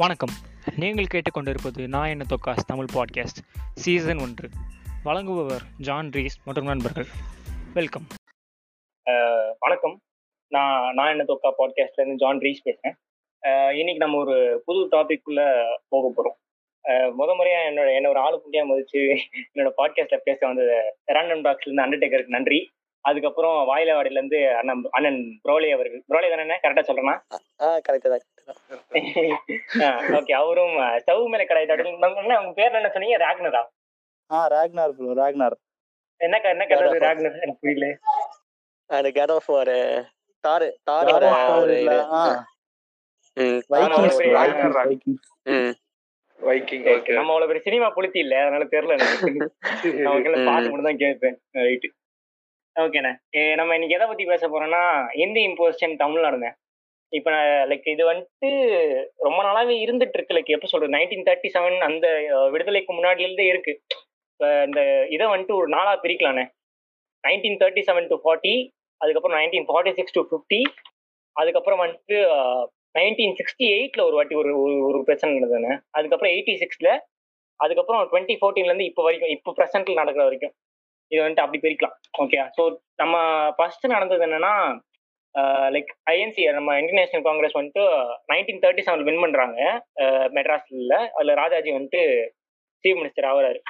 வணக்கம். நீங்கள் கேட்டுக்கொண்டிருப்பது நான் என்ன தொக்காஸ் தமிழ் பாட்காஸ்ட் சீசன் ஒன்று. வழங்குபவர் ஜான் ரீஸ் மற்றும் நண்பர்கள். வெல்கம் வணக்கம். நான் நான் என்ன தொக்கா பாட்காஸ்ட்லேருந்து ஜான் ரீஸ் பேசுகிறேன் இன்னைக்கு நம்ம ஒரு புது டாபிக்குள்ளே போக போகிறோம் முத முறையா என்னோட என்ன ஒரு ஆளு குட்டியா மதிச்சு என்னோட பாட்காஸ்ட்டில் பேச வந்தது ரேண்டம் டாக்ஸ்லேருந்து அண்டர்டேக்கருக்கு நன்றி. அதுக்கப்புறம் வாயிலவாடில இருந்து அண்ணன் அண்ணன் ப்ரோலே அவர்கள். ப்ரோலே தானே கரெக்டா சொல்றேன்னா கரெக்ட் ஓகே அவரும் ஸ்டவ் மேல கடை அப்படின்னு உங்க பேர் என்ன சொன்னீங்க? ராக்னரா? ஆ ராக்னார் ப்ரோ ராக்னார். என்ன க- என்ன கதை ராக்னர்? எனக்கு புரியல. அந்த கேட் ஆஃப் ஒரு தாரு தாரு ஒரு okay. நம்ம அவ்வளவு பெரிய சினிமா புளுத்தி இல்ல அதனால தெரியல எனக்கு. பாட்டு மட்டும் தான் கேட்பேன். ரைட்டு ஓகேண்ணே நம்ம இன்னைக்கு எதை பத்தி பேச போறோம்னா இந்தி இம்போசிஷன் தமிழ்நாடுங்க. இப்ப லைக் இது வந்துட்டு ரொம்ப நாளாவே இருந்துட்டு இருக்கு. லைக் எப்ப சொல்றது? நைன்டீன் தேர்ட்டி செவன் அந்த விடுதலைக்கு முன்னாடில இருந்தே இருக்கு இந்த இதை வந்துட்டு ஒரு நாளா பிரிக்கலாண்ணே. Nineteen thirty seven to forty அதுக்கப்புறம் nineteen forty six to fifty அதுக்கப்புறம் வந்துட்டு நைன்டீன் சிக்ஸ்டி எயிட்ல ஒரு வாட்டி ஒரு ஒரு- ஒரு பிரச்சனை நடந்ததுண்ணே. அதுக்கப்புறம் எயிட்டி சிக்ஸ்ல அதுக்கப்புறம் டுவெண்ட்டி ஃபோர்டீன்ல இருந்து இப்போ வரைக்கும் இப்போ ப்ரெசென்ட்ல நடக்கிற வரைக்கும். இது வந்துட்டு அப்படி பிரிக்கலாம். ஓகே ஸோ நம்ம ஃபர்ஸ்ட் நடந்தது என்னன்னா லைக் ஐஎன்சி நம்ம இந்தியன் காங்கிரஸ் வந்துட்டு நைன்டீன் தேர்ட்டி செவன் வின் பண்றாங்க. மெட்ராஸ்ல. அதுல ராஜாஜி வந்துட்டு சீஃப் மினிஸ்டர் ஆகுறாரு.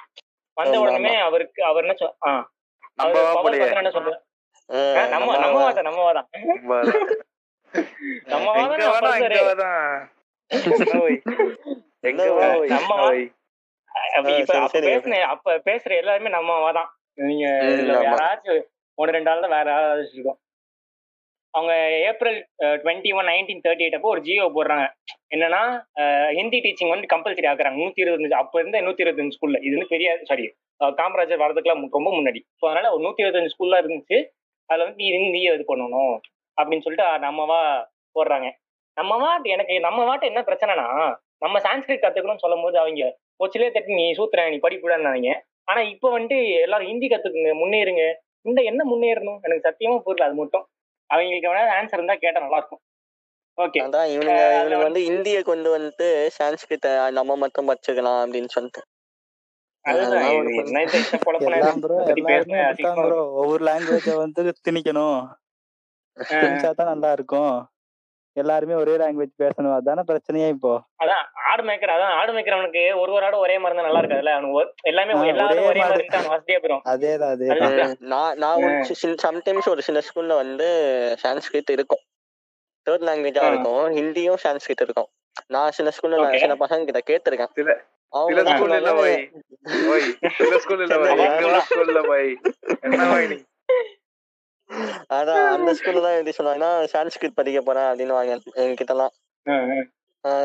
வந்த உடனே அவருக்கு அவர் என்ன சொல் ஆ. அவர் என்ன சொல்றாரு? நம்ம நம்ம வாதம் நம்ம வாதம் நம்ம? அப்ப. பேசுன அப்ப பேசுற எல்லாருமே நம்ம தான் நீங்க. யாராச்சும் ஒன்று ரெண்டு ஆள் தான் வேற யாராவது இருக்கோம் அவங்க April twenty one nineteen thirty eight அப்போ ஒரு ஜியோ போடுறாங்க. என்னன்னா ஹிந்தி டீச்சிங் வந்து கம்பல்சரி ஆக்குறாங்க. நூத்தி இருபத்தஞ்சு அப்ப இருந்த நூத்தி இருபத்தஞ்சு ஸ்கூல்ல இது வந்து பெரிய சாரி காமராஜர் வரதுக்குலாம் ரொம்ப முன்னாடி. ஸோ அதனால ஒரு நூத்தி இருபத்தஞ்சு ஸ்கூல்ல இருந்துச்சு. அதுல வந்து இது ஹிந்தியை இது பண்ணணும்? அப்படின்னு சொல்லிட்டு நம்மவா போடுறாங்க. நம்மவா எனக்கு நம்ம வாட்ட என்ன பிரச்சனைனா நம்ம சான்ஸ்கிரிட் கத்துக்கணும்னு சொல்லும் போது அவங்க கொச்சிலே தட்டி நீ சூத்துற நீ படிக்கூடாதுனாங்க ஆனா இப்ப வந்துட்டு எல்லாரும் ஹிந்தி கத்துக்குங்க முன்னேறுங்க. இந்த என்ன முன்னேறணும்? எனக்கு சத்தியமா புரியல அது மட்டும். அவங்களுக்கு வேணா ஆன்சர் இருந்தா கேட்டா நல்லா இருக்கும் ஓகே. அதான் இவனுங்க இவனுங்க வந்து இந்திய கொண்டு வந்துட்டு சான்ஸ்கிரிட்ட நம்ம மட்டும் படிச்சுக்கலாம் அப்படின்னு சொல்லிட்டு. ஒவ்வொரு லாங்குவேஜ வந்து திணிக்கணும். நல்லா இருக்கும் எல்லாருமே ஒரே லாங்குவேஜ் பேசணும். அதானே பிரச்சனையே இப்போ? அதான் ஆடு மேய்க்கிற அதான் ஆடு மேய்க்கிறவனுக்கு ஒரு ஒரு ஆடு ஒரே மாதிரி நல்லா இருக்காதுல்ல? அவனுக்கு எல்லாமே எல்லாரும் ஒரே மாதிரி. அவன் வசதியா போயிடும் அதேதான் அதுதான். நான் நான் சம்டைம்ஸ் ஒரு சில ஸ்கூல்ல வந்து சான்ஸ்கிரிட் இருக்கும். தேர்ட் லாங்குவேஜா. இருக்கும். ஹிந்தியும் சான்ஸ்கிரிட் இருக்கும். நான் சில ஸ்கூல்ல. சில பசங்க கிட்ட கேட்டிருக்கேன். சில- இல்ல இல்ல. எங்க ஸ்கூல்ல என்ன அதான் அந்த ஸ்கூல்ல தான் எப்படி சொல்லுவாங்கன்னா சான்ஸ்கிரிட் படிக்க போறேன் அப்படின்னு வாங்க என்கிட்ட எல்லாம்.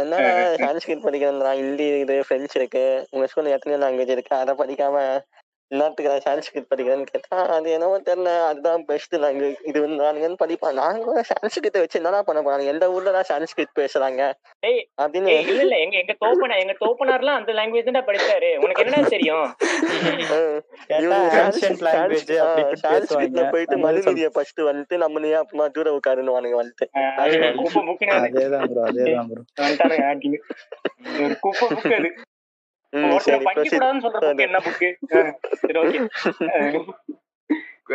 என்ன சான்ஸ்கிரிட் படிக்கிறேன் ஹிந்தி இருக்கு பிரெஞ்சு இருக்கு உங்க ஸ்கூல்ல எத்தனை லாங்குவேஜ் இருக்கு அதை படிக்காம எல்லாத்துக்கு நான் சான்ஸ்கிரிட் படிக்கிறேன்னு கேட்டா அது என்னவோ தெரியல. அதுதான் பெஸ்ட் லாங்குவேஜ் இது வந்து நானுங்கன்னு படிப்பேன். நாங்க சான்ஸ்கிரிட்டை வச்சு என்னடா பண்ண போறாங்க? எந்த ஊர்ல தான் சான்ஸ்கிரிட் பேசுறாங்க? ஏய், அப்படின்னு இல்ல இல்ல. எங்க எங்க தோப்பனார் எங்க தோப்பனார்லாம் அந்த லாங்குவேஜ் தான் படிச்சாரு. உனக்கு என்னடா தெரியும்? சான்ஸ்கிரிட்ல போயிட்டு மனுநீதியை ஃபர்ஸ்ட் வந்துட்டு நம்மளையே அப்புறமா தூர உட்காருன்னு வானுங்க வந்துட்டு. அதேதான் ப்ரோ அதேதான் ப்ரோ குப்பை அது. என்ன புக்கு சரி ஓகே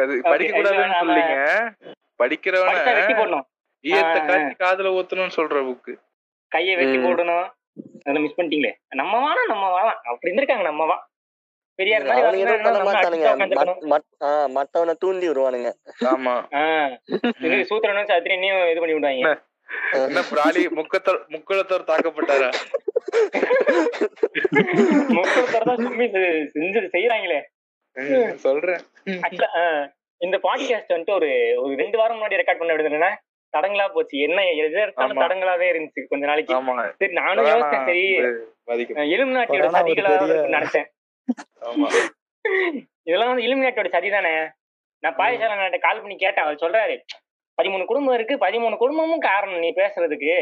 அது படிக்க கூடாதுன்னு சொல்லிங்க படிக்கிறவன ஈயத்தை காய்ச்சி காதுல ஊத்தணும்னு சொல்ற புக்கு கையை வெட்டி. போடணும். அதை மிஸ் பண்ணிட்டீங்களே. நம்ம வானா நம்ம வாலாம் அப்படி இருந்திருக்காங்க நம்ம வா. மத்தவனை தூண்டி விடுவானுங்க. ஆமா. சூத்திரனும் சாத்திரியும் இது பண்ணி விடுவாங்க. முக்கத்தோர் முக்குளத்தோர் தாக்கப்பட்டாரா? செஞ்சு செய்யறாங்களே சொல்றேன். இந்த பாட்காஸ்ட் வந்துட்டு ஒரு ஒரு ரெண்டு வாரம் முன்னாடி ரெக்கார்ட் பண்ண விடுதுன்னா தடங்களா போச்சு. என்ன எது எடுத்தாலும். தடங்களாவே இருந்துச்சு கொஞ்ச நாளைக்கு. சரி நானும் யோசிச்சேன் சரி ஒரு சதிகளா நினைச்சேன். இதெல்லாம் வந்து இலுமினாட்டியோட சதி தானே நான் பாயசால நாட்டை கால் பண்ணி கேட்டேன். அவர் சொல்றாரு பதிமூணு குடும்பம் இருக்கு. பதிமூணு குடும்பமும் காரணம் நீ பேசுறதுக்கு.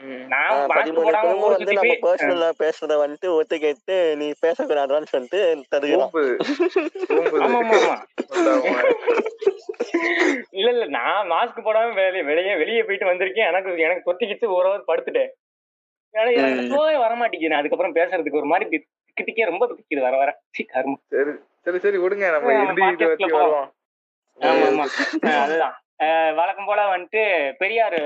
வந்து நம்ம பர்சனலா பேசுறத வந்துட்டு ஒத்து கேட்டு நீ பேசக்கூடாதான்னு சொல்லிட்டு சொல்றாங்க. இல்ல இல்ல நான் மாஸ்க் போடாம வெளியே வெளியே வெளியே போயிட்டு வந்திருக்கேன். எனக்கு எனக்கு தொத்திக்கிச்சு ஒரு ஹவர் படுத்துட்டேன். எனக்கு வர மாட்டேங்குது அதுக்கப்புறம் பேசுறதுக்கு ஒரு மாதிரி திக்கு திக்கே ரொம்ப திக்குது வர வர. சரி சரி சரி விடுங்க. நம்ம அதுதான். வழக்கம் போல வந்துட்டு பெரியார்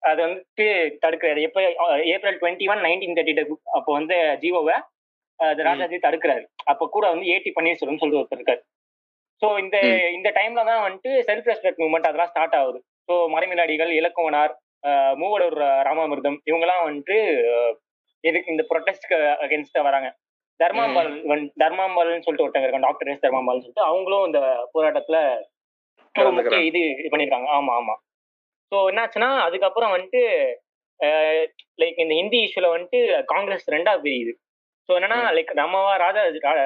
அது வந்துட்டு தடுக்கிறாரு. எப்ப April twenty one nineteen thirty two அப்போ வந்து ஜீவோவை அது ராஜாஜி தடுக்கிறாரு. அப்ப கூட வந்து ஏடி பன்னீர்செல்வம் சொல்லிட்டு ஒருத்தர் இருக்காரு. ஸோ இந்த இந்த டைம்ல தான் வந்துட்டு செல்ஃப் ரெஸ்பெக்ட் மூவ்மெண்ட் அதெல்லாம் ஸ்டார்ட் ஆகுது. ஸோ மறைமிலாடிகள் இலக்குவனார் மூவலூர் ராமாமிர்தம் இவங்கெல்லாம் வந்துட்டு எதுக்கு இந்த ப்ரொட்டஸ்ட்க்கு அகேன்ஸ்டா வராங்க. தர்மாம்பால் வந்து- தர்மாம்பால்னு சொல்லிட்டு ஒருத்தங்க இருக்காங்க டாக்டர் எஸ் தர்மாம்பால்னு சொல்லிட்டு அவங்களும் இந்த போராட்டத்துல முக்கிய இது இது பண்ணிருக்காங்க. ஆமா ஆமா. ஸோ என்னாச்சுன்னா அதுக்கப்புறம் வந்துட்டு லைக் இந்த ஹிந்தி இஷ்யூல வந்துட்டு காங்கிரஸ் ரெண்டா பிரியுது. ஸோ என்னன்னா லைக் நம்மவா ராஜா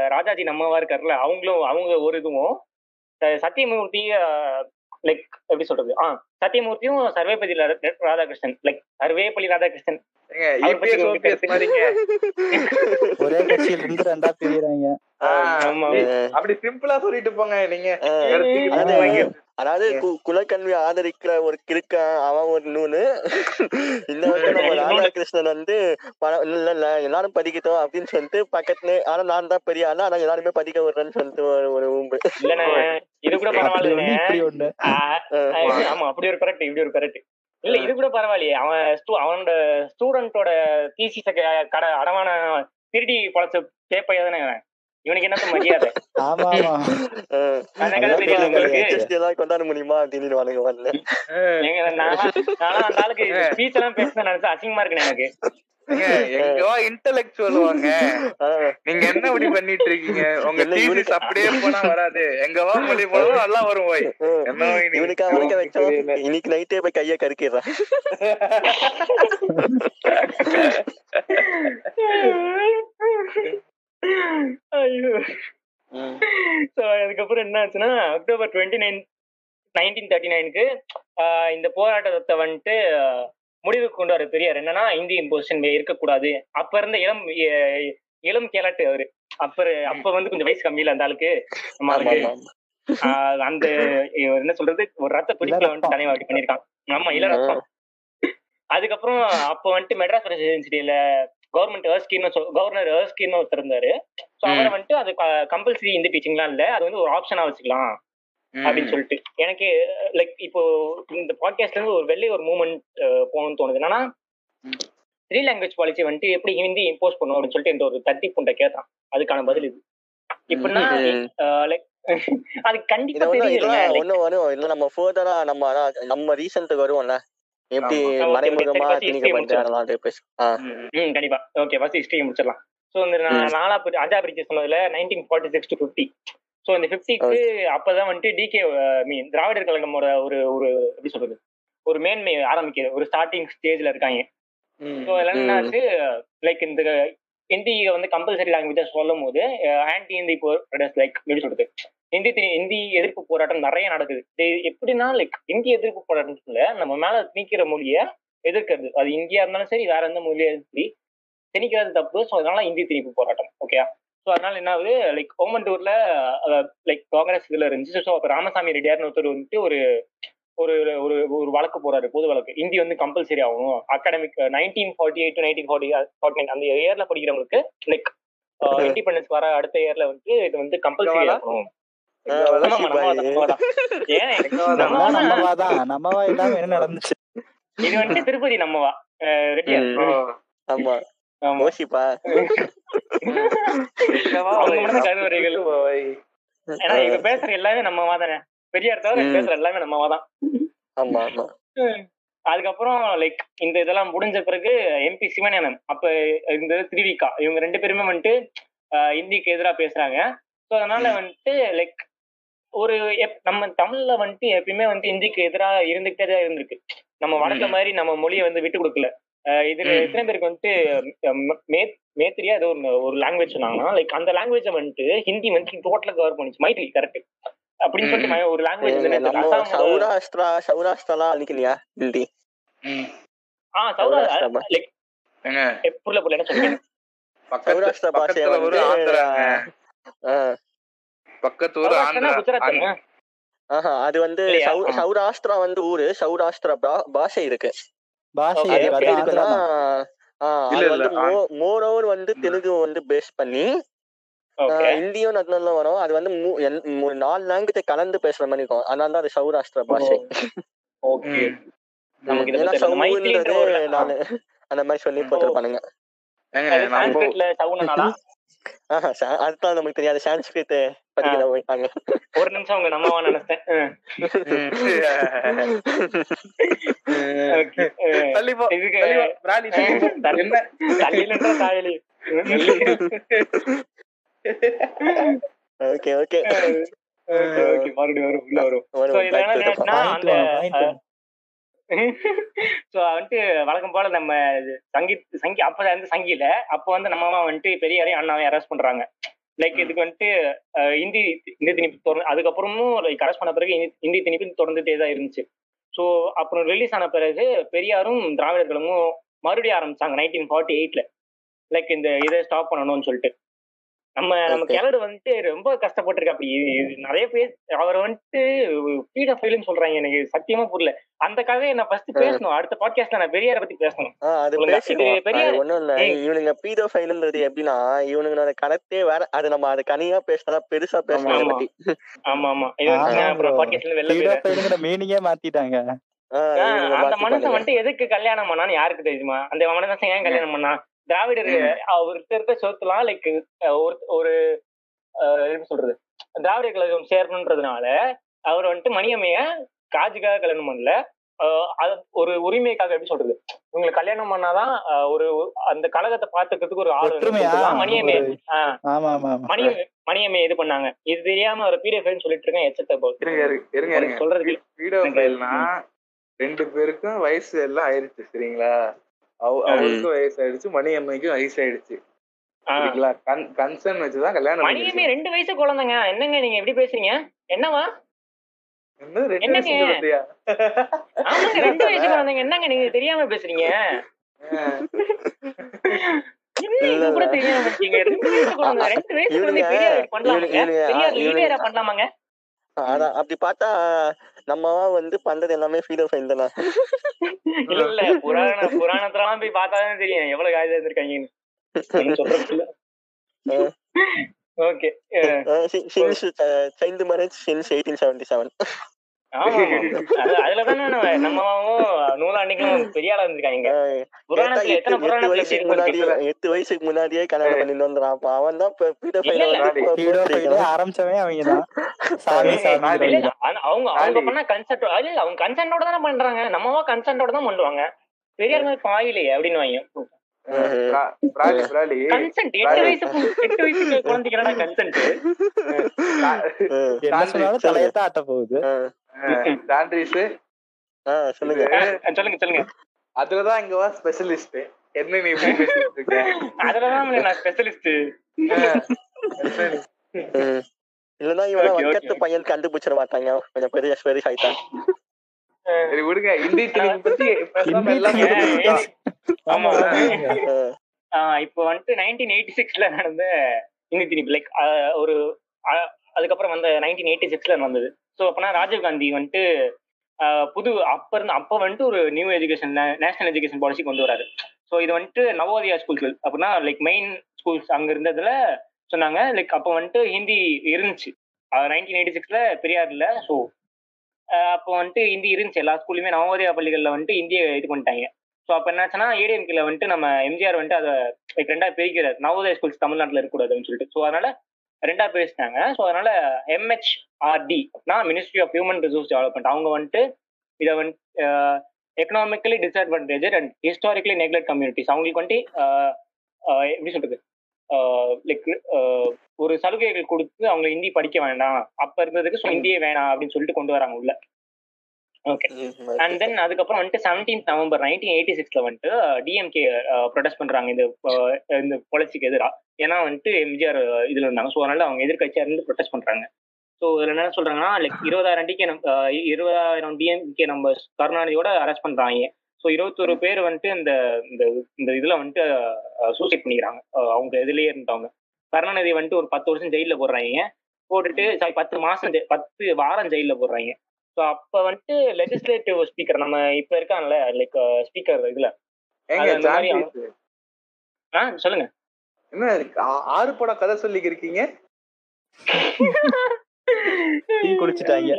ராஜாஜி நம்மவா இருக்காருல்ல அவங்களும் அவங்க ஒரு இதுவும். சத்தியமூர்த்தி லைக் எப்படி சொல்றது? ஆ சத்தியமூர்த்தியும் சர்வேபதி ராதாகிருஷ்ணன். லைக் சர்வேபள்ளி ராதாகிருஷ்ணன் ஒரே கட்சியில இருந்து ரெண்டா பிரியுறாங்க. அப்படி சிம்பிளா சொல்லிட்டு போங்க நீங்க அதாவது குலக்கல்வி ஆதரிக்கிற ஒரு கிறுக்கன் அவன் ஒரு நூனு இந்த வருஷம் நம்ம ராதாகிருஷ்ணன் வந்து இல்ல இல்ல எல்லாரும் படிக்கட்டும் அப்படின்னு சொல்லிட்டு பக்கத்துல ஆனா நான் தான் பெரிய ஆளு ஆனா எல்லாருமே படிக்க விடுறேன்னு சொல்லிட்டு ஒரு ஒரு ஊம்பு. இல்லண்ணே இது கூட ஆஹ் ஆமா. அப்படி ஒரு கரெக்ட் இப்படி ஒரு கரெக்ட் இல்ல இது கூட பரவாயில்லையே. அவன் அவனோட ஸ்டூடெண்டோட தீசிஸ கடை அடமான திருடி பழச்ச கேப்பையா தானே. இவனுக்கு என்னத்த மரியாதை? ஆமா ஆமா எல்லாம் கொண்டாட முடியுமா? அப்படின்னு வாங்க வரல எங்க நானா நானா அந்த ஆளுக்கு ஸ்பீச் எல்லாம் பேச நினைச்சா அசிங்கமா இருக்கு எனக்கு. ஏங்க, எங்கவா இன்டெலெக்சுவல் வாங்க. நீங்க என்ன இப்படி பண்ணிட்டு இருக்கீங்க? உங்க என்ன இவனுக்கு- அப்படியே போனா வராது. எங்கவா மொழி போனாலும் நல்லா வரும் போய். என்ன இவனுக்கா. இன்னைக்கு நைட்டே போய் கைய கருக்கிடுறான். ஐயோ. ஸோ அதுக்கப்புறம் என்ன ஆச்சுன்னா October twenty nine nineteen thirty நைனுக்கு இந்த போராட்டத்தை வந்துட்டு முடிவுக்கு கொண்டு வர பெரியார் என்னன்னா இந்திய இம்போசிஷன் இருக்கக்கூடாது. அப்ப இருந்த இளம் இளம் கேலட்டு அவரு. அப்ப அப்ப வந்து கொஞ்சம் வயசு கம்மியில அந்த ஆளுக்கு. அந்த என்ன சொல்றது ஒரு ரத்த துடிப்புல வந்துட்டு தனியாக அப்படி பண்ணியிருக்கான். ஆமா இளரத்தம் அதுக்கப்புறம் அப்ப வந்துட்டு மெட்ராஸ் பிரசிடென்சிட்டியில கவர்மெண்ட் ஏர்ஸ்கின்னு கவர்னர் ஏர்ஸ்கின்னு ஒருத்தர் இருந்தாரு. ஸோ அவரை வந்துட்டு அது கம்பல்சரி இந்த டீச்சிங்லாம் இல்ல. அது வந்து ஒரு ஆப்ஷனா வச்சுக்கலாம் அப்படின்னு சொல்லிட்டு. எனக்கு லைக் இப்போ இந்த பாட்காஸ்ட்ல இருந்து ஒரு வெளியே ஒரு மூமெண்ட் போகணும்னு தோணுது. என்னன்னா த்ரீ லாங்குவேஜ் பாலிசி வந்துட்டு எப்படி ஹிந்தி இம்போஸ் பண்ணும் அப்படின்னு சொல்லிட்டு இந்த ஒரு தத்தி புண்டை கேட்டான். அதுக்கான பதில் இது. இப்படின்னா. லைக் அது கண்டிப்பா இல்ல நம்ம ஃபர்தரா நம்ம நம்ம ரீசன்ட்டுக்கு வருவோம்ல. எப்படி. மறைமுகமா கண்டிப்பா. ஓகே ஃபர்ஸ்ட் ஹிஸ்டரி முடிச்சிடலாம். ஸோ இந்த. நாலா அஞ்சா பிரிச்சு சொன்னதுல nineteen forty six to fifty so இந்த ஃபிஃப்டிக்கு அப்பதான் வந்துட்டு டிகே மீன் திராவிடர் கழகமோட ஒரு ஒரு எப்படி சொல்றது? ஒரு மேன்மை ஆரம்பிக்குது. ஒரு ஸ்டார்டிங் ஸ்டேஜ்ல இருக்காங்க. ஸோ ம். என்னாச்சு? லைக் இந்த ஹிந்தி வந்து கம்பல்சரி லாங்குவேஜா சொல்லும் போது ஆன்டி ஹிந்தி லைக் எப்படி சொல்றது? ஹிந்தி தி- ஹிந்தி எதிர்ப்பு போராட்டம் நிறைய நடக்குது. எப்படின்னா லைக் ஹிந்தி எதிர்ப்பு போராட்டத்துல நம்ம மேல திணிக்கிற மொழியை எதிர்க்கிறது. அது இந்தியா இருந்தாலும் சரி வேற எந்த மொழியா சரி திணிக்கிறது தப்பு. ஸோ அதனால இந்தி திணிப்பு போராட்டம். ஓகே ஸோ அதனால என்ன ஆகுது? லைக் ஓமண்டூர்ல லைக் காங்கிரஸ் இதுல இருந்துச்சு. ஸோ அப்போ ராமசாமி ரெட்டியார்னு ஒருத்தர் வந்துட்டு ஒரு ஒரு ஒரு ஒரு வழக்கு போறாரு பொது வழக்கு. ஹிந்தி வந்து கம்பல்சரி ஆகணும். Academic nineteen forty eight to nineteen forty forty nine அந்த இயர்ல படிக்கிறவங்களுக்கு லைக் இண்டிபெண்டன்ஸ் வர அடுத்த இயர்ல வந்து இது வந்து கம்பல்சரி? ஆகணும். என்ன நடந்துச்சு? இது வந்துட்டு திருப்பதி நம்மவா ஆமா. கருவறைகள். ஏன்னா இவங்க பேசுற எல்லாமே நம்மவா தானே? பெரியார் தவிர. பேசுற எல்லாமே நம்மவா தான். ஆமா ஆமா. அதுக்கப்புறம் லைக் இந்த இதெல்லாம் முடிஞ்ச பிறகு எம்பி சிவஞானம். அப்ப இந்த திருவிக்கா இவங்க ரெண்டு பேருமே வந்துட்டு இந்திக்கு எதிரா பேசுறாங்க. ஸோ அதனால வந்துட்டு லைக் ஒரு நம்ம தமிழ்ல வந்துட்டு எப்பயுமே வந்து இந்திக்கு எதிரா இருந்துகிட்டே தான் இருந்திருக்கு. நம்ம வடக்க மாதிரி நம்ம மொழியை வந்து விட்டு கொடுக்கல. இதுல. எத்தனை பேருக்கு வந்துட்டு ம- மேத்திரியா ஏதோ ஒரு ஒரு லாங்குவேஜ் சொன்னாங்கன்னா லைக் அந்த லாங்குவேஜை வந்துட்டு ஹிந்தி வந்து டோட்டலா கவர் பண்ணிச்சு. மைத்திரி கரெக்ட் அப்படின்னு சொல்லிட்டு ஒரு லாங்குவேஜ் சௌராஷ்டிரா சௌராஷ்டிராலாம் அழிக்கலையா? ஹிந்தி. ஆ சௌரா சௌராஷ்டிரா. லைக் புரியல புரியல என்ன சொல்றீங்க? பக்கத்து சௌராஷ்டிரா பக்கத்துல ஒரு வந்து ஆந்திராங்க. ஆ, பக்கத்து ஊர் சௌராஷ்டிரா ஆந்திரா. குஜராத்? ஆஹா அது வந்து. சௌராஷ்டிரா வந்து ஊரு சௌராஷ்டிரா பாஷை இருக்கு. பாஷை இருக்குன்னா ஆந்திரா. மோர் ஓவர் வந்து தெலுங்கு வந்து பேஸ் பண்ணி ஹிந்தியும் நத்னெல்லாம் வரும். அது வந்து மூ- எல்- மூ- நாலு லாங்குவேஜ் கலந்து பேசுற மாதிரி இருக்கும். அதனால தான் அது சௌராஷ்டிரா பாஷை. ஏன்னா சவுன்றது நாலு அந்த மாதிரி சொல்லி போட்டிருப்பானுங்க. அதுதான் நமக்கு தெரியாது. சான்ஸ்கிரிட் படிக்கிற போயிட்டாங்க. ஒரு நிமிஷம் உங்க நம்ம நினைச்சேன் இதுக்கு என்ன தாயலி. ஓகே ஓகே ஓகே ஓகே மறுபடியும் வரும் உள்ள வரும். சோ வந்துட்டு வழக்கம் போல நம்ம சங்கீத் சங்கி அப்ப வந்து சங்கில அப்ப வந்து நம்ம அம்மா வந்துட்டு பெரியாரையும் அண்ணாவையும் அரெஸ்ட் பண்றாங்க. லைக் இதுக்கு வந்துட்டு இந்தி இந்தி திணிப்பு தொடர்ந்து அதுக்கப்புறமும் லைக் அரெஸ்ட் பண்ண பிறகு இந்தி- இந்தி திணிப்பு தொடர்ந்துட்டே தான் இருந்துச்சு. ஸோ அப்புறம் ரிலீஸ் ஆன பிறகு பெரியாரும் திராவிடர்களும் மறுபடியும் ஆரம்பிச்சாங்க நைன்டீன் ஃபார்ட்டி எயிட்ல லைக் இந்த இதை ஸ்டாப் பண்ணணும்னு சொல்லிட்டு. நம்ம நம்ம. கிழடு வந்துட்டு ரொம்ப கஷ்டப்பட்டிருக்க. அப்படி நிறைய பேர் அவர் வந்துட்டு பீட ஃபைல்னு சொல்றாங்க. எனக்கு சத்தியமா புரியல. அந்த கதையை நான் ஃபர்ஸ்ட் பேசணும். அடுத்த பாட்காஸ்ட்ல நான் பெரியாரை பத்தி பேசணும். அது பெரிய- ஒண்ணும் இல்ல. இவனுங்க பீடோ ஃபைல்ன்றது எப்படின்னா இவனுங்களோட கணத்தே வேற அது நம்ம அது தனியா பேசினா பெருசா பேசணும் ஆமா. ஆமா இது அப்புறம். பாட்காஸ்ட்ல வெளில மீனிங்கே மாத்திட்டாங்க. அந்த மனுஷன். வந்துட்டு எதுக்கு கல்யாணம் பண்ணான்னு யாருக்கு தெரியுமா? அந்த மனுஷன் ஏன் கல்யாணம் பண்ணா திராவிடர் அவர்கிட்ட இருக்க சொத்துலாம் லைக் ஒரு ஒரு சொல்றது திராவிடர் கழகம் சேரணுன்றதுனால அவர் வந்துட்டு மணியம்மைய காஜுக்காக கல்யாணம் பண்ணல ஒரு உரிமைக்காக எப்படி சொல்றது இவங்களை கல்யாணம் பண்ணாதான் ஒரு அந்த கழகத்தை பாத்துக்கிறதுக்கு ஒரு ஆள் ஆமா மணியம் மணியம்மைய இது பண்ணாங்க இது தெரியாம ஒரு பிடிஎஃப் சொல்லிட்டு இருக்கேன் எச்சத்தை இருங்க இருங்க, இருங்க இருங்க சொல்றது வீடியோ ஃபைல்னா ரெண்டு பேருக்கும் வயசு எல்லாம் ஆயிருச்சு சரிங்களா அவருக்கும் வயசு ஆயிடுச்சு மணி அம்மைக்கும் வயசு ஆயிடுச்சு ஆஹ் சரிங்களா கன் கன்சர்ன் வச்சுதான் கல்யாணம் மணியமே. ரெண்டு வயசு குழந்தைங்க. என்னங்க நீங்க எப்படி பேசுறீங்க? என்னவா என்னங்க? ரெண்டு வயசு குழந்தைங்க. என்னங்க நீங்க தெரியாம பேசுறீங்க? கூட தெரியாம இருக்கீங்க ரெண்டு வயசு குழந்தை ரெண்டு வயசு குழந்தை பண்ணலாமாங்க? அதான் அப்படி பார்த்தா நம்மவா வந்து பண்றது எல்லாமே ஃபீடோ ஃபைல் தானே? இல்ல இல்ல. புராண புராணத்தெல்லாம் போய் பார்த்தாதான் தெரியும். எவ்வளவு காய்ச்சல் இருந்திருக்காங்கன்னு okay. Since child marriage since eighteen seventy seven எட்டு வயசுக்கு முன்னாடியே கல்யாணம் பண்ணிட்டு வந்துறான் அவன் தான் ஆரம்பிச்சவன் அவங்க தான். அவங்க அவங்க. பண்ண கன்சென்ட் இல்ல. அவங்க கன்சென்டோட தானே பண்றாங்க. நம்மவா கன்சென்டோட தான் பண்ணுவாங்க. பெரியார் மாதிரி பாயிலையே அப்படின்னு வாங்க. அதுலதான் இங்க ஸ்பெஷலிஸ்ட் என்ன நீ இப்படி பேசிட்டு இருக்க? அதுலதான் நான் ஸ்பெஷலிஸ்ட். இல்லன்னா இவனா பையன் கண்டுபிடிச்சிட மாட்டாங்க. கொஞ்சம் பெரிய சரி விடுங்க. இந்தி திணிப்பு பத்தி பேசாம எல்லாமே. ஆமா. இப்போ வந்துட்டு நைன்டீன் எயிட்டி சிக்ஸ்ல நடந்த இந்தி திணிப்பு லைக் ஒரு அதுக்கப்புறம் வந்த நைன்டீன் எயிட்டி சிக்ஸ்ல வந்தது ஸோ அப்பனா ராஜீவ் காந்தி வந்துட்டு புது அப்ப இருந்து அப்ப வந்துட்டு ஒரு new education national education policy கொண்டு வராரு. ஸோ இது வந்துட்டு நவோதயா ஸ்கூல்ஸ் அப்படின்னா லைக் மெயின் ஸ்கூல்ஸ் அங்க இருந்ததுல சொன்னாங்க. லைக் அப்போ வந்துட்டு ஹிந்தி இருந்துச்சு. நைன்டீன் எயிட்டி சிக்ஸ்ல பெரியார் இல்ல ஸோ அப்போ வந்துட்டு ஹிந்தி இருந்துச்சு. எல்லா ஸ்கூல்லையுமே நவோதயா பள்ளிகளில் வந்துட்டு இந்திய இது பண்ணிட்டாங்க. ஸோ அப்போ என்னாச்சுன்னா ஏடிஎம்கேல வந்துட்டு நம்ம எம்ஜிஆர் வந்துட்டு அதை லைக் ரெண்டா பிரிக்கிறார் நவோதய ஸ்கூல்ஸ் தமிழ்நாட்டில் இருக்கக்கூடாதுன்னு சொல்லிட்டு. ஸோ அதனால ரெண்டா பேசிட்டாங்க ஸோ அதனால எம்ஹெச்ஆர்டி அப்படின்னா ministry of human resource development அவங்க வந்துட்டு இதை வந்துட்டு economically disadvantage and historically neglect communities அவங்களுக்கு வந்துட்டு எப்படி சொல்றது? லைக் ஒரு சலுகைகள் கொடுத்து அவங்க ஹிந்தி படிக்க வேண்டாம். அப்ப இருந்ததுக்கு ஸோ ஹிந்தியே வேணாம் அப்படின்னு சொல்லிட்டு கொண்டு வராங்க உள்ள. ஓகே அண்ட் தென் அதுக்கப்புறம் வந்துட்டு செவன்டீன் நவம்பர் நைன்டீன் எயிட்டி சிக்ஸ்ல வந்துட்டு டிஎம்கே ப்ரொடெஸ்ட் பண்றாங்க இந்த இந்த பாலிசிக்கு எதிராக ஏன்னா வந்துட்டு எம்ஜிஆர் இதுல இருந்தாங்க. ஸோ அதனால அவங்க எதிர்கட்சியா இருந்து ப்ரொடெஸ்ட் பண்றாங்க. ஸோ இதுல என்ன சொல்றாங்கன்னா லைக் இருபதாயிரம் டிகே இருபதாயிரம் டிஎம்கே நம்பர்ஸ் கருணாநிதியோட அரெஸ்ட் பண்றாங்க. ஸோ இருபத்தொரு பேர் வந்துட்டு இந்த இந்த இந்த இதுல வந்துட்டு சூசைட் பண்ணிக்கிறாங்க. அவங்க இதுலயே இருந்தவங்க. கருணாநிதி வந்துட்டு ஒரு பத்து வருஷம் ஜெயில போடுறாங்க போட்டுட்டு சாரி பத்து மாசம் பத்து வாரம் ஜெயில போடுறாங்க ஸோ அப்ப வந்துட்டு லெஜிஸ்லேட்டிவ் ஸ்பீக்கர் நம்ம இப்ப இருக்காங்கல்ல லைக் ஸ்பீக்கர் இதுல. ஆ? சொல்லுங்க. என்ன ஆறு படம் கதை சொல்லிக்கு இருக்கீங்க டீ குடிச்சிட்டாங்க.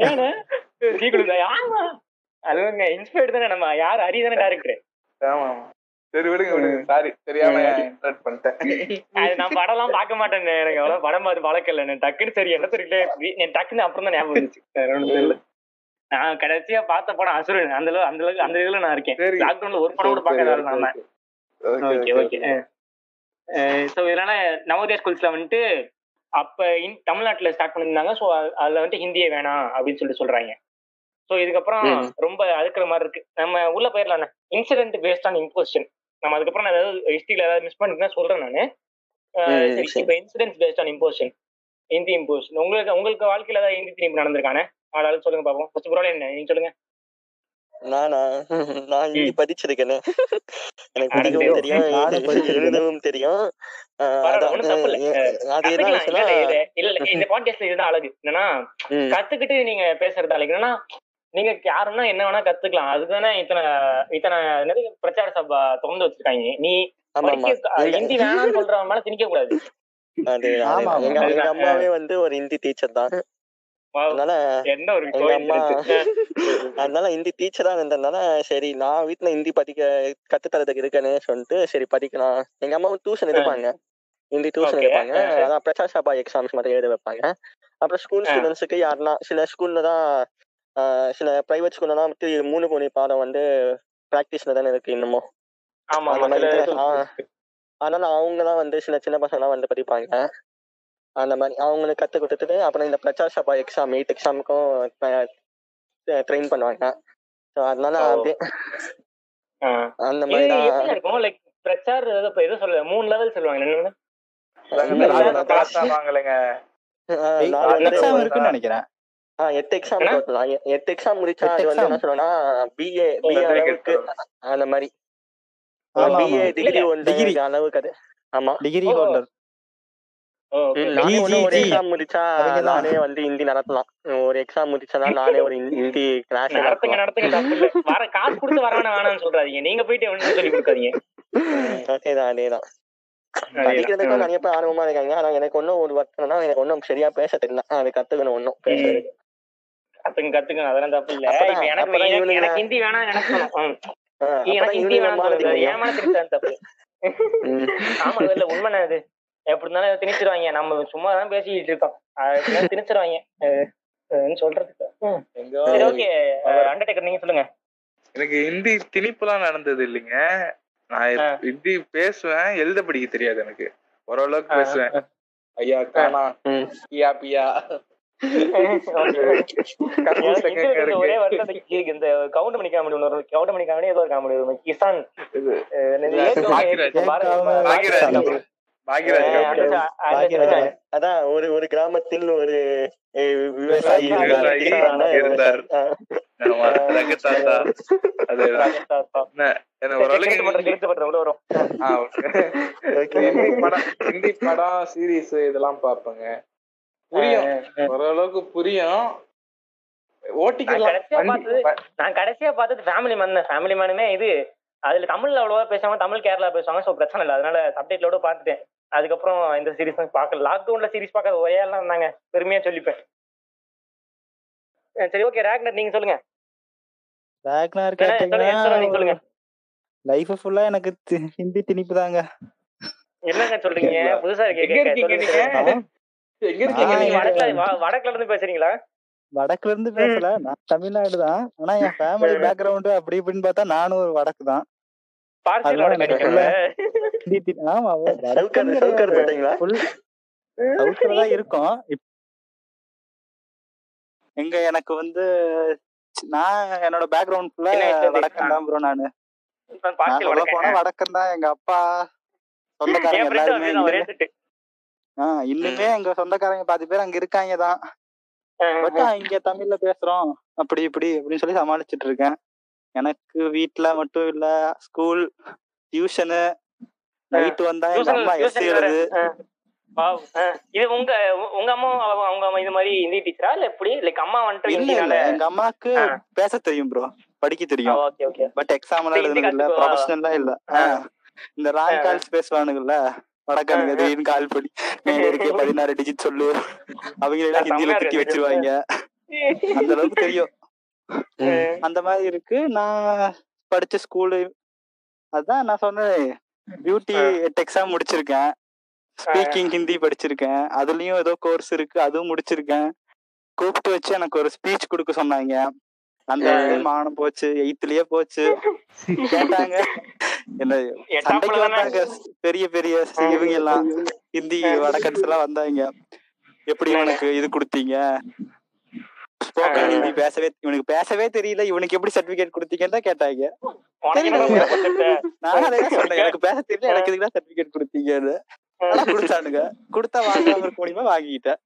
டீ குடிச்சா ஆமா. அதுங்க இன்ஸ்பயர்ட் தானே நம்ம யார் ஹரி தானே டேரக்டர் ஆமா ஆமா. சரி விடுங்க விடுங்க. சாரி தெரியாம இன்டர்ட் பண்ணிட்டேன். அது நான் படம்லாம் பார்க்க மாட்டேன் எனக்கு அவ்வளவு படம் பார்த்து பழக்கல எனக்கு டக்குன்னு சரி என்ன தெரியல என் டக்குன்னு அப்புறம் தான் ஞாபகம் வந்துச்சு. வேற ஒண்ணும் தெரியல. நான் கடைசியா பார்த்த படம் அசுரன். அந்த அளவு அந்த அளவுக்கு அந்த இதுல நான் இருக்கேன். லாக்டவுன்ல ஒரு படம் கூட பார்க்காத நாம. Okay okay. ஸோ இதனால நவோதயா ஸ்கூல்ஸ்ல வந்துட்டு அப்ப இன் தமிழ்நாட்டுல ஸ்டார்ட் பண்ணியிருந்தாங்க. ஸோ அதுல வந்துட்டு ஹிந்தியே வேணாம் அப்படின்னு சொல்லிட்டு சொல்றாங்க. ஸோ இதுக்கப்புறம். ரொம்ப அதுக்குற மாதிரி இருக்கு. நம்ம உள்ள போயிடலாம். இன்சிடென்ட் பேஸ்ட் ஆன் இம்போசிஷன் நம்ம அதுக்கப்புறம் நான் ஏதாவது ஹிஸ்ட்ரியில ஏதாவது மிஸ் பண்ணிட்டு சொல்றேன் நானு. இப்போ incidents based on imposition Hindi imposition உங்களுக்கு உங்களுக்கு வாழ்க்கையில ஏதாவது ஹிந்தி திணிப்பு நடந்திருக்கானே ஆளாலும் சொல்லுங்க பாப்போம். ஃபர்ஸ்ட் ப்ரோல என்ன? நீங்க சொல்லுங்க. நானா? நான் இந்தி படிச்சிருக்கேனே. எனக்கு படிக்கவும் தெரியும். எழுதவும் தெரியும். பரவாயில்ல, இல்ல. இல்ல, இந்த பாட்காஸ்ட்ல இதுதான் அழகு. என்னன்னா கத்துக்கிட்டு நீங்க பேசுறது அழகு. என்னன்னா நீங்க யாருன்னா என்ன வேணா கத்துக்கலாம் அதுதானே இத்தனை இத்தனை பிரச்சார சபா திறந்து வச்சிருக்காங்க நீ ஹிந்தி வேணாம்னு சொல்றவன் மேல திணிக்க கூடாது. எங்க. அம்மாவே வந்து ஒரு ஹிந்தி டீச்சர் தான் அதனால. அதனால ஹிந்தி டீச்சரா இருந்ததுனால சரி நான் வீட்ல ஹிந்தி படிக்க கத்து தரதுக்கு இருக்கேன்னு சொல்லிட்டு சரி படிக்கலாம் எங்க அம்மாவும் டியூஷன் எடுப்பாங்க ஹிந்தி டியூஷன். எடுப்பாங்க. அதான் பிரச்சார சபா எக்ஸாம்ஸ் மட்டும் எழுத வைப்பாங்க அப்புறம் ஸ்கூல். ஸ்டூடெண்ட்ஸுக்கு யாருன்னா சில ஸ்கூல்ல தான் ஆஹ் சில பிரைவேட் ஸ்கூல்லலாம் வந்து மூணு மணி பாடம் வந்து ப்ராக்டிஸ்ல தானே இருக்கு இன்னமும் ஆமா அந்த ஆமா. சில ஆ. அதனால அவங்க தான் வந்து சில சின்ன பசங்கலாம் வந்து படிப்பாங்க. அந்த மாதிரி அவங்களுக்கு கத்து கொடுத்துட்டு அப்புறம் இந்த பிரச்சார சபா எக்ஸாம் எயிட் எக்ஸாமுக்கும் ட்ரெயின் பண்ணுவாங்க. ஸோ அதனால ஓ. அப்படியே ஆ. அந்த இது மாதிரி தான் இருக்கும்? லைக் பிரச்சார் ஏதோ இப்ப எது சொல்ல மூணு லெவல் சொல்லுவாங்க என்னன்னு நாங்க இல்ல, கிளாஸ் வாங்கலைங்க. ஆஹ் நான் வந்து எக்ஸாம் ஒரு- இருக்குன்னு நினைக்கிறேன். எட்டு எக்ஸாம்? டோட்டல் எட்டு எக்ஸாம் முடிச்சா அது வந்து என்ன. சொல்லுவேன்னா பிஏ பிஏ அளவுக்கு அந்த மாதிரி. பிஏ. Degree degree. அளவுக்கு அது. ஆமா. டிகிரி. ஹோல்டர் ஒண்ணு ஒரு. எக்ஸாம் முடிச்சா. நானே வந்து ஹிந்தி நடத்தலாம். ஒரு எக்ஸாம் முடிச்சா நானே ஒரு ஹிந்தி- கிளாஸ் நடத்துங்க நடத்துங்க தப்பு இல்ல வர காசு கொடுத்து வரணும் வேணாம்னு சொல்றாதீங்க. நீங்க போயிட்டு சொல்லி கொடுக்காதீங்க. அதேதான் அதேதான். படிக்கிறதுக்கும் நிறைய பேர் ஆர்வமா இருக்காங்க. ஆனா எனக்கு ஒன்னும் ஒரு வருத்தம்னா எனக்கு ஒன்னும் சரியா பேச தெரியல. அது கத்துக்கணும் ஒன்னும் பேசுறது கத்துங்க கத்துங்க. அதெல்லாம் தப்பு இல்ல. இப்ப எனக்கு எனக்கு- ஹிந்தி வேணாம் நினைக்கணும் எனக்கு ஹிந்தி வேணாம் மேல திணிச்சான் தப்பு. ஆமா இல்ல உண்மை இது. எப்படி இருந்தாலும் திணிச்சிருவாங்க. நம்ம சும்மா தான் பேசிக்கிட்டு இருக்கோம். அது திணிச்சிருவாங்க. சொல்றதுக்கு. சரி ஓகே. அண்டர்டேக்கர் நீங்க சொல்லுங்க. எனக்கு ஹிந்தி திணிப்புலாம் நடந்தது இல்லைங்க. நான். ஹிந்தி பேசுவேன். எழுத படிக்க தெரியாது எனக்கு. ஓரளவுக்கு பேசுவேன். ஐயா காணா. பியா. ஒரே வருஷத்துக்கு இந்த கவுண்டமணி காமெடி ஒன்று வரும் கவுண்டமணி காமெடி ஏதோ ஒரு காமெடி வரும் கிசான். அதான் ஒரு ஒரு கிராமத்தில் ஒரு விவசாயி இருந்தார். ஹிந்தி படம் ஹிந்தி படம் சீரிஸ் இதெல்லாம் பார்ப்பேங்க. புரியும். ஓரளவுக்கு புரியும். நான் கடைசியா பார்த்தது வ- நான் கடைசியா பார்த்தது ஃபேமிலி மேன் ஃபேமிலி மேனுமே இது அதுல தமிழ்ல அவ்வளவா பேசுவாங்க தமிழ் கேரளா பேசுவாங்க சோ பிரச்சனை இல்லை. அதனால சப்டைட்டிலோட பார்த்துட்டேன். அதுக்கப்புறம் இந்த சீரிஸ் பார்க்கல. லாக்டவுன்ல சீரிஸ் பார்க்க ஒரே ஆள் இருந்தாங்க பெருமையா சொல்லிப்பேன். சரி ஓகே ரேக்னர் நீங்க சொல்லுங்க. ராக்னார் சொல்லுங்க, நீங்க சொல்லுங்க. லைஃப் ஃபுல்லா எனக்கு ஹிந்தி திணிப்பு தாங்க என்னங்க சொல்றீங்க? புதுசா இருக்கீங்க எங்க இருக்கீங்க? வடக்குல இருந்து பேசுறீங்களா வடக்குல இருந்து பேசல. நான் தமிழ்நாடு தான். ஆனா என் ஃபேமிலி பேக்ரவுண்ட் அப்படி இப்படின்னு பார்த்தா நானும் ஒரு வடக்கு தான். ஆமா இருக்கும். எங்க எனக்கு வந்து நான் என்னோட பேக்ரவுண்ட் ஃபுல்லா? வடக்கன் தான் ப்ரோ நானு. போனா வடக்கன் தான் எங்க அப்பா சொந்தக்காரங்க எல்லாருமே ஒரே இன்னுமே- எங்க சொந்தக்காரங்க பாதி பேர் அங்க இருக்காங்க தான். பட் இங்க தமிழ்ல பேசுறோம். அப்படி இப்படி அப்படின்னு சொல்லி சமாளிச்சிட்டு இருக்கேன். எனக்கு வீட்ல மட்டும் இல்ல ஸ்கூல் டியூஷனு நைட் வந்தா எங்க அம்மா எஸ். எழுது. இது உங்க உங்க அம்மா அவங்க இது மாதிரி ஹிந்தி டீச்சரா இல்ல எப்படி? லைக் அம்மா வந்துட்டு எங்க அம்மாக்கு. பேச தெரியும் ப்ரோ படிக்க தெரியும். பட் எக்ஸாம் எல்லாம் எழுதுனது இல்ல. கத்துக்கோ. ப்ரொஃபஷனல்லாம் இல்ல. இந்த ராங் கால்ஸ் பேசுவானுங்கல்ல. வடக்கானுங்க திடீர்னு கால் பண்ணி இருக்கே பதினாறு டிஜிட் சொல்லு. அவங்க எல்லாம் ஹிந்தியில திட்டி வச்சிருவாங்க. அந்த அளவுக்கு தெரியும். அந்த மாதிரி இருக்கு. நான் படிச்ச ஸ்கூலு அதான் நான் சொன்னேன். பியூட்டி எக்ஸாம் முடிச்சிருக்கேன். ஸ்பீக்கிங் ஹிந்தி படிச்சிருக்கேன். அதுலயும் ஏதோ கோர்ஸ் இருக்கு. அதுவும் முடிச்சிருக்கேன். கூப்பிட்டு வச்சு எனக்கு ஒரு ஸ்பீச் கொடுக்க சொன்னாங்க. அந்த மானம் போச்சு. எயித்துலயே போச்சு. கேட்டாங்க. என்ன சண்டைக்கு வந்தாங்க. பெரிய பெரிய இவங்க எல்லாம் ஹிந்தி வடக்கன்ஸ் எல்லாம் வந்தாங்க. எப்படி உனக்கு இது கொடுத்தீங்க? ஸ்போக்கன் ஹிந்தி பேசவே இவனுக்கு பேசவே தெரியல. இவனுக்கு எப்படி சர்டிபிகேட் கொடுத்தீங்கன்னு தான் கேட்டாங்க. எனக்கு பேச தெரியல. எனக்கு இதுக்கு சர்டிபிகேட் கொடுத்தீங்கன்னு. கொடுத்தானுங்க. கொடுத்தா வாங்காம இருக்க முடியுமா வாங்கிட்டேன்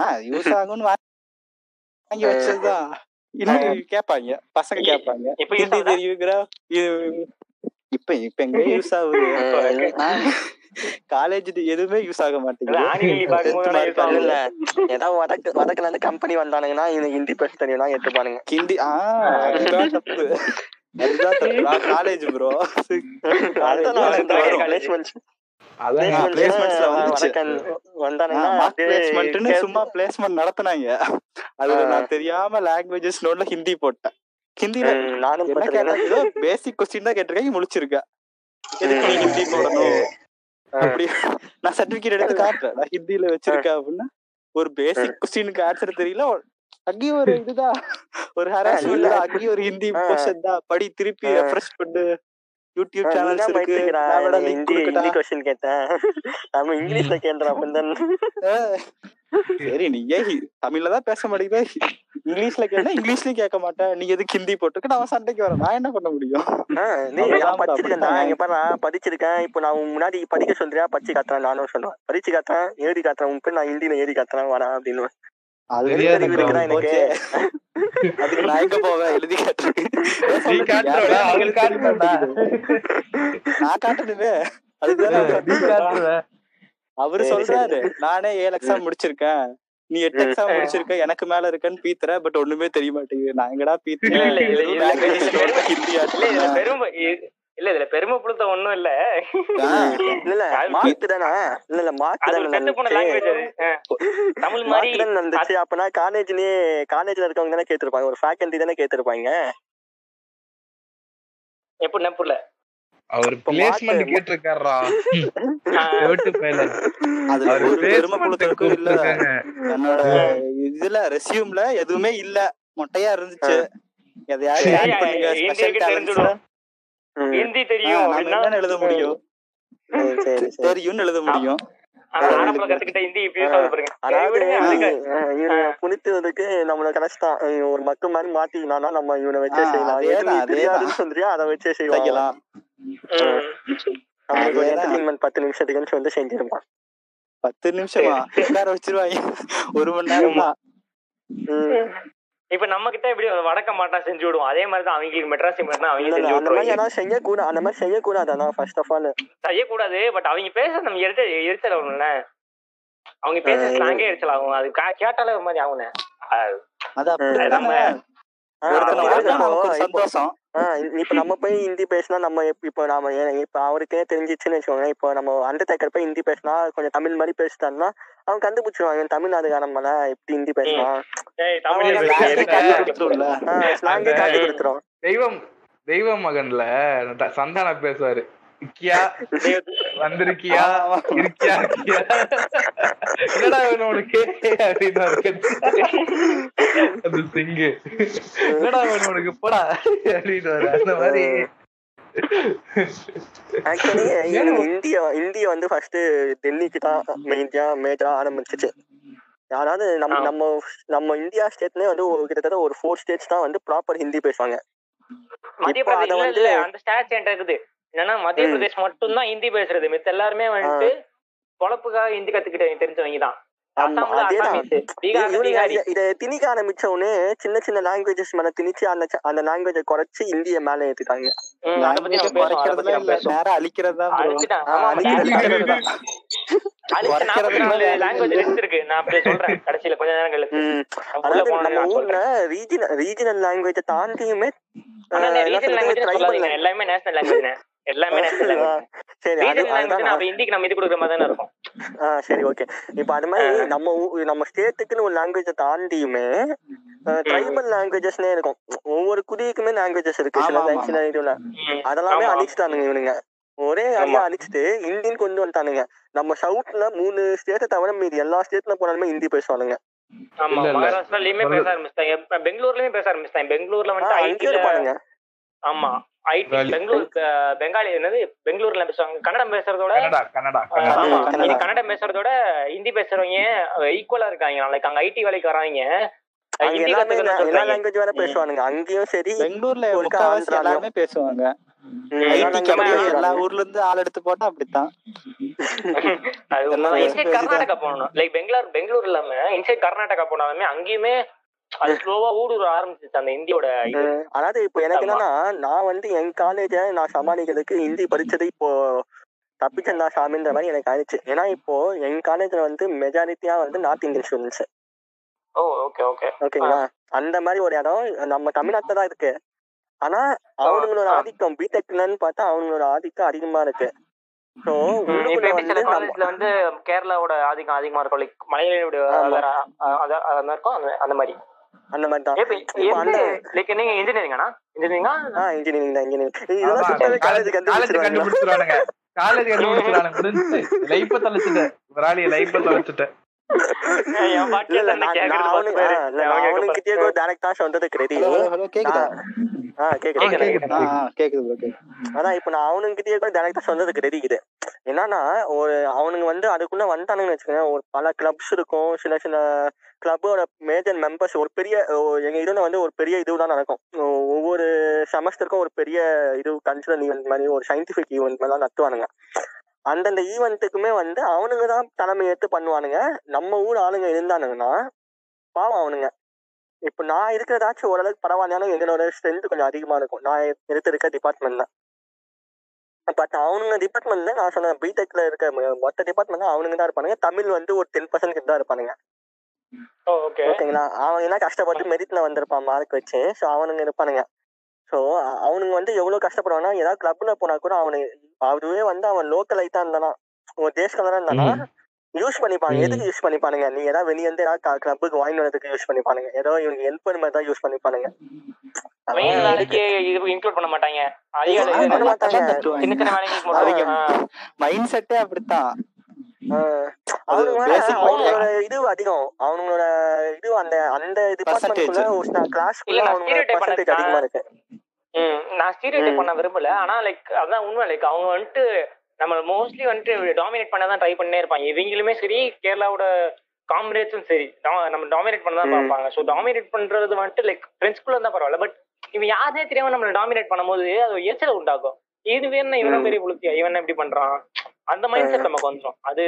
ஆஹ் யூஸ் ஆகும்னு வாங்கி வச்சதுதான். இன்னும் கேட்பாங்க பசங்க கேட்பாங்க ஹிந்தி தெரியுங்கிற இப்ப இப்ப எங்க யூஸ் ஆகுது? காலேஜ் எதுவுமே யூஸ் ஆக மாட்டேங்குது. இல்ல ஏதாவது வடக்கு வடக்குல இருந்து கம்பெனி வந்தானுங்கன்னா ஹிந்தி பேச தெரியும் எடுத்துப்பானுங்க ஹிந்தி ஆஹ் தப்பு. அதுதான் காலேஜ் ப்ரோ சும்மா பிளேஸ்மெண்ட் நடத்தினாங்க. அதுல நான் தெரியாம லாங்குவேஜஸ் நோட்ல ஹிந்தி போட்டேன். ஹிந்தில நானும் பேசிக் கொஸ்டின் தான் கேட்டிருக்கேன் முடிச்சிருக்கேன் எதுக்கு நீ ஹிந்தி போடணும்? அப்படி நான் சர்டிபிகேட் எடுத்து காட்டுறேன். நான் ஹிந்தில வச்சிருக்கேன் அப்படின்னா. ஒரு பேசிக் கொஸ்டினுக்கு ஆன்சர் தெரியல. அங்கேயும் ஒரு இதுதான். ஒரு ஹராஸ்மெண்ட் அங்கேயும் ஒரு ஹிந்தி தான். படி திருப்பி ரெஃப்ரெஷ் பண்ணு. யூடியூப் சேனல்ஸ் இருக்கு நான் ஹிந்தி ஹிந்தி क्वेश्चन கேட்டேன் நம்ம இங்கிலீஷ்ல கேக்குறா அப்பதான் சரி நீ ஏன் தமிழ்ல தான் பேச மாட்டேங்குது இங்கிலீஷ்ல கேட்டா இங்கிலீஷ்லயும் கேட்க மாட்டேன் நீ எதுக்கு ஹிந்தி போட்டுக்கு நான் சண்டைக்கு வரேன் நான் என்ன பண்ண முடியும் படிச்சிருக்கேன் இங்க பாரு படிச்சிருக்கேன் இப்போ நான் முன்னாடி படிக்க சொல்றியா படிச்சு காட்டுறேன் நானும் சொல்லுவேன் படிச்சு காட்டுறேன் எழுதி காட்டுறேன் உன் நான் ஹிந்தியில எழுதி காட்டுறேன் வரேன் அப்படின்னு அவரு சொல்றாரு நானே ஏழு எக்ஸாம் முடிச்சிருக்கேன். நீ எட்டு எக்ஸாம் முடிச்சிருக்க. எனக்கு மேல இருக்கன்னு பீத்துற பட் ஒண்ணுமே தெரிய மாட்டேங்குது. நான் எங்கடா பீத்துறேன்? இல்ல இதுல பெருமை புழுத்த ஒண்ணும் இல்ல. இல்ல மார்க் தானா? இல்ல இல்ல மார்க் தமிழ் மாதிரி இருந்துச்சு அப்பனா காலேஜ்லயே காலேஜ்ல இருக்கவங்க தானே கேட்டிருப்பாங்க. ஒரு ஃபேக்கல்டி தானே கேட்டிருப்பாங்க. எப்படி நப்புல அவர் பிளேஸ்மெண்ட் கேட்டிருக்காரா செவிட்டு பையல அது ஒரு பெருமை புழுத்தருக்கு இல்ல. என்னோட இதுல ரெசியூம்ல எதுவுமே இல்ல. மொட்டையா இருந்துச்சு. எதையாவது ஆட் பண்ணுங்க. ஸ்பெஷல் டேலண்ட்ஸ் ஹிந்தி தெரியும் எழுத முடியும்? தெரியும்னு எழுத முடியும். புனித்துவதுக்கு நம்மள கஷ்டம் ஒரு மக்கு மாதிரி நம்ம இவனை வச்சே செய்யலாம். சொல்றியா? அதை வச்சே செய்யலாம். பத்து நிமிஷத்துக்குன்னு வந்து செஞ்சிருப்பான் பத்து நிமிஷமா? உட்கார வச்சிருவாங்க. ஒரு மணி நேரம்? தான் இப்ப நம்ம கிட்ட எப்படி வடக்க மாட்டான் செஞ்சு விடுவோம். அதே மாதிரி தான் அவங்களுக்கு மெட்ராஸ் மட்டும் அவங்க அந்த மாதிரி ஏதாவது செய்யக்கூடாது அந்த மாதிரி செய்யக்கூடாது ஃபர்ஸ்ட் ஆஃப் ஆல் செய்யக்கூடாது பட் அவங்க பேச நம்ம எரிச்சல் எரிச்சல் ஆகும்ல. அவங்க பேச ஸ்லாங்கே எரிச்சல் ஆகும். அது கேட்டாலே ஒரு மாதிரி ஆகும்ல. அது நம்ம சந்தோஷம். இப்ப நம்ம போய் ஹிந்தி பேசினா நம்ம இப்போ நாம இப்ப அவருக்கே தெரிஞ்சிச்சுன்னு வச்சுக்கோங்க இப்போ நம்ம அண்டர்டேக்கர் போய் ஹிந்தி பேசினா கொஞ்சம் தமிழ் மாதிரி பேசிட்டான்னா அவன் கண்டுபிடிச்சிருவாங்க தமிழ்நாடுகாரன் மேல எப்படி ஹிந்தி பேசலாம் காட்டி கொடுத்துரும் தெய்வம் தெய்வ மகன்ல சந்தானா பேசுவாரு. இருக்கியா? வந்திருக்கியா? இருக்கியா இருக்கியா? என்னடா வேணும் உனக்கு? அப்படின்னு அது சிங்கு. என்னடா வேணும் உனக்கு? போடா. அப்படின்னு அந்த மாதிரி. ஆக்சுவலி இந்தியா இந்தியா வந்து ஃபர்ஸ்ட் டெல்லிக்கு தான் மெயின்டியா மேஜரா ஆரம்பிச்சிச்சு அதாவது நம்ம நம்ம நம்ம இந்தியா ஸ்டேட்லயே வந்து கிட்டத்தட்ட ஒரு ஃபோர் ஸ்டேட்ஸ் தான் வந்து ப்ராப்பர் ஹிந்தி பேசுவாங்க. அந்த ஸ்டாட்ஸ் என்கிட்ட இருக்குது. என்னன்னா மத்திய பிரதேஷ் மட்டும் தான் ஹிந்தி பேசுறது. மித்த எல்லாருமே வந்துட்டு பொழப்புக்காக ஹிந்தி கத்துக்கிட்டு தெரிஞ்சவங்க தான். இத திணிக்க ஆரம்பிச்ச உடனே சின்ன சின்ன லாங்குவேஜஸ் மேல திணிச்சு அந்த அந்த லாங்குவேஜ குறைச்சு இந்திய மேல ஏத்திட்டாங்க. ரீஜனல் லாங்குவேஜ தாண்டியுமே எல்லாமே நேஷனல் லாங்குவேஜ் எல்லாமே ஹிந்திக்கு நம்ம இது கொடுக்குற மாதிரி தானே இருக்கும். சரி ஓகே. இப்போ அது மாதிரி நம்ம ஊ- நம்ம ஸ்டேட்டுக்குன்னு ஒரு லாங்குவேஜை தாண்டியுமே ட்ரைபல் லாங்குவேஜஸ்னே இருக்கும். ஒவ்வொரு குடிக்குமே லாங்குவேஜஸ் இருக்கு. சில இதுல. அதெல்லாமே. அழிச்சிட்டானுங்க இவனுங்க. ஒரே அடியா அழிச்சிட்டு ஹிந்தின்னு கொண்டு வந்துட்டானுங்க. நம்ம சவுத்ல மூணு ஸ்டேட்டை தவிர மீதி எல்லா ஸ்டேட்ல போனாலுமே ஹிந்தி பேசுவானுங்க. ஆமா. மகாராஷ்டிராலயுமே பேச ஆரம்பிச்சிட்டாங்க. பெங்களூர்லயுமே பேச ஆரம்பிச்சிட்டாங்க. பெங்களூர்ல அங்கேயே ஐடில இருப்பானுங்க. ஆமா. ஐடி. பெங்களூர் பெங்காலி என்னது? பெங்களூர்ல பேசுவாங்க. கன்னடம் பேசுறதோட கன்னடா. கன்னடம் பேசுறதோட ஹிந்தி பேசுறவங்க ஈக்குவலா இருக்காங்க. லைக் அங்க ஐடி வேலைக்கு வராங்க. எல்லா லாங்குவேஜ் வேற பேசுவானுங்க. அங்கேயும் சரி பெங்களூர்ல பேசுவாங்க. எல்லா ஊர்ல இருந்து ஆள் எடுத்து போட்டா அப்படித்தான். கர்நாடகா போகணும். லைக் பெங்களூர் பெங்களூர் இல்லாம இன்சைட் கர்நாடகா போனாலுமே அங்கேயுமே அது ஸ்லோவா ஊடுருவ ஆரம்பிச்சிச்சு அந்த இந்தியோட அதாவது இப்போ எனக்கு. என்னன்னா நான் வந்து என் காலேஜ நான் சமாளிக்கிறதுக்கு ஹிந்தி படிச்சது இப்போ தப்பிச்சந்தா சாமின்ற மாதிரி எனக்கு ஆயிடுச்சு. ஏன்னா இப்போ என் காலேஜ்ல வந்து மெஜாரிட்டியா வந்து north Indian students oh okay okay ஓகேங்களா அந்த மாதிரி ஒரு இடம் நம்ம தமிழ்நாட்டுல தான் இருக்கு. ஆனா அவனுங்களோட ஆ. ஆதிக்கம் பிடெக்லன்னு பார்த்தா அவங்களோட ஆதிக்கம் அதிகமா இருக்கு. வந்து நம்ம காலேஜ்ல வந்து கேரளாவோட ஆதிக்கம் அதிகமா இருக்கும்? மலையாளியோட இருக்கும்? அந்த மாதிரி. அந்த மாதிரி தான். லைக் நீங்க இன்ஜினியரிங்கானா இன்ஜினியரிங்கா ஆ? இன்ஜினியரிங் தான் இன்ஜினியரிங் இதெல்லாம் சுத்தவே காலேஜ் கண்டுபிடிச்சிருவானுங்க. காலேஜ் கண்டுபிடிச்சிருவானுங்க. முடிஞ்சு லைஃப தொலைச்சிட்டேன் ராலிய லைஃப தொலைச்சிட்டேன் என் பாட்டு இல்ல இல்ல என்ன நான் கேக்குறது நான் பத்து அவனுக்கு பேரு. ஆ, இல்ல நான் அவங்க அவனுக்கிட்டே கூட டைரக்டா சொன்னதுக்கு ரெடி ஹலோ ஹலோ கேக்குதா? ஆ கேக்குது. கேக்குது, கேக்குது. ஆ ஆ, கேக்குது bro, கேக்குது. அதான் இப்ப நான் அவனுங்கிட்டயே கூட டைரக்டா சொன்னதுக்கு ரெடி இது என்னன்னா ஒரு அவனுங்க வந்து அதுக்குள்ள வந்துட்டானுங்கன்னு வச்சுக்கோங்க ஒரு பல கிளப்ஸ் இருக்கும். சில சில கிளப்போட மேஜர் மெம்பர்ஸ் ஒரு பெரிய ஓ- எங்க இதுல வந்து ஒரு பெரிய இதுதான் நடக்கும். ஒவ்வொரு செமஸ்டருக்கும் ஒரு பெரிய இது கல்ச்சுரல் ஈவெண்ட் மாதிரி ஒரு சயின்டிபிக் ஈவெண்ட் மாதிரி தான் நடத்துவானுங்க. அந்தந்த ஈவெண்ட்டுக்குமே வந்து அவனுங்க தான் தலைமை ஏற்று பண்ணுவானுங்க. நம்ம ஊர் ஆளுங்க இருந்தானுங்கன்னா பாவம் அவனுங்க. இப்போ நான் இருக்கிறதாச்சும் ஓரளவுக்கு பரவாயில்லையாலும் எங்களோட ஸ்ட்ரென்த் கொஞ்சம் அதிகமாக இருக்கும். நான் எடுத்து இருக்க டிபார்ட்மெண்ட் பட் அவனுங்க டிபார்ட்மெண்ட்ல நான் சொன்னேன் பிடெக்ல இருக்க மொத்த டிபார்ட்மெண்ட் அவனுங்க தான் இருப்பானுங்க. தமிழ் வந்து ஒரு டென் பர்சன்ட் கிட்ட தான் இருப்பானுங்க. ஓகேங்களா? அவன் எல்லாம் கஷ்டப்பட்டு மெரிட்ல வந்திருப்பான் மார்க் வச்சு. ஸோ அவனுங்க இருப்பானுங்க. ஸோ அவனுங்க வந்து எவ்வளவு கஷ்டப்படுவானா ஏதாவது கிளப்ல போனா கூட அவனுக்கு அதுவே வந்து அவன் லோக்கல் ஐட்டா இருந்தானா? ஒரு தேஷ் கலரா இருந்தானா? யூஸ் பண்ணிப்பாங்க. எதுக்கு யூஸ் பண்ணிப்பானுங்க? நீ ஏதாவது வெளிய இருந்து ஏதாவது கிளப்புக்கு வாங்கி வரதுக்கு யூஸ் பண்ணிப்பானுங்க. ஏதோ இவனுக்கு ஹெல்ப் பண்ண மாதிரி தான் யூஸ் பண்ணிப்பானுங்க. இன்க்ளூட் பண்ண மாட்டாங்க. மைண்ட் செட்டே அப்படித்தான். அவங்களோட இது அதிகம். அவங்களோட இது அந்த அந்த டிபார்ட்மெண்ட்குள்ள ஒரு கிளாஸ்க்குள்ள இல்ல, நான் பர்சன்டேஜ் அதிகமா இருக்கு. ஸ்டீரியோடைப். பண்ண விரும்பல. ஆனா லைக் அதான் உண்மை. லைக் அவங்க வந்துட்டு நம்ம மோஸ்ட்லி வந்துட்டு டாமினேட் பண்ண தான் ட்ரை பண்ணே இருப்பாங்க. இவங்களுமே சரி கேரளாவோட காம்ரேட்ஸும் சரி. நம்ம டாமினேட் பண்ண தான். பார்ப்பாங்க. ஸோ டாமினேட் பண்றது வந்துட்டு லைக் ஃப்ரெண்ட்ஸ்குள்ள இருந்தா பரவாயில்ல. பட் இவன் யாருனே தெரியாம நம்மள டாமினேட் பண்ணும்போது அது எச்சலை உண்டாக்கும். இது வேணும் இவன. பெரிய புளுத்தியா? இவன் எப்படி பண்றான்? அந்த மைண்ட் செட் நமக்கு வந்துடும் அது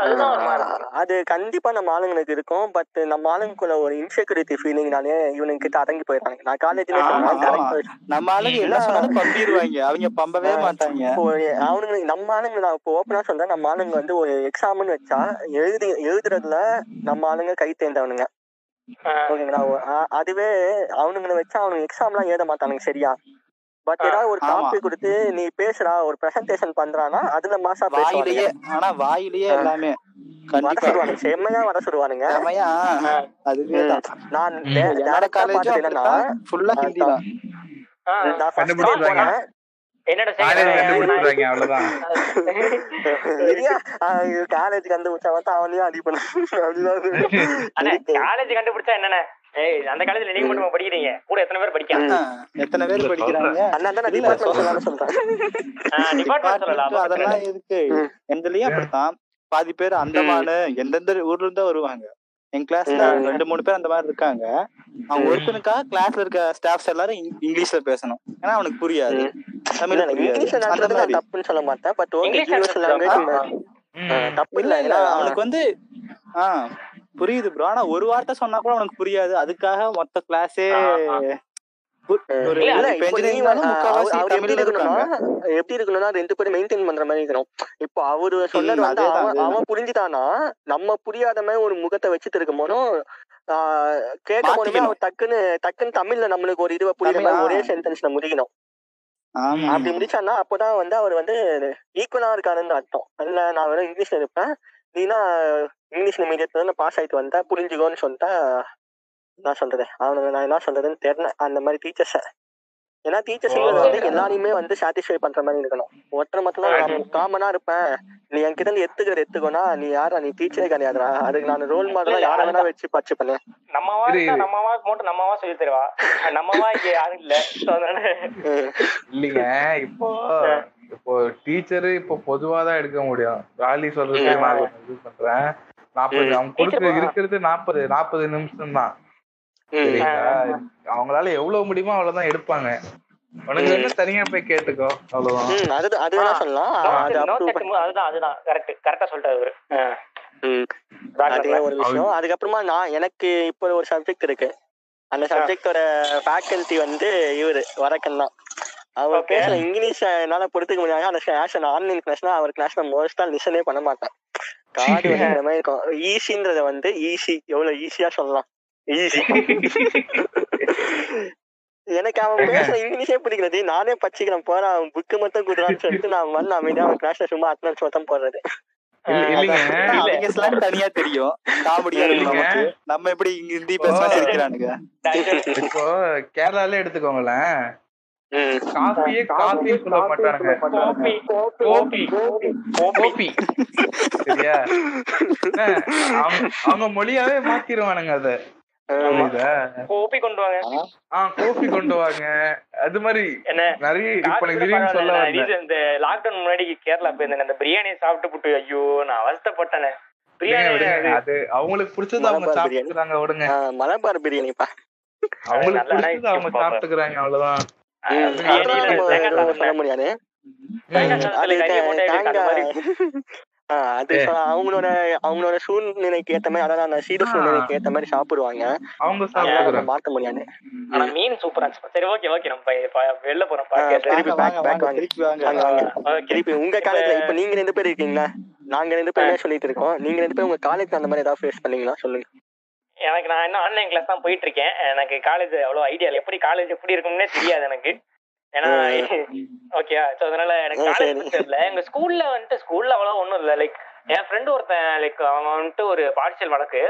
அதுதான் ஒரு மாதிரி ஆஹ் அது கண்டிப்பா நம்ம ஆளுங்களுக்கு இருக்கும். பட் நம்ம ஆளுங்களுக்குள்ள ஒரு இன்செக்யூரிட்டி ஃபீலிங்னாலே இவனுங்க கிட்ட அடங்கி போயிடுறாங்க. நான் காலேஜ்ல. நம்ம ஆளுங்க என்ன சொன்னாலும் பம்பிடுவாங்க. அவங்க பம்பவே. மாட்டாங்க. இப்போ அவனுங்க நம்ம ஆளுங்க நான் இப்போ ஓப்பனா சொல்றேன் நம்ம ஆளுங்க வந்து ஒரு எக்ஸாம்னு வச்சா எழுதி எழுதுறதுல நம்ம ஆளுங்க கை தேர்ந்தவனுங்க ஓகேங்களா? அதுவே அவனுங்களை வச்சு அவனுங்க எக்ஸாம்லாம் எழுத மாட்டானுங்க சரியா? பட் ஏதாவது ஒரு. காப்பி கொடுத்து நீ பேசுறா ஒரு பிரசன்டேஷன் பண்றானா அதுல மாசா வாயிலேயே ஆனா வாயிலேயே. எல்லாமே. வர செம்மையா வர சொல்லுவானுங்க. செமையா அதுவே நான் என்னன்னா ஃபுல்லா ஹிந்தி தான். காலேஜ் கண்டுபிடிச்சா அவனையும் அடி பண்ண. காலேஜ் கண்டுபிடிச்சா என்னண்ணே? ஏய் அந்த காலேஜ்ல நீங்க மட்டும் படிக்கிறீங்க. கூட எத்தனை பேர் படிக்காங்க ஆ, எத்தனை பேர் படிக்கிறாங்க? அதெல்லாம் ம். எந்தலயும் அப்படித்தான். பாதி பேர் அந்தமானு எந்தெந்த ஊர்ல இருந்தா வருவாங்க. என் கிளாஸ்ல. ரெண்டு மூணு பேர் அந்த மாதிரி இருக்காங்க. அவங்க ஒருத்தனுக்காக கிளாஸ்ல இருக்க ஸ்டாஃப்ஸ் எல்லாரும் இங்- இங்கிலீஷ்ல பேசணும். ஏன்னா அவனுக்கு புரியாது. இல்ல, தமிழ் இல்ல, புரியாது. தப்புன்னு சொல்ல மாட்டேன். But okay English universal language தப்பு? இல்ல. அவனுக்கு வந்து ஆ. புரியுது ப்ரோ ஆனா ஒரு வார்த்தை சொன்னா கூட அவனுக்கு புரியாது. அதுக்காக மொத்த கிளாஸே எப்படி இருக்கணும்னா ரெண்டு பேரும் மெயின்டைன் பண்ற மாதிரி இருக்கணும். இப்போ அவரு சொன்னது வந்து அவன். அவன் புரிஞ்சுட்டானா நம்ம புரியாத மாதிரி ஒரு முகத்தை வச்சுட்டு இருக்கும் போதும் கேட்கும் போதுமே. அவர் டக்குன்னு டக்குன்னு தமிழ்ல நம்மளுக்கு ஒரு இதுவை புரியுற மாதிரி. ஒரே சென்டென்ஸ்ல முடிக்கணும். அப்படி முடிச்சான்னா அப்பதான் வந்து அவர் வந்து ஈக்குவலா இருக்காருன்னு அர்த்தம். இல்ல நான் வெறும் இங்கிலீஷ்ல இருப்பேன். நீனா இங்கிலீஷ்ல மீடியத்துல பாஸ் ஆயிட்டு வந்தா புரிஞ்சுக்கோன்னு சொல்லிட்டா என்ன சொல்றது அவனுக்கு நான் என்ன சொல்றதுன்னு தெரியல. அந்த மாதிரி டீச்சர்ஸ ஏன்னா டீச்சர்ஸ் வந்து எல்லாரையுமே வந்து சாட்டிஸ்ஃபை பண்ற மாதிரி இருக்கணும். ஒருத்தர் மட்டும் நான் காமனா இருப்பேன். நீ என்கிட்ட இருந்து எத்துக்கிற எத்துக்கோனா நீ யாரா நீ டீச்சரே கிடையாதுடா. அதுக்கு நான் ரோல் மாடலா யாரை வேணா வச்சு பச்சு பண்ணேன் நம்மவா. நம்மவா மட்டும் நம்மவா சொல்லி தருவா. நம்மவா இங்க யாரும் இல்ல. இல்லைங்க. இப்போ இப்போ டீச்சரு இப்போ பொதுவா தான் எடுக்க முடியும். ராலி சொல்றது நான் இது பண்றேன். நாற்பது. அவங்க கொடுக்க இருக்கிறது நாற்பது நாற்பது நிமிஷம் தான் அவங்களால எவ்வளவு முடியுமோ அவ்வளவுதான் எடுப்பாங்க. உனக்கு என்ன தனியா போய் கேட்டுக்கோ அவ்வளவுதான். ம், அது அது வேணா ஆ. சொல்லலாம். அதுதான் அதுதான். கரெக்ட் கரெக்டா சொல்லிட்டாரு அவரு. அதே ஒரு விஷயம். அதுக்கப்புறமா நான் எனக்கு இப்போ ஒரு சப்ஜெக்ட் இருக்கு. அந்த சப்ஜெக்டோட ஃபேக்கல்டி வந்து இவரு வரக்கன் தான். அவர். பேசுற இங்கிலீஷ் என்னால பொறுத்துக்க முடியாது அந்த அன் ஆன்லைன் கிளாஸ்னா அவர் கிளாஸ் நான் மோஸ்டா லிசனே பண்ண மாட்டேன். காடு வந்து இந்த மாதிரி இருக்கும். ஈஸின்றத வந்து ஈஸி எவ்வளவு ஈஸியா சொல்லலாம். ஈஸி எனக்கு அவன் பேசுற இங்கிலீஷே பிடிக்கிறது நானே பச்சிக்கிறேன். போற அவன் புக்கு மட்டும் குடுறான்னு சொல்லிட்டு நான் வந்து அமைதியா அவன் கிளாஸ்ல சும்மா அட்டனன்ஸ் மட்டும் போடுறது. தனியா தெரியும். காமெடியா நம்ம எப்படி இங்க ஹிந்தி சிரிக்கிறானுங்க. இப்போ கேரளாலே எடுத்துக்கோங்களேன். சொல்ல மாட்டானுங்க. கோபி கோபி கோபி சரியா? என்ன, அவங்க மொழியாவே மாத்திருவானுங்க அத. கோபி கொண்டு வாங்க. ஆ? கோபி கொண்டு வாங்க. அது மாதிரி என்ன? நிறைய இந்த லாக்டவுன் முன்னாடி கேரளா போயிருந்தேன். அந்த பிரியாணி சாப்பிட்டு புட்டு. ஐயோ நான் அவஸ்தைப்பட்டேனே. பிரியாணி. அது அவங்களுக்கு பிடிச்சது அவங்க. சாப்பிட்டுக்கிறாங்க விடுங்க. மலபார் பிரியாணிப்பா. அவங்களுக்கு நல்லா பிடிச்சது அவங்க. சாப்பிட்டுக்கிறாங்க அவ்வளவுதான். அது அவங்களோட அவங்களோட சூழ்நிலைக்கு ஏத்த மாதிரி அதாவது அந்த சூழ்நிலைக்கு ஏத்த மாதிரி சாப்பிடுவாங்க. அவங்க முடியாது. ஆனா மீன் சூப்பரா இருந்துச்சு. சரி ஓகே ஓகே நம்ம வெளில போறோம். திருப்பி வாங்க. திருப்பி உங்க காலேஜ்ல இப்ப நீங்க ரெண்டு பேர் இருக்கீங்களா? நாங்க ரெண்டு பேருமே சொல்லிட்டு இருக்கோம். நீங்க ரெண்டு பேரும் உங்க காலேஜ்ல அந்த மாதிரி ஏதாவது ஃபேஸ் பண்ணீங்களா? சொல்லுங்க. எனக்கு நான் இன்னும் ஆன்லைன் கிளாஸ் தான் போயிட்டு இருக்கேன் எனக்கு காலேஜ் அவ்வளவு ஐடியா இல்லை. எப்படி காலேஜ் எப்படி இருக்கும்னே தெரியாது எனக்கு. ஏன்னா ஓகே ஸோ அதனால எனக்கு காலேஜ். தெரியல. எங்க ஸ்கூல்ல வந்துட்டு ஸ்கூல்ல அவ்வளோ ஒன்றும் இல்லை. லைக் என் ஃப்ரெண்டு ஒருத்தன் லைக் அவன் வந்துட்டு ஒரு பார்சியல் வழக்கு.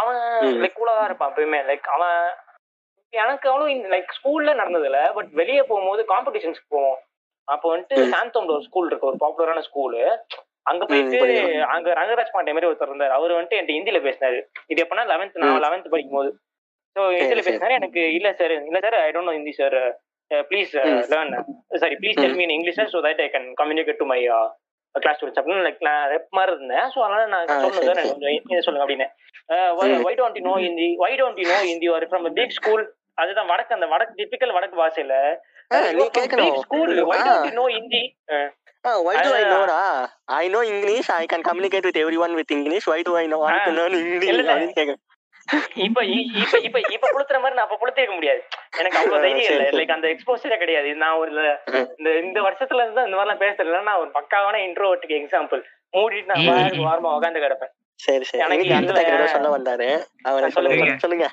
அவன். லைக் கூலாக தான் இருப்பான் எப்பயுமே. லைக் அவன் எனக்கு அவ்வளோ லைக் ஸ்கூல்ல நடந்ததில்ல. பட் வெளியே போகும்போது காம்படிஷன்ஸ்க்கு போவோம். அப்போ வந்துட்டு. சாந்தோம்ல ஒரு ஸ்கூல் இருக்கு. ஒரு பாப்புலரான ஸ்கூலு அங்க போயிட்டு. அங்க ரங்கராஜ் பாண்டே மாதிரி ஒருத்தர் இருந்தார். அவர் வந்துட்டு என்கிட்ட ஹிந்தியில பேசினாரு. இது எப்படின்னா லெவன்த். நான் லெவன்த் படிக்கும் போது ஸோ ஹிந்தியில சரி. பேசினாரு. எனக்கு இல்ல சார் இல்ல sir I don't know Hindi sir please. Learn sorry please tell mean English so that I can communicate to my class students அப்படின்னு லைக் நான் ரெப் மாதிரி இருந்தேன். ஸோ அதனால நான் சொல்லுங்க சரி, கொஞ்சம் சொல்லுங்க அப்படின்னு. Why don't you know Hindi why don't you know Hindi ஒரு ஃப்ரம் பிக் ஸ்கூல் அதுதான் வடக்கு அந்த வடக்கு டிபிக்கல் வடக்கு பாஷையில school why. Don't you know Hindi Ah, why do I Ah. know டா I know English. I can communicate with everyone with English. Why do I know? Want to learn English. இப்ப இப்ப இப்ப இப்ப புளுத்துற மாதிரி நான் அப்ப புளுத்திருக்க முடியாது. எனக்கு அவ்வளவு தைரியம் இல்ல. லைக் அந்த எக்ஸ்போசரே கிடையாது. நான் ஒரு. இந்த இந்த வருஷத்துல இருந்து இந்த மாதிரிலாம் பேசுறதுல நான் ஒரு பக்காவான இன்ட்ரோவர்ட்டுக்கு எக்ஸாம்பிள் மூடிட்டு நான். வாரமா உட்காந்து கிடப்பேன். சரி சரி. எனக்கு அந்த சொல்ல வந்தாரு? அவரை சொல்லுங்க. சொல்லுங்க.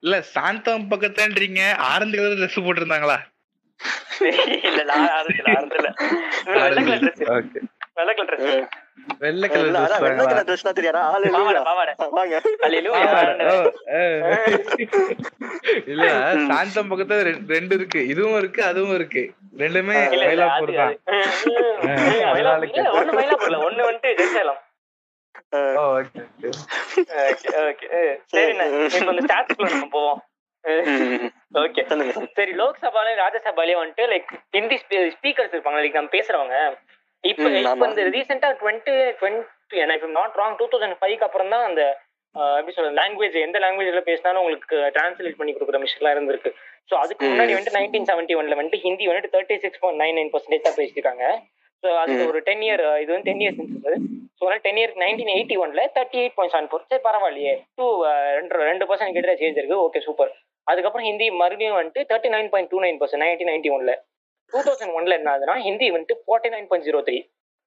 இல்ல சாந்தம் பக்கத்துலன்றீங்க. ஆரஞ்சு கலர் ட்ரெஸ் போட்டிருந்தாங்களா? இல்ல ஆரம்பிச்சல ஆரம்பிச்சல வெள்ளை கலர் ட்ரெஸ் ஓகே வெள்ளை கலர் ட்ரெஸ் ம். வெள்ளை இல்ல, கலர் அதான் வெள்ளை ட்ரெஸ் கலர் ட்ரெஸ் தான் தெரியாதா? ஆளு பாவாடை பாவாடை வாங்க. இல்ல சாந்தம் பக்கத்துல ரெண்டு இருக்கு. இதுவும் இருக்கு அதுவும் இருக்கு. ரெண்டுமே மயிலாப்பூர் தான். ஒண்ணு மயிலாப்பூர்ல ஒண்ணு வந்துட்டு okay. Okay okay. சரிண்ணே இப்ப இந்த ஸ்டாட்ஸ்குள்ள நம்ம போவோம். ஓகே. சரி லோக்சபாலையும் ராஜ்யசபாலையும் வந்துட்டு லைக் ஹிந்தி ஸ்பீக்கர்ஸ் இருப்பாங்க. லைக் நம்ம பேசுறவங்க. இப்ப இப்ப. இந்த ரீசெண்டா டுவெண்ட்டி டுவெண்ட்டி எனக்கு நாட் ராங் டூ தௌசண்ட் ஃபைவ்க்கு அப்புறம் தான் அந்த எப்படி சொல்றது லாங்குவேஜ் எந்த லாங்குவேஜ்ல பேசினாலும் உங்களுக்கு டிரான்ஸ்லேட் பண்ணி கொடுக்குற மிஷின்லாம் இருந்திருக்கு. ஸோ அதுக்கு. முன்னாடி வந்துட்டு நைன்டீன் செவன்டி ஒன்ல வந்துட்டு ஹிந்தி வந்துட்டு thirty six point nine nine percentage தான் பேசியிருக்காங்க. ஸோ அதுக்கு ம். ஒரு டென் இயர் இது வந்து டென் இயர்ஸ் இருந்தது ஸோ அதனால டென் இயர் நைன்டீன் எயிட்டி ஒன்ல thirty eight point seven four சரி பரவாயில்லையே. டூ ரெண்டு ரெண்டு பர்சன்ட் கிட்ட சேஞ்ச் இருக்கு. ஓகே சூப்பர் அதுக்கப்புறம் ஹிந்தி மறுபடியும் வந்துட்டு thirty nine point two nine percent nineteen ninety ஒன்ல டூ தௌசண்ட் ஒன்ல என்ன ஆகுதுன்னா ஹிந்தி வந்துட்டு forty nine point zero three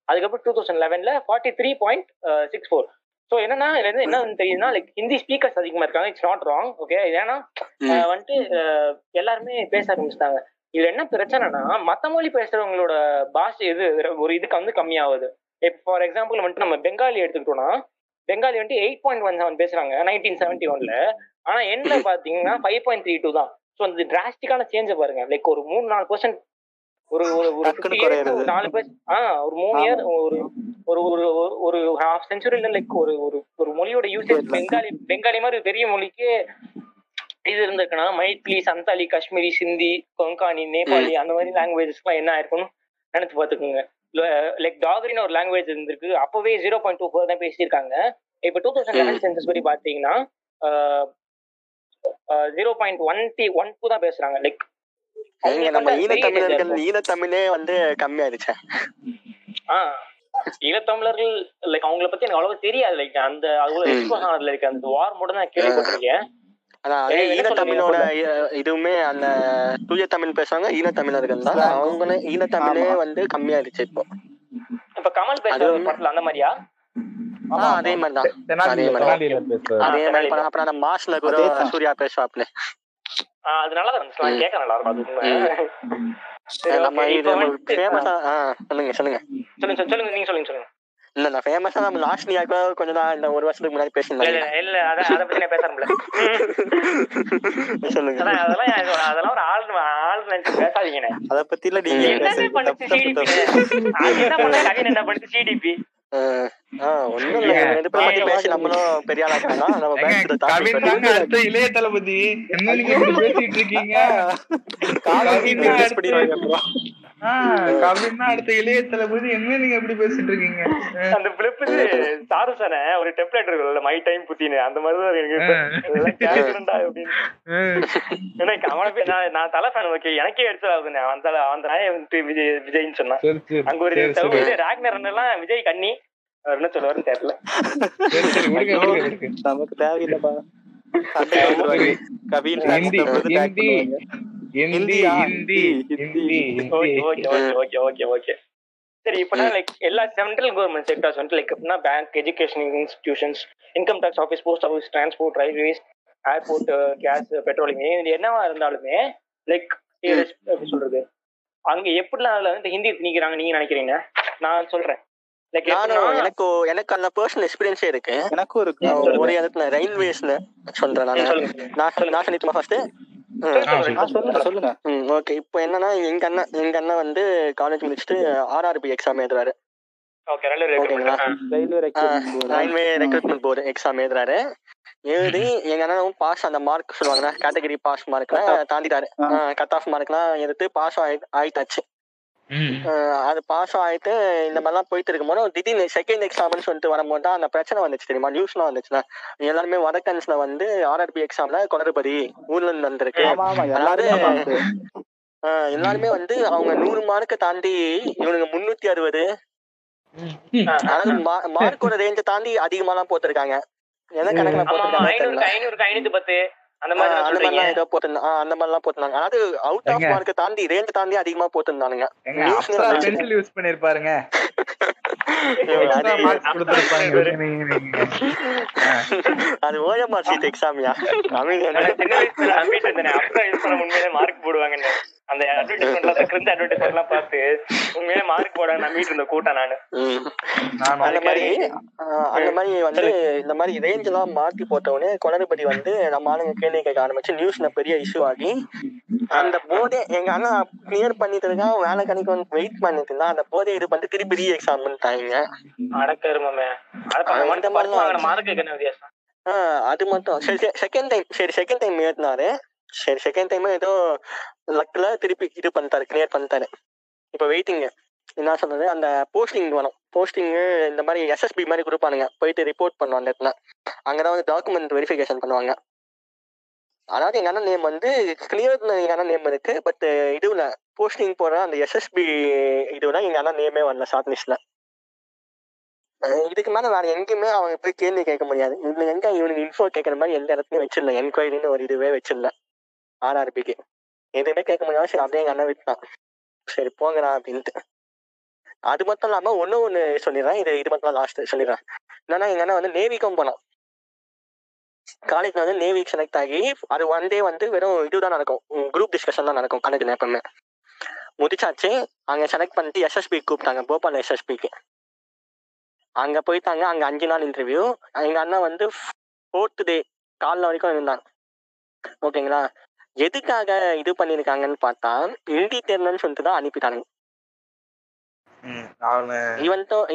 அதுக்கப்புறம் two thousand லெவன்ல forty three point six four so என்னன்னா இதுல இருந்து என்ன தெரியுதுன்னா லைக் ஹிந்தி ஸ்பீக்கர்ஸ் அதிகமா இருக்காங்க. இட்ஸ் நாட் ராங் ஓகே ஏன்னா வந்துட்டு எல்லாருமே பேச ஆரம்பிச்சிட்டாங்க. இதுல என்ன பிரச்சனைனா மத்த மொழி பேசுறவங்களோட பாஷை இது ஒரு இதுக்கு வந்து கம்மியாகுது. இப்போ ஃபார் எக்ஸாம்பிள் வந்துட்டு நம்ம பெங்காலி எடுத்துக்கிட்டோம்னா பெங்காலி வந்துட்டு எயிட் பாயிண்ட் ஒன் செவன் பேசுறாங்க நைன்டீன் செவன்டி ஒன்ல ஆனா என்ன பாத்தீங்கன்னா ஃபைவ் பாயிண்ட் த்ரீ டூ தான். ஸோ அந்த டிராஸ்டிக்கான சேஞ்சை பாருங்க. லைக் ஒரு மூணு நாலு பர்சன்ட் ஒரு ஒரு ஒரு டக்குனு 50 years குறையுறது. நாலு பேர் ஆ ஒரு மூணு. இயர் ஒரு ஒரு ஒரு ஒரு- ஹாஃப் செஞ்சுரியில லைக் ஒரு ஒரு ஒரு மொழியோட யூசேஜ். பெங்காலி பெங்காலி மாதிரி பெரிய மொழிக்கு இது இருந்திருக்குன்னா மைத்லி சந்தாலி காஷ்மீரி சிந்தி கொங்கானி நேபாளி அந்த மாதிரி லாங்குவேஜஸ்க்குலாம் என்ன ஆயிருக்கும்னு நினைச்சு பார்த்துக்கோங்க. லைக் டாகரின்னு ஒரு லாங்குவேஜ் இருந்திருக்கு. அப்பவே ஜீரோ பாயிண்ட் டூ ஃபோர் தான் பேசியிருக்காங்க. இப்போ டூ தௌசண்ட் லெவன் சென்சஸ் படி பார்த்தீங்கன்னா ஜீரோ பாயிண்ட் ஒன் டி ஒன் டூ தான் பேசுறாங்க. லைக் நம்ம ஈழத்தமிழர்கள் ஈழத்தமிழே வந்து கம்மியாயிருச்சு ஆ ஈழத்தமிழர்கள் லைக் அவங்கள பத்தி எனக்கு அவ்வளவு தெரியாது. லைக் அந்த அவ்வளவு. எக்ஸ்போஸ் ஆனது லைக் அந்த வார் மட்டும் தான் கேள்விப்பட்டிருக்கேன். ஈழத்தமிழோட இதுவுமே அந்த தூய தமிழ் பேசுவாங்க ஈழத்தமிழர்கள் தான். அவங்க ஈழத்தமிழே. வந்து கம்மியாயிருச்சு இப்போ. இப்ப கமல் பேசுற படத்துல அந்த மாதிரியா? அதே மாதிரி தான். தெனாலியில அதே மாதிரி. அதே மாதிரி தெனாலி. அப்புறம் அப்புறம் அந்த மாஸ்ல கூட அதேதான். சூர்யா பேசுவாப்ல. ஆ, அது நல்லா இருந்துச்சு நான் ம். கேட்க நல்லா இருக்கும் அது உண்மை. சரி, நம்ம okay. இது இப்ப வந்துட்டு- ஃபேமஸா ஆ சொல்லுங்க சொல்லுங்க. சொல்லுங்க சொல்லுங்க, சொல்லுங்க நீங்க சொல்லுங்க சொல்லுங்க. இல்ல நான் ஃபேமஸா நம்ம லாஸ்ட் நீங்க கொஞ்ச நாள் இந்த ஒரு வருஷத்துக்கு முன்னாடி இல்ல பேசியிருந்தாங்க இல்ல இல்ல அத அத பத்தி நான் பேசறேன்ல சொல்லுங்க. அதெல்லாம் அதெல்லாம் ஒரு ஆள் ஆள் நினைச்சு பேசாதீங்கண்ணே. அத பத்தி எல்லாம் நீங்க பண்ணுச்சு சிடிபி என்ன பண்ண கவின் என்ன பண்ணுச்சு சிடிபி இளைய தளபதி. என்ன நீங்க பேசிட்டு இருக்கீங்க? டீச்சர்ஸ் அடுத்த- இளைய தளபதி என்ன நீங்க இப்படி பேசிட்டு இருக்கீங்க? அந்த பிளிப் சாருசன ஒரு டெம்ப்ளேட் இருக்குல்ல மை டைம் புத்தின்னு. அந்த மாதிரி தான் எனக்கு அப்படின்னு. எனக்கு அவனை நான் நான் தலை ஃபேன் ஓகே எனக்கே எடுத்துடாதுண்ணே அவன். தலை அவன் நாயே வந்துட்டு விஜய் விஜய்னு சொன்னான். அங்க ஒரு ராக்னர் எல்லாம் விஜய் கண்ணி. அவர் என்ன சொல்லுவாருன்னு தெரியல. நமக்கு தேவையில்லப்பா. கவின் ஹிந்தி வந்து Hindi. Hindi ஹிந்தியா? Hindi. Hindi. Okay okay okay okay சரி இப்பனா லைக் எல்லா சென்ட்ரல் கவர்மெண்ட் செக்டர்ஸ் வந்துட்டு லைக் எப்படின்னா bank education institutions income tax office post office transport railways airport gas petroleum இது என்னவா இருந்தாலுமே லைக் எப்படி சொல்றது? அங்க எப்படிலாம் அதுல வந்து ஹிந்தி திணிக்கிறாங்க நீங்க நினைக்கிறீங்க? நான் சொல்றேன். லைக் நானும் எனக்கு எனக்கு அந்த பர்சனல் எக்ஸ்பீரியன்ஸே இருக்கு. எனக்கும் இருக்கு. நான் ஒரு இடத்துல ரயில்வேஸ்ல சொல்றேன் நான். சொல்லுங்க நான் சொல்லிட்டுமா ஃபர்ஸ்ட் சொல்லுங்க. ஓகே. இப்போ என்னன்னா எங்க அண்ணன் எங்க அண்ணன் வந்து காலேஜ் முடிச்சுட்டு ஆர்ஆர்பி எக்ஸாம் எழுதுறாரு. Okay railway? Recruitment board exam எழுதுறாரு. எழுதி எங்க அண்ணனும் பாஸ் அந்த மார்க் சொல்லுவாங்க கேட்டகரி பாஸ் மார்க்ல Cut off. தாண்டிட்டாரு. கட் ஆஃப் மார்க்லாம் எடுத்து பாஸ் ஆயி ஆயிட்டாச்சு. அது பாஸ் ஆயிட்டு இந்த மாதிரிலாம் போயிட்டு இருக்கும்போது திடீர்னு செகண்ட் எக்ஸாம்னு சொல்லிட்டு வரும்போது தான் அந்த பிரச்சனை வந்துச்சு தெரியுமா? நியூஸ்லாம் வந்துச்சுல எல்லாருமே வடக்கன்ஸ்ல வந்து ஆர்ஆர்பி எக்ஸாம்ல குளறுபடி ஊர்ல இருந்து வந்திருக்கு. எல்லாரும் எல்லாருமே வந்து அவங்க நூறு மார்க்கை தாண்டி இவனுங்க முன்னூத்தி அறுபது. அதாவது மார்க்கோட ரேஞ்சை தாண்டி போட்டிருக்காங்க. கணக்குல ஆமா ஆமா போட்டிருக்காங்க? ஐநூறுக்கு ஐநூறுக்கு ஐநூத்தி பத்து. அந்த மாதிரி ஏதோ போட்டிருந்தாங்க அந்த மாதிரிலாம் போட்டிருந்தாங்க. அதாவது அவுட் ஆஃப். மார்க்கை தாண்டி ரேஞ்ச் தாண்டி அதிகமா போட்டிருந்தானுங்க. Pencil use பண்ணிருப்பாருங்க. அது ஓஎம்ஆர் சீட் எக்ஸாமியா நம்பிட்டு இருந்தேன் அப்புறம் யூஸ் பண்ண உண்மையிலே மார்க் போடுவாங்கன்னு. அந்த அட்வர்டைஸ்மெண்ட்ல அந்த கிரிஞ்ச அட்வர்டைஸ்மெண்ட் எல்லாம் பார்த்து உண்மையிலே மார்க் போட நம்பிட்டு இருந்த கூட்டம் நானு. அந்த மாதிரி அந்த மாதிரி வந்து இந்த மாதிரி ரேஞ்ச் எல்லாம் மாத்தி போட்ட உடனே குளறுபடி வந்து நம்ம ஆளுங்க கேள்வி கேட்க ஆரம்பிச்சு நியூஸ்ல பெரிய இஷ்யூ ஆகி அந்த போர்டே எங்க அண்ணா கிளியர் பண்ணிட்டு இருக்கான் வேலை கணிக்கு வந்து வெயிட் பண்ணிட்டு இருந்தான் அந்த போர்டே இது பண்ணிட்டு திருப்பி ரீ எக்ஸாம் பண்ணிட்டாங்க அடக்கருமே மார்க்கு என்ன வித்தியாசம் ஆஹ் அது மட்டும். சரி செகண்ட் டைம் சரி செகண்ட் டைம் ஏறினாரு சரி செகண்ட் டைம் ஏதோ லக்கில் திருப்பி இது பண்ணிட்டாரு கிளியர் பண்ணிட்டாரு. இப்போ வெயிட்டிங்கு என்ன சொன்னது அந்த போஸ்டிங் வரும். போஸ்டிங்கு இந்த மாதிரி எஸ்எஸ்பி மாதிரி கொடுப்பானுங்க. போயிட்டு ரிப்போர்ட் பண்ணுவோம் அந்த இடத்துல. அங்கதான் வந்து டாக்குமெண்ட் வெரிஃபிகேஷன் பண்ணுவாங்க. அதாவது எங்கள் அண்ணன் நேம் வந்து கிளியர் எங்கள் அண்ணன் நேம் இருக்கு. பட் இதுவில் போஸ்டிங் போகிற அந்த எஸ்எஸ்பி இதுவில் எங்கள் அண்ணன் நேமே வரல ஷார்ட் லிஸ்ட்டில் இதுக்கு மேலே வேறு எங்கேயுமே அவங்க போய் கேள்வி கேட்க முடியாது. இவங்க எங்க இவனுக்கு இன்ஃபோ கேட்குற மாதிரி எந்த இடத்துலையும் வச்சிடல. என்கொயரின்னு ஒரு இதுவே வச்சிடல. ஆர்ஆர்பிக்கு எதுவுமே கேட்க முடியாது சரி அப்படியே எங்கள் அண்ணன் விட்டான். சரி போங்கடா அப்படின்ட்டு. அது மட்டும் இல்லாமல் ஒன்று ஒன்று சொல்லிடுறேன். இது இது மட்டும் லாஸ்ட் சொல்லிடுறேன். என்னன்னா எங்கள் அண்ணன் வந்து நேவிக்கும் போனான். காலேஜ்ல வந்து நேவிக்கு செலக்ட் ஆகி அது ஒன் டே வந்து வெறும் இதுதான் நடக்கும். குரூப் டிஸ்கஷன் தான் நடக்கும் கணக்குல எப்பவுமே. முடிச்சாச்சு. அங்க செலக்ட் பண்ணிட்டு எஸ்எஸ்பி கூப்பிட்டாங்க போபால் எஸ்எஸ்பிக்கு அங்க போயிட்டாங்க அங்க அஞ்சு நாள் இன்டர்வியூ எங்க அண்ணன் வந்து ஃபோர்த் டே காலைல வரைக்கும் இருந்தாங்க ஓகேங்களா எதுக்காக இது பண்ணிருக்காங்கன்னு பார்த்தா ஹிந்தி தெரியலன்னு சொல்லிட்டு தான் அனுப்பிட்டானுங்க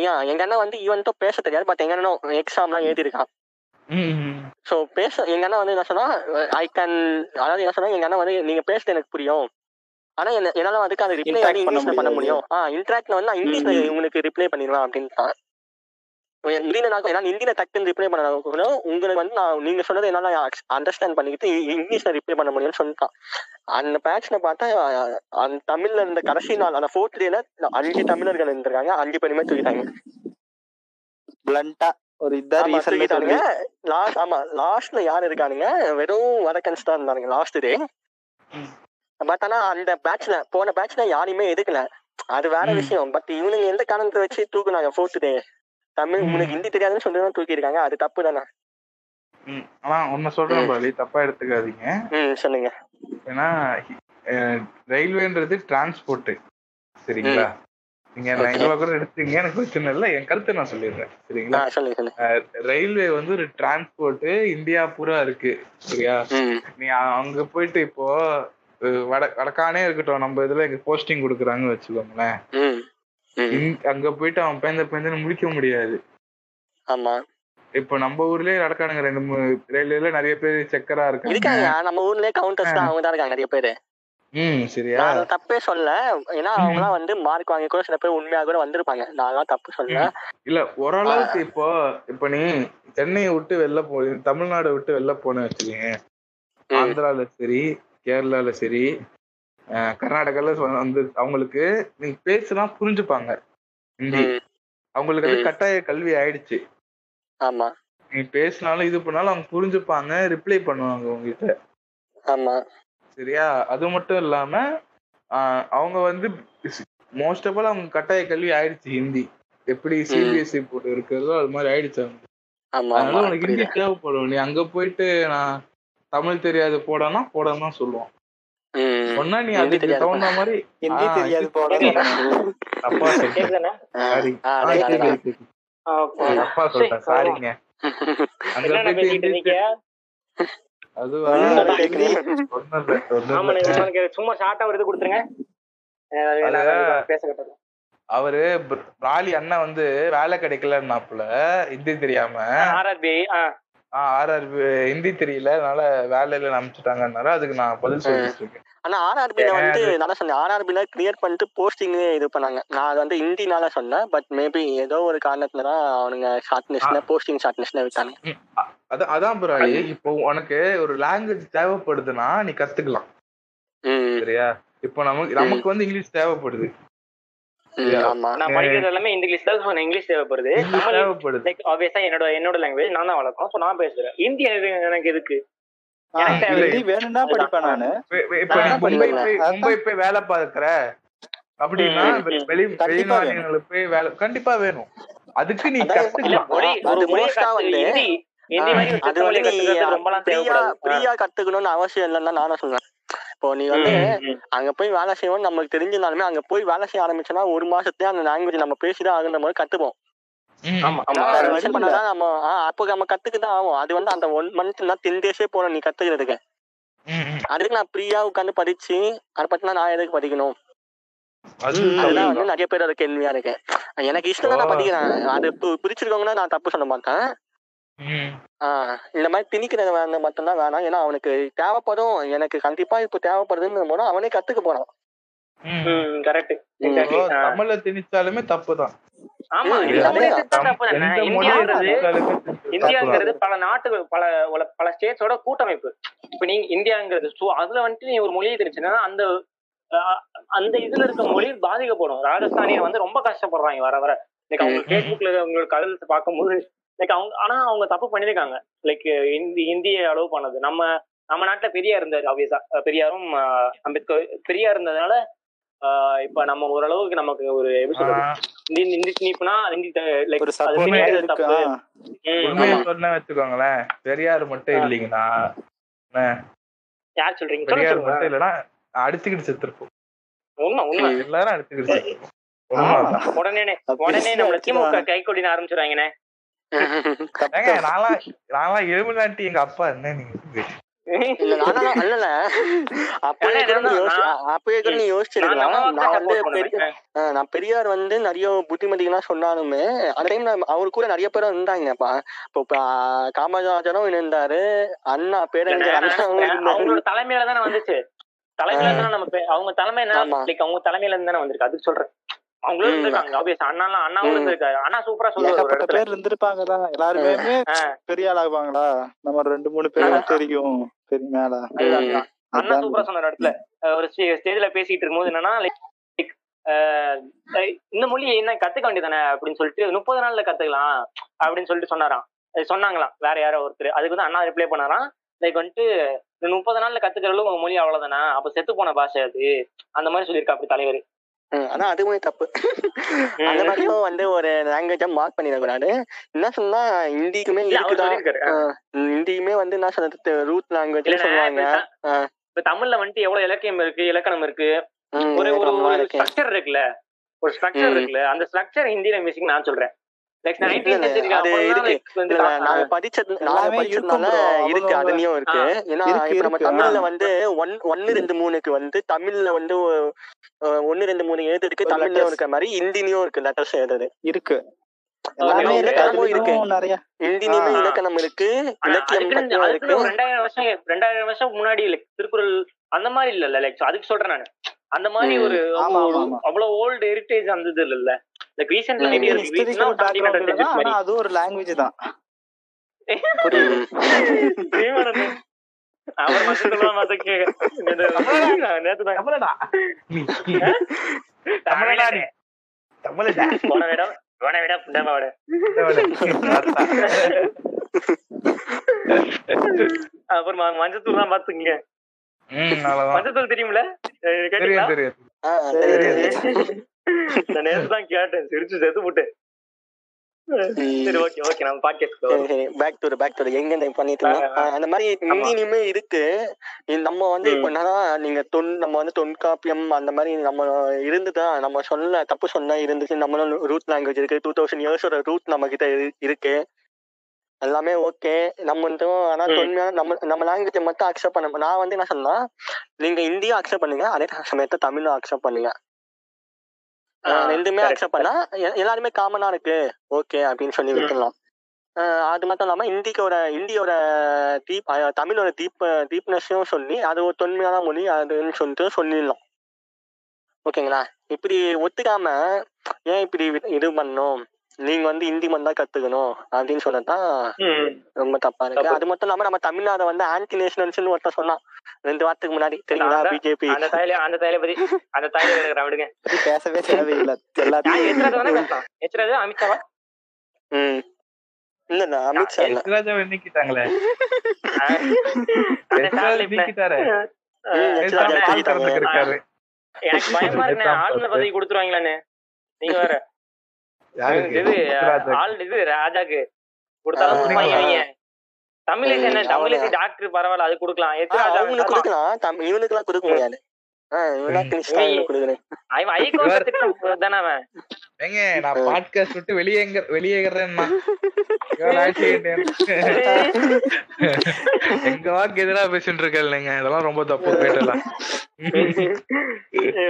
ஏன் எங்க அண்ணன் வந்து ஈவன்ட்டோ பேச தெரியாது பட் எங்க அண்ணன் எக்ஸாம்லாம் ம். ஸோ பேச எங்க அண்ணன் வந்து என்ன சொன்னா ஐ கேன் அதாவது என்ன சொன்னா எங்க அண்ணன் வந்து நீங்க பேசுறது எனக்கு புரியும் ஆனா என்ன என்னால அதுக்கு அது ரிப்ளை பண்ண இங்கிலீஷ்ல பண்ண முடியாது. முடியும் ஆ இன்ட்ராக்ட்ல வந்து நான் இங்கிலீஷ்ல. உங்களுக்கு ரிப்ளை பண்ணிடலாம் அப்படின்ட்டான் ஹிந்தியில நான் என்னால் ஹிந்தியில டக்குன்னு ரிப்ளை பண்ண கூட உங்களுக்கு வந்து நான் நீங்க சொன்னதை என்னால அண்டர்ஸ்டாண்ட் பண்ணிக்கிட்டு இங்கிலீஷ்ல ரிப்ளை பண்ண முடியும்னு சொல்லிட்டான். அந்த பேட்ச்ல பார்த்தா அந்த தமிழ்ல இருந்த கடைசி நாள் அந்த ஃபோர்த் டேல அஞ்சு தமிழர்கள் இருந்திருக்காங்க. அஞ்சு பேருமே தூக்கிட்டாங்க. பிளண்டா ஒரு ஆமா, ரீசன் லாஸ்ட் ஆமா லாஸ்ட்ல யார் இருக்கானுங்க? வெறும் வடக்கன்ஸ் தான் இருந்தானுங்க லாஸ்ட் டே பட் ஆனா அந்த பேட்ச்ல போன பேட்ச்ல யாரையுமே எதுக்கல அது வேற. விஷயம். பட் இவனுங்க எந்த காரணத்தை வச்சு தூக்குனாங்க ஃபோர்த் டே தமிழ். உனக்கு ஹிந்தி தெரியாதுன்னு சொல்லி தான் தூக்கியிருக்காங்க. அது தப்பு தானே. ஆனா உண்மை சொல்றேன் பாலி. தப்பா எடுத்துக்காதீங்க. ம் சொல்லுங்க. ஏன்னா ரயில்வேன்றது டிரான்ஸ்போர்ட் சரிங்களா? நீங்க. இவ்வளவு கூட எடுத்தீங்க எனக்கு பிரச்சனை இல்லை. என் கருத்தை நான் சொல்லிடுறேன். சரிங்களா? ரயில்வே வந்து ஒரு டிரான்ஸ்போர்ட் இந்தியா பூரா இருக்கு. சரியா? நீ அங்க போயிட்டு இப்போ வட வடக்கானே இருக்கட்டும். நம்ம இதுல போஸ்டிங் கொடுக்குறாங்கன்னு வச்சுக்கோங்களேன். அங்க போயிட்டு அவன் பேந்த பேந்தன்னு முடிக்க முடியாது. ஆமா. இப்போ நம்ம ஊர்லயே வடக்கானுங்க ரெண்டு மூணு ரயில்வேல நிறைய பேர் செக்கரா இருக்காங்க. இருக்காங்க. நம்ம ஊர்லயே கவுண்டர்ஸ் தான் அவங்க தான் இருக்காங்க நிறைய பேரு. ம் சரியா? நான் தப்பே சொல்ல ஏன்னா அவங்கலாம் வந்து மார்க் வாங்கி கூட சில பேர் உண்மையாக கூட வந்திருப்பாங்க. நான் தப்பு சொல்ல இல்ல ஓரளவுக்கு இப்போ இப்போ நீ சென்னையை விட்டு வெளில போ தமிழ்நாடு விட்டு வெளில போன வச்சுக்கோங்க. ஆந்திரால சரி கேரளால சரி கர்நாடகால வந்து அவங்களுக்கு நீ பேசுனா புரிஞ்சுப்பாங்க. ஹிந்தி. அவங்களுக்கு அது. கட்டாய கல்வி ஆயிடுச்சு. ஆமா. நீ பேசினாலும் இது பண்ணாலும் அவங்க புரிஞ்சுப்பாங்க ரிப்ளை பண்ணுவாங்க உங்ககிட்ட. ஆமா. சரியா? அது மட்டும் இல்லாம அவங்க வந்து மோஸ்ட் ஆஃப் ஆல் அவங்க கட்டாய கல்வி ஆயிடுச்சு ஹிந்தி. எப்படி சிபிஎஸ்சி போட்டு இருக்கிறதோ அது மாதிரி ஆயிடுச்சு அவங்க. அதனால உனக்கு. ஹிந்தி தேவைப்படும். நீ அங்க போயிட்டு நான் தமிழ் தெரியாது போடானா போடான்னு தான் சொல்லுவோம். ஒன்னா நீ ஹிந்தி அதுக்கு தெரியாது. தகுந்த மாதிரி ஹிந்தி ஆ, தெரியாது இது- போட தப்பா சொல்லிட்டேன் கேக்குதானே சாரி. தப்பா சொல்லிட்டேன் சாரிங்க. அங்க இருக்கீங்க? அதுவா? சும்மா ஷார்ட்டா ஒரு இது கொடுத்துருங்க. அவரு ராலி அண்ணன் வந்து வேலை கிடைக்கலன்னாப்புல ஹிந்தி தெரியாம. ஆர்ஆர்பி ஆர்ஆர்பி ஹிந்தி தெரியல. அதனால வேலையில அனுப்பிச்சுட்டாங்கன்னாரு. அதுக்கு நான் பதில் சொல்லிட்டு இருக்கேன் ஆனா ஆர்ஆர்பில வந்து நான் சொன்னேன். ஆர்ஆர்பில கிளியர் பண்ணிட்டு போஸ்டிங் இது பண்ணாங்க. நான் அது வந்து ஹிந்தினால சொன்னேன். பட் மேபி ஏதோ ஒரு காரணத்துல தான் அவனுங்க ஷார்ட் லிஸ்ட்ல போஸ்டிங் ஷார்ட் லிஸ்ட்ல விட்டாங்க அதான் அதான் பிராலி இப்போ உனக்கு ஒரு லாங்குவேஜ் தேவைப்படுதுன்னா நீ கத்துக்கலாம். சரியா? இப்போ நமக்கு நமக்கு வந்து இங்கிலீஷ் தேவைப்படுது. நான் படிக்கிறது எல்லாமே இங்கிலீஷ் தான். எனக்கு இங்கிலீஷ் தேவைப்படுது. லைக் ஆப்வியஸா என்னோட என்னோட லாங்குவேஜ் நான் தான் ஸோ நான் பேசுறேன். இந்தி எனக்கு எதுக்கு? ஹிந்தி வேணும்னா படிப்பேன் நானு. நான் மும்பை படிக்கிறேன். போய் அதான். மும்பை போய் வேலை பார்க்கற அப்படின்னா வெளி- வெளிநாடுகளுக்கு போய் வேலை கண்டிப்பா வேணும். அதுக்கு நீ கத்துக்கலாம். அது மோஸ்டா வந்து ஹிந்தி ஹிந்தி மாதிரி ஃப்ரீயா கத்துக்கணும்னு அவசியம் இல்லைன்னு நானும் சொல்றேன். இப்போ நீ வந்து அங்க போய் வேலை செய்வோம் நமக்கு தெரிஞ்சிருந்தாலுமே அங்க போய் வேலை செய்ய ஆரம்பிச்சோன்னா ஒரு மாசத்துலயே அந்த லாங்குவேஜ் நம்ம பேசிதான் ஆகுன்ற மாதிரி கத்துப்போம். நம்ம அப்போ நம்ம கத்துக்கிதான் ஆகும். அது வந்து அந்த ஒன் மந்த் இல்ல டென் டேஸே போறோம் நீ கத்துக்கிறதுக்கு. அதுக்கு நான் ஃப்ரீயா உட்காந்து படிச்சு அதை பத்தினா நான் எதுக்கு படிக்கணும். அதுதான் வந்து. நிறைய பேரோட கேள்வியா இருக்கு. எனக்கு இஷ்டம் தான் நான் படிக்கிறேன். அது பிடிச்சிருக்கவங்கன்னா நான் தப்பு சொல்ல மாட்டேன். ஆஹ் இந்த மாதிரி திணிக்கிறது வந்து மட்டும்தான் வேணாம் ஏன்னா அவனுக்கு தேவைப்படும். எனக்கு கண்டிப்பா இப்போ தேவைப்படுதுன்னு போனா அவனே கத்துக்க போறான். கரெக்ட் தமிழ்ல திணிச்சாலுமே தான் ஆமா. தான். தானே இந்தியாங்கிறது தான். பல நாட்டுகள் பல பல ஸ்டேட்ஸோட கூட்டமைப்பு. இப்ப நீங்க இந்தியாங்கிறது ஸோ அதுல வந்துட்டு நீ ஒரு மொழியை தெரிஞ்சுன்னா அந்த இதுல இருக்க மொழி பாதிக்கப்படும். ராஜஸ்தானியர் வந்து ரொம்ப கஷ்டப்படுறாங்க வர வர. லைக் அவங்க ம். ஃபேஸ்புக்ல அவங்களோட கதல்ஸ் பார்க்கும்போது லைக் அவங்க ஆனா அவங்க தப்பு பண்ணிருக்காங்க. லைக் ஹிந்தி ஹிந்தியை அலோவ் பண்ணது. நம்ம நம்ம நாட்டுல பெரியார் இருந்தாரு ஆப்வியஸா பெரியாரும் அம்பேத்கர் பெரியார் இருந்ததுனால ஆஹ் இப்ப நம்ம ஓரளவுக்கு நமக்கு ஒரு எப்படி சொல்றது? இந்தி திணிப்புனா இந்தி லைக் வச்சுக்கோங்களேன். பெரியார் மட்டும் ஆ. இல்லைங்கண்ணா யார் சொல்றீங்க? பெரியார் மட்டும் இல்லைன்னா அடிச்சுக்கிட்டு செத்துருப்போம். உண்மை உண்மை. எல்லாரும் அடிச்சுக்கிட்டு செத்துருப்போம். ஆமா. உண்மைதான் உடனே உடனே நம்மள திமுக கை கொடினு ஆரம்பிச்சிருவாங்கண்ணே நான்லாம் நான்லாம் எலுமினாட்டி எங்க அப்பா என்ன நீங்க பெரியார் வந்து நிறைய புத்திமதிகள்லாம் சொன்னாலுமே அந்த டைம்ல அவர் கூட நிறைய பேரும் இருந்தாங்கப்பா இப்போ காமராஜரும் இருந்தாரு அண்ணா பேரறிஞர் அவங்களோட தலைமையில தானே வந்துச்சு. தலைமையில தானே நம்ம பே- அவங்க தலைமை என்ன அவங்க தலைமையில இருந்து தானே வந்திருக்கு. அதுக்கு சொல்றேன். அவங்களும். இருந்திருக்காங்க. ஆப்வியஸ் அண்ணாலாம் அண்ணாவும். இருந்திருக்காரு. அண்ணா சூப்பரா சொல்லுவாரு பேர் இருந்திருப்பாங்கதான் எல்லாருமே. பெரிய ஆள் ஆகுவாங்களா நம்ம ரெண்டு மூணு பேர் தான் தெரியும். பெரிய மேல. அண்ணா சூப்பரா சொன்னார் இடத்துல. ஒரு ஸ்டேஜ்ல பேசிட்டு இருக்கும்போது என்னன்னா லைக் இந்த மொழி என்ன கத்துக்க வேண்டியதானே அப்படின்னு சொல்லிட்டு முப்பது நாள்ல கத்துக்கலாம் அப்படின்னு சொல்லிட்டு சொன்னாராம். அது சொன்னாங்களாம். வேற யாரோ ஒருத்தர். அதுக்கு வந்து அண்ணா ரிப்ளை பண்ணாராம். லைக் வந்துட்டு முப்பது நாள்ல கத்துக்கிற அளவுக்கு உங்க மொழி அவ்வளவுதானா? அப்ப செத்து போன பாஷை அது. அந்த மாதிரி சொல்லியிருக்கா அப்படி தலைவர். ஆனா அதுவுமே தப்பு. அந்த மாதிரியும் வந்து ஒரு லாங்குவேஜ மார்க் பண்ணிடக்கூடாது என்ன சொன்னா ஹிந்திக்குமே ஹிந்தியுமே வந்து என்ன சொல்றது ரூட் லாங்குவேஜ் சொல்லுவாங்க. இப்ப தமிழ்ல வந்துட்டு எவ்வளவு இலக்கியம் இருக்கு இலக்கணம் இருக்கு. ஒரு ஒரு. ஸ்ட்ரக்சர் இருக்குல்ல. ஒரு ஸ்ட்ரக்சர். இருக்குல்ல. அந்த ஸ்ட்ரக்சர் ஹிந்தில மிஸ்ஸிங் நான் சொல்றேன். நாங்க படிச்சது நாங்க படிச்சதுனால. இருக்கு அதுலயும் இருக்கு. ஏன்னா இப்ப நம்ம. தமிழ்ல. வந்து ஒன் ஒன்னு ரெண்டு மூணுக்கு வந்து தமிழ்ல வந்து ஒன்னு ரெண்டு மூணு எழுதுறதுக்கு தமிழ்லயும் letters. இருக்க மாதிரி ஹிந்திலயும் இருக்கு லெட்டர்ஸ் எழுதுறது. இருக்கு. இலக்கணம் இருக்கு. ரெண்டாயிரம் வருஷம் ரெண்டாயிரம் வருஷம் முன்னாடி திருக்குறள் அந்த மாதிரி இல்ல லைக் அதுக்கு சொல்றேன் நான். அந்த மாதிரி. ஒரு. அவ்வளவு ஓல்டு ஹெரிட்டேஜ் அந்த இது இல்ல ம். மேபி ஹிஸ்டரிக்கல் பேக்ரவுண்ட்ல தான் ஆனா அது ஒரு லாங்குவேஜ் தான். புரியுது. அவர் மட்டும் மத்த நேத்து தான் தமிழடா. தமிழடா. தமிழடா. போன விட போன விட புண்டமாவோட அப்புறம் மஞ்சத்தூள் தான் பாத்துங்க மஞ்சத்தூள் தெரியும்ல? கேட்டீங்களா? நான் நேத்து தான் கேட்டேன். சிரிச்சு செத்து போட்டேன். சரி ஓகே ஓகே நம்ம pocket back to back to எங்க இந்த பண்ணிட்டு அந்த மாதிரி ஹிந்திலுமே இருக்கு. நம்ம வந்து இப்ப என்னன்னா நீங்க தொன் நம்ம வந்து தொல்காப்பியம் அந்த மாதிரி நம்ம இருந்துதான் நம்ம சொல்ல தப்பு சொன்னா இருந்துச்சு. நம்மளும் ரூட் லாங்குவேஜ் இருக்கு. டூ தௌசண்ட் இயர்ஸோட ரூட் நம்ம கிட்ட இரு- இருக்கு. எல்லாமே ஓகே நம்ம வந்து ஆனா. தொன்மையான நம்ம நம்ம லாங்குவேஜை மட்டும் அக்செப்ட் பண்ண நான் வந்து என்ன சொன்னா நீங்க ஹிந்தியும் அக்செப்ட் பண்ணுங்க அதே சமயத்தை தமிழும் அக்செப்ட் பண்ணுங்க. ரெண்டுமே அக்செப்ட் பண்ணா எல்லாருமே காமனா இருக்கு. ஓகே அப்படின்னு சொல்லி ம். விட்டுடலாம். ஆஹ் அது மட்டும் இல்லாம இந்திக்கோட இந்தியோட டீப் அஹ் தமிழோட டீப் டீப்னஸையும் சொல்லி அது ஒரு தொன்மையான மொழி அதுன்னு சொல்லிட்டு சொல்லிடலாம். ஓகேங்களா இப்படி ஒத்துக்காம ஏன் இப்படி இது பண்ணணும்? நீங்க வந்து ஹிந்தி மட்டும் தான் கத்துக்கணும் அப்படின்னு சொல்லதான் ம். ரொம்ப தப்பா இருக்கு. அது மட்டும் இல்லாம நம்ம தமிழ்நாட வந்து ஆன்டி நேஷனல்ஸ்னு ஒருத்தன் சொன்னான். ரெண்டு வாரத்துக்கு முன்னாடி. தெரியுங்களா பிஜேபி அந்த தாயில அந்த தாயில பத்தி அந்த தாயில விடுங்க பேசவே தேவையில்லை. எல்லாத்தையும் அமித்ஷாவா? ம். இல்ல இல்ல அமித்ஷா இல்ல. நீக்கிட்டாங்களே. நீக்கிட்டாரு. இருக்காரு எனக்கு பயமா எட்டாம் ஆளுநர். பதவி கொடுத்துருவாங்களான்னு நீங்க வேற. இது ராஜாக்கு கொடுத்தாலும் தமிழிசை என்ன? தமிழிசை. டாக்டர் பரவாயில்ல அது கொடுக்கலாம். அவங்களுக்கு கொடுக்கலாம். தம்- இவனுக்கெல்லாம் கொடுக்க முடியாது. இவனுக்கு இவனுக்கு எங்க வாக்கு எதிரா பேசிட்டு இருக்கேன் நீங்க இதெல்லாம் ரொம்ப தப்பு கேட்டலாம்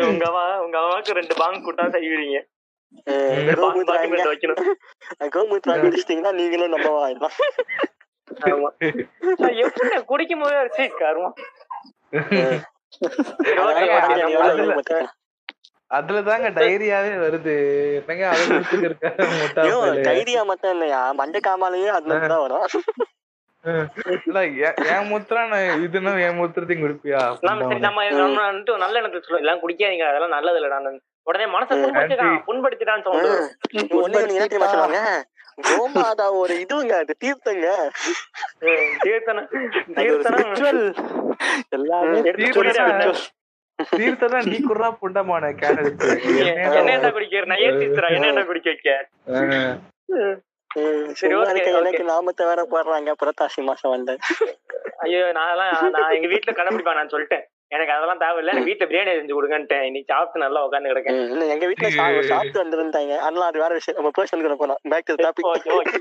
உங்க அவா உங்க அவாக்கு ரெண்டு பாங்க் கூட்டா செய்வீங்க. வைக்கணும் கோமுத்ரா குடிச்சிட்டீங்கன்னா நீங்களும் நம்ம ஆயிடலாம் ஆமா நான் எப்படி குடிக்கும் போதே அதுல தாங்க டைரியாவே வருது என்னங்க. டைரியா மட்டும் இல்லையா மஞ்ச காமாலையே அதுல தான் வரும் என் மூத்திரம் நான் இதுன்னா என் மூத்திரத்தையும் குடிப்பியா நம்ம நல்ல எண்ணத்துல சொல்லுவோம் எல்லாம் குடிக்காதீங்க அதெல்லாம் நல்லது இல்லடா உடனே மனசை புண்படுத்திட்டான்னு தோணுது ஒண்ணு நீங்க என்ன தெரியுமா சொல்லுவாங்க? கோமாதா ஒரு இதுங்க அது தீர்த்தங்க. ம், தீர்த்தனம். எல்லாமே. தீர்த்தனா நீ குர்ரா புண்டமான என்ன என்ன குடிக்கிற? நான் ஏசிச்சுறா என்ன என்ன குடிக்க வைக்க? நாமத்தை வேற போடுறாங்க புரட்டாசி மாசம் வந்து. ஐயோ நான் அதெல்லாம் நான் எங்க வீட்டுல கடைப்பிடிப்பேன் நான் சொல்லிட்டேன். எனக்கு அதெல்லாம் தேவையில்ல எனக்கு வீட்டுல பிரியாணி செஞ்சு கொடுங்கன்ட்டேன். இன்னைக்கு சாப்பிட்டு நல்லா உட்காந்து கிடக்கேன். இல்ல எங்க வீட்டுல சாப்பிட்டு வந்திருந்தாங்க. அதெல்லாம் அது வேற விஷயம். நம்ம பர்சன் கூட போலாம். Back to topic okay okay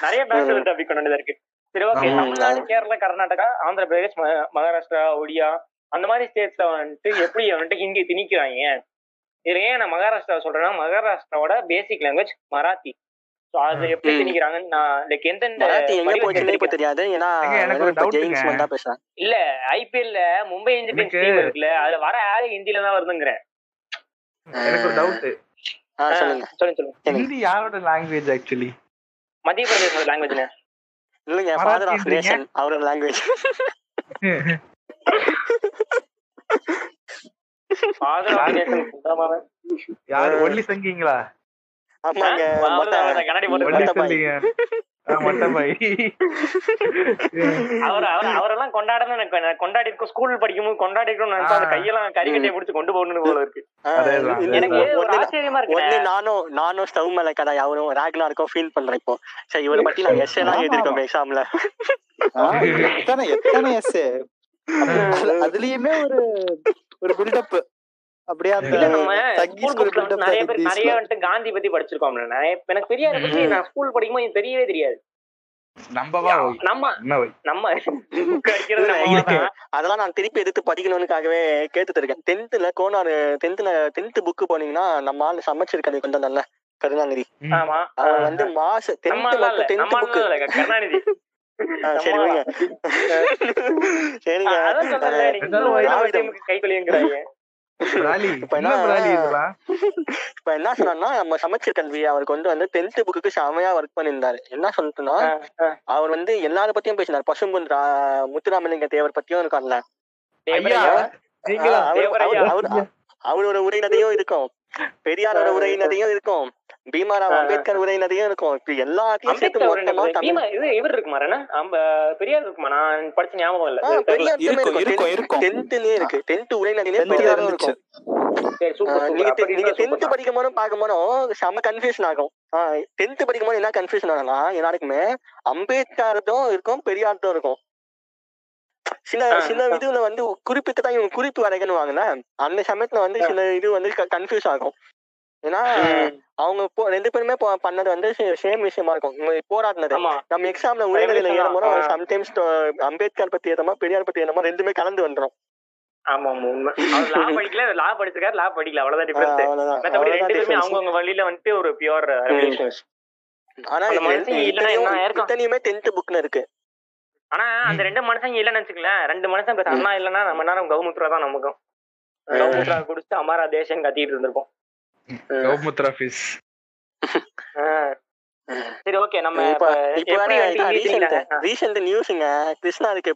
நிறைய பேசுறது டாபிக் கொண்டு இருக்கு சரி ஓகே. தமிழ்நாடு கேரளா கர்நாடகா ஆந்திர பிரதேஷ் ம- மகாராஷ்டிரா ஒடியா அந்த மாதிரி ஸ்டேட்ஸ்ல வந்துட்டு எப்படி வந்துட்டு ஹிந்தி திணிக்கிறாங்க? இது ஏன் நான் மகாராஷ்டிரா சொல்றேன்னா மகாராஷ்டிராவோட பேசிக் லாங்குவேஜ் மராத்தி. ஸோ அது எப்படி. திணிக்கிறாங்கன்னு நான் லைக் எந்தெந்த எங்க போச்சுன்னே இப்ப? தெரியாது. ஏன்னா ங்க. வந்தா பேசுறேன் இல்ல ஐபிஎல்ல மும்பை இந்தியன்ஸ் டீம் இருக்குல்ல அதுல வர ஆளு ஹிந்தில தான் வருதுங்கிறேன். எனக்கு ஒரு டவுட் சொல்லுங்க. சொல்லுங்க சொல்லுங்க. ஹிந்தி யாரோட லாங்குவேஜ் ஆக்சுவலி மத்திய பிரதேச லாங்குவேஜ்னு இல்லைங்க ஃபாதர் ஆஃப்? நேஷன் அவரோட லாங்குவேஜ் ஃபாதர் ஆஃப் நேஷன் யாரு? ஒல்லி சங்கிங்களா ஆமாங்க கண்ணாடி போட்டு அவரெல்லாம் கொண்டாடணும் கொண்டாடி இருக்கோம் ஸ்கூல் படிக்கும்போது கொண்டாடி இருக்கணும்னு நினைச்சா அந்த ஆ. கையெல்லாம் கறிக்கட்டையை பிடிச்சு கொண்டு போகணும்னு போல இருக்கு. எனக்கு நானும் நானும் ஸ்டவ் மேல கடை அவரும் ராக்னா இருக்கும் ஃபீல் பண்றேன் இப்போ. சரி இவரை பத்தி நான் எஸ் எல்லாம் எழுதிருக்கோம் எக்ஸாம்ல ஆ, எத்தனை எத்தனை எஸ் அதுலயுமே ஒரு ஒரு பில்டப் அப்படியே நிறைய பேர் நிறைய வந்துட்டு காந்தி பத்தி படிச்சிருக்கோம்ல எனக்கு பெரியார பத்தி நான் ஸ்கூல் படிக்கும்போது எனக்கு தெரியவே தெரியாது. அதெல்லாம் நான் திருப்பி எடுத்து படிக்கணும்னுக்காகவே கேட்டுட்டு இருக்கேன். டென்த்ல கோனார் டென்த்ல டென்த் புக் போனீங்கன்னா நம்ம ஆளு சமைச்சிருக்காரு கொஞ்சம் நல்ல. கருணாநிதி. வந்து மாச டென்த் டென்த் புக் எல்லாம் இல்ல. கருணாநிதி. சரி நம்ம விடுங்க. சரிங்க. இப்ப என்ன சொன்னா நம்ம சமச்சீர் கல்வி அவர் கொண்டு வந்து டென்த் புக்கு செமையா ஒர்க் பண்ணியிருந்தாரு. என்ன சொல்லிட்டுனா அவர் வந்து எல்லார பத்தியும் பேசினார். பசும்பொன் முத்துராமலிங்க தேவர் பத்தியும் இருக்கார்ல. அவரோட உரைநடையும் இருக்கும். பெரியாரோட உரைநடையும் இருக்கும். பீமாராவ் அம்பேத்கர் உரைநடையும் இருக்கும். இப்ப பீமா, இது இவர் இருக்குமா என்ன? அம்ப பெரியார் இருக்குமா? நான் படிச்ச ஞாபகம் இல்ல. பெரியார் இருக்கும், இருக்கும், இருக்கும். டென்த்லயே இருக்கு. டென்த் உரைநடையிலே டென்த்ல பெரியாரும் இருக்கும். சரி, ஆ, சூப்பர், நீங்க டென்த். படிக்கும் போதும் பார்க்கும் போதும் செம கன்ஃபியூஷன் ஆகும். டென்த் படிக்கும் போது என்ன கன்ஃபியூஷன் ஆகும்னா எல்லாருக்குமே அம்பேத்கர்தும் இருக்கும் பெரியார்தும் இருக்கும். சில சில. இதுல வந்து குறிப்பிட்டு தான் இவங்க குறிப்பு வரைகன்னு வாங்கல அந்த சமயத்துல வந்து சில இது வந்து கன்ஃபியூஸ் ஆகும். ஏன்னா. அவங்க போ- ரெண்டு பேருமே பண்ணது வந்து சேம் விஷயமா இருக்கும் போராடினது. நம்ம எக்ஸாம்ல உரைநடையில Revolution ஏறும் போது தான். ஆ. சம்டைம்ஸ் அம்பேத்கர் பத்தி ஏறமா பெரியார் பத்தி ஏறமா ரெண்டுமே கலந்து வந்துரும் ஆமா, உண்மை. law படிக்கல, law படிச்சிருக்காரு, law படிக்கல. அவ்வளவுதான் அவ்வளவுதான். மத்தபடி ரெண்டு பேருமே. அவங்கவங்க வழியில வந்துட்டு ஒரு பியூர் ஆனா இத்தனையும் டென்த் புக்ல இருக்கு ஆனா அந்த ரெண்டு மனுஷங்க இல்லன்னு வச்சுக்கலேன் ரெண்டு மனுஷன் பேச அண்ணா இல்லன்னா நம்ம நேரம் கவுமுத்ரா தான் நமக்கும் கவுமுத்ரா குடிச்சு அமாரா தேசம் கத்திட்டு இருந்திருப்போம் கௌமுத்ரா ஃபிஷ் ஆ. சரி ஓகே நம்ம ரீசெண்ட் நியூஸ்ங்க கிருஷ்ணருக்கு?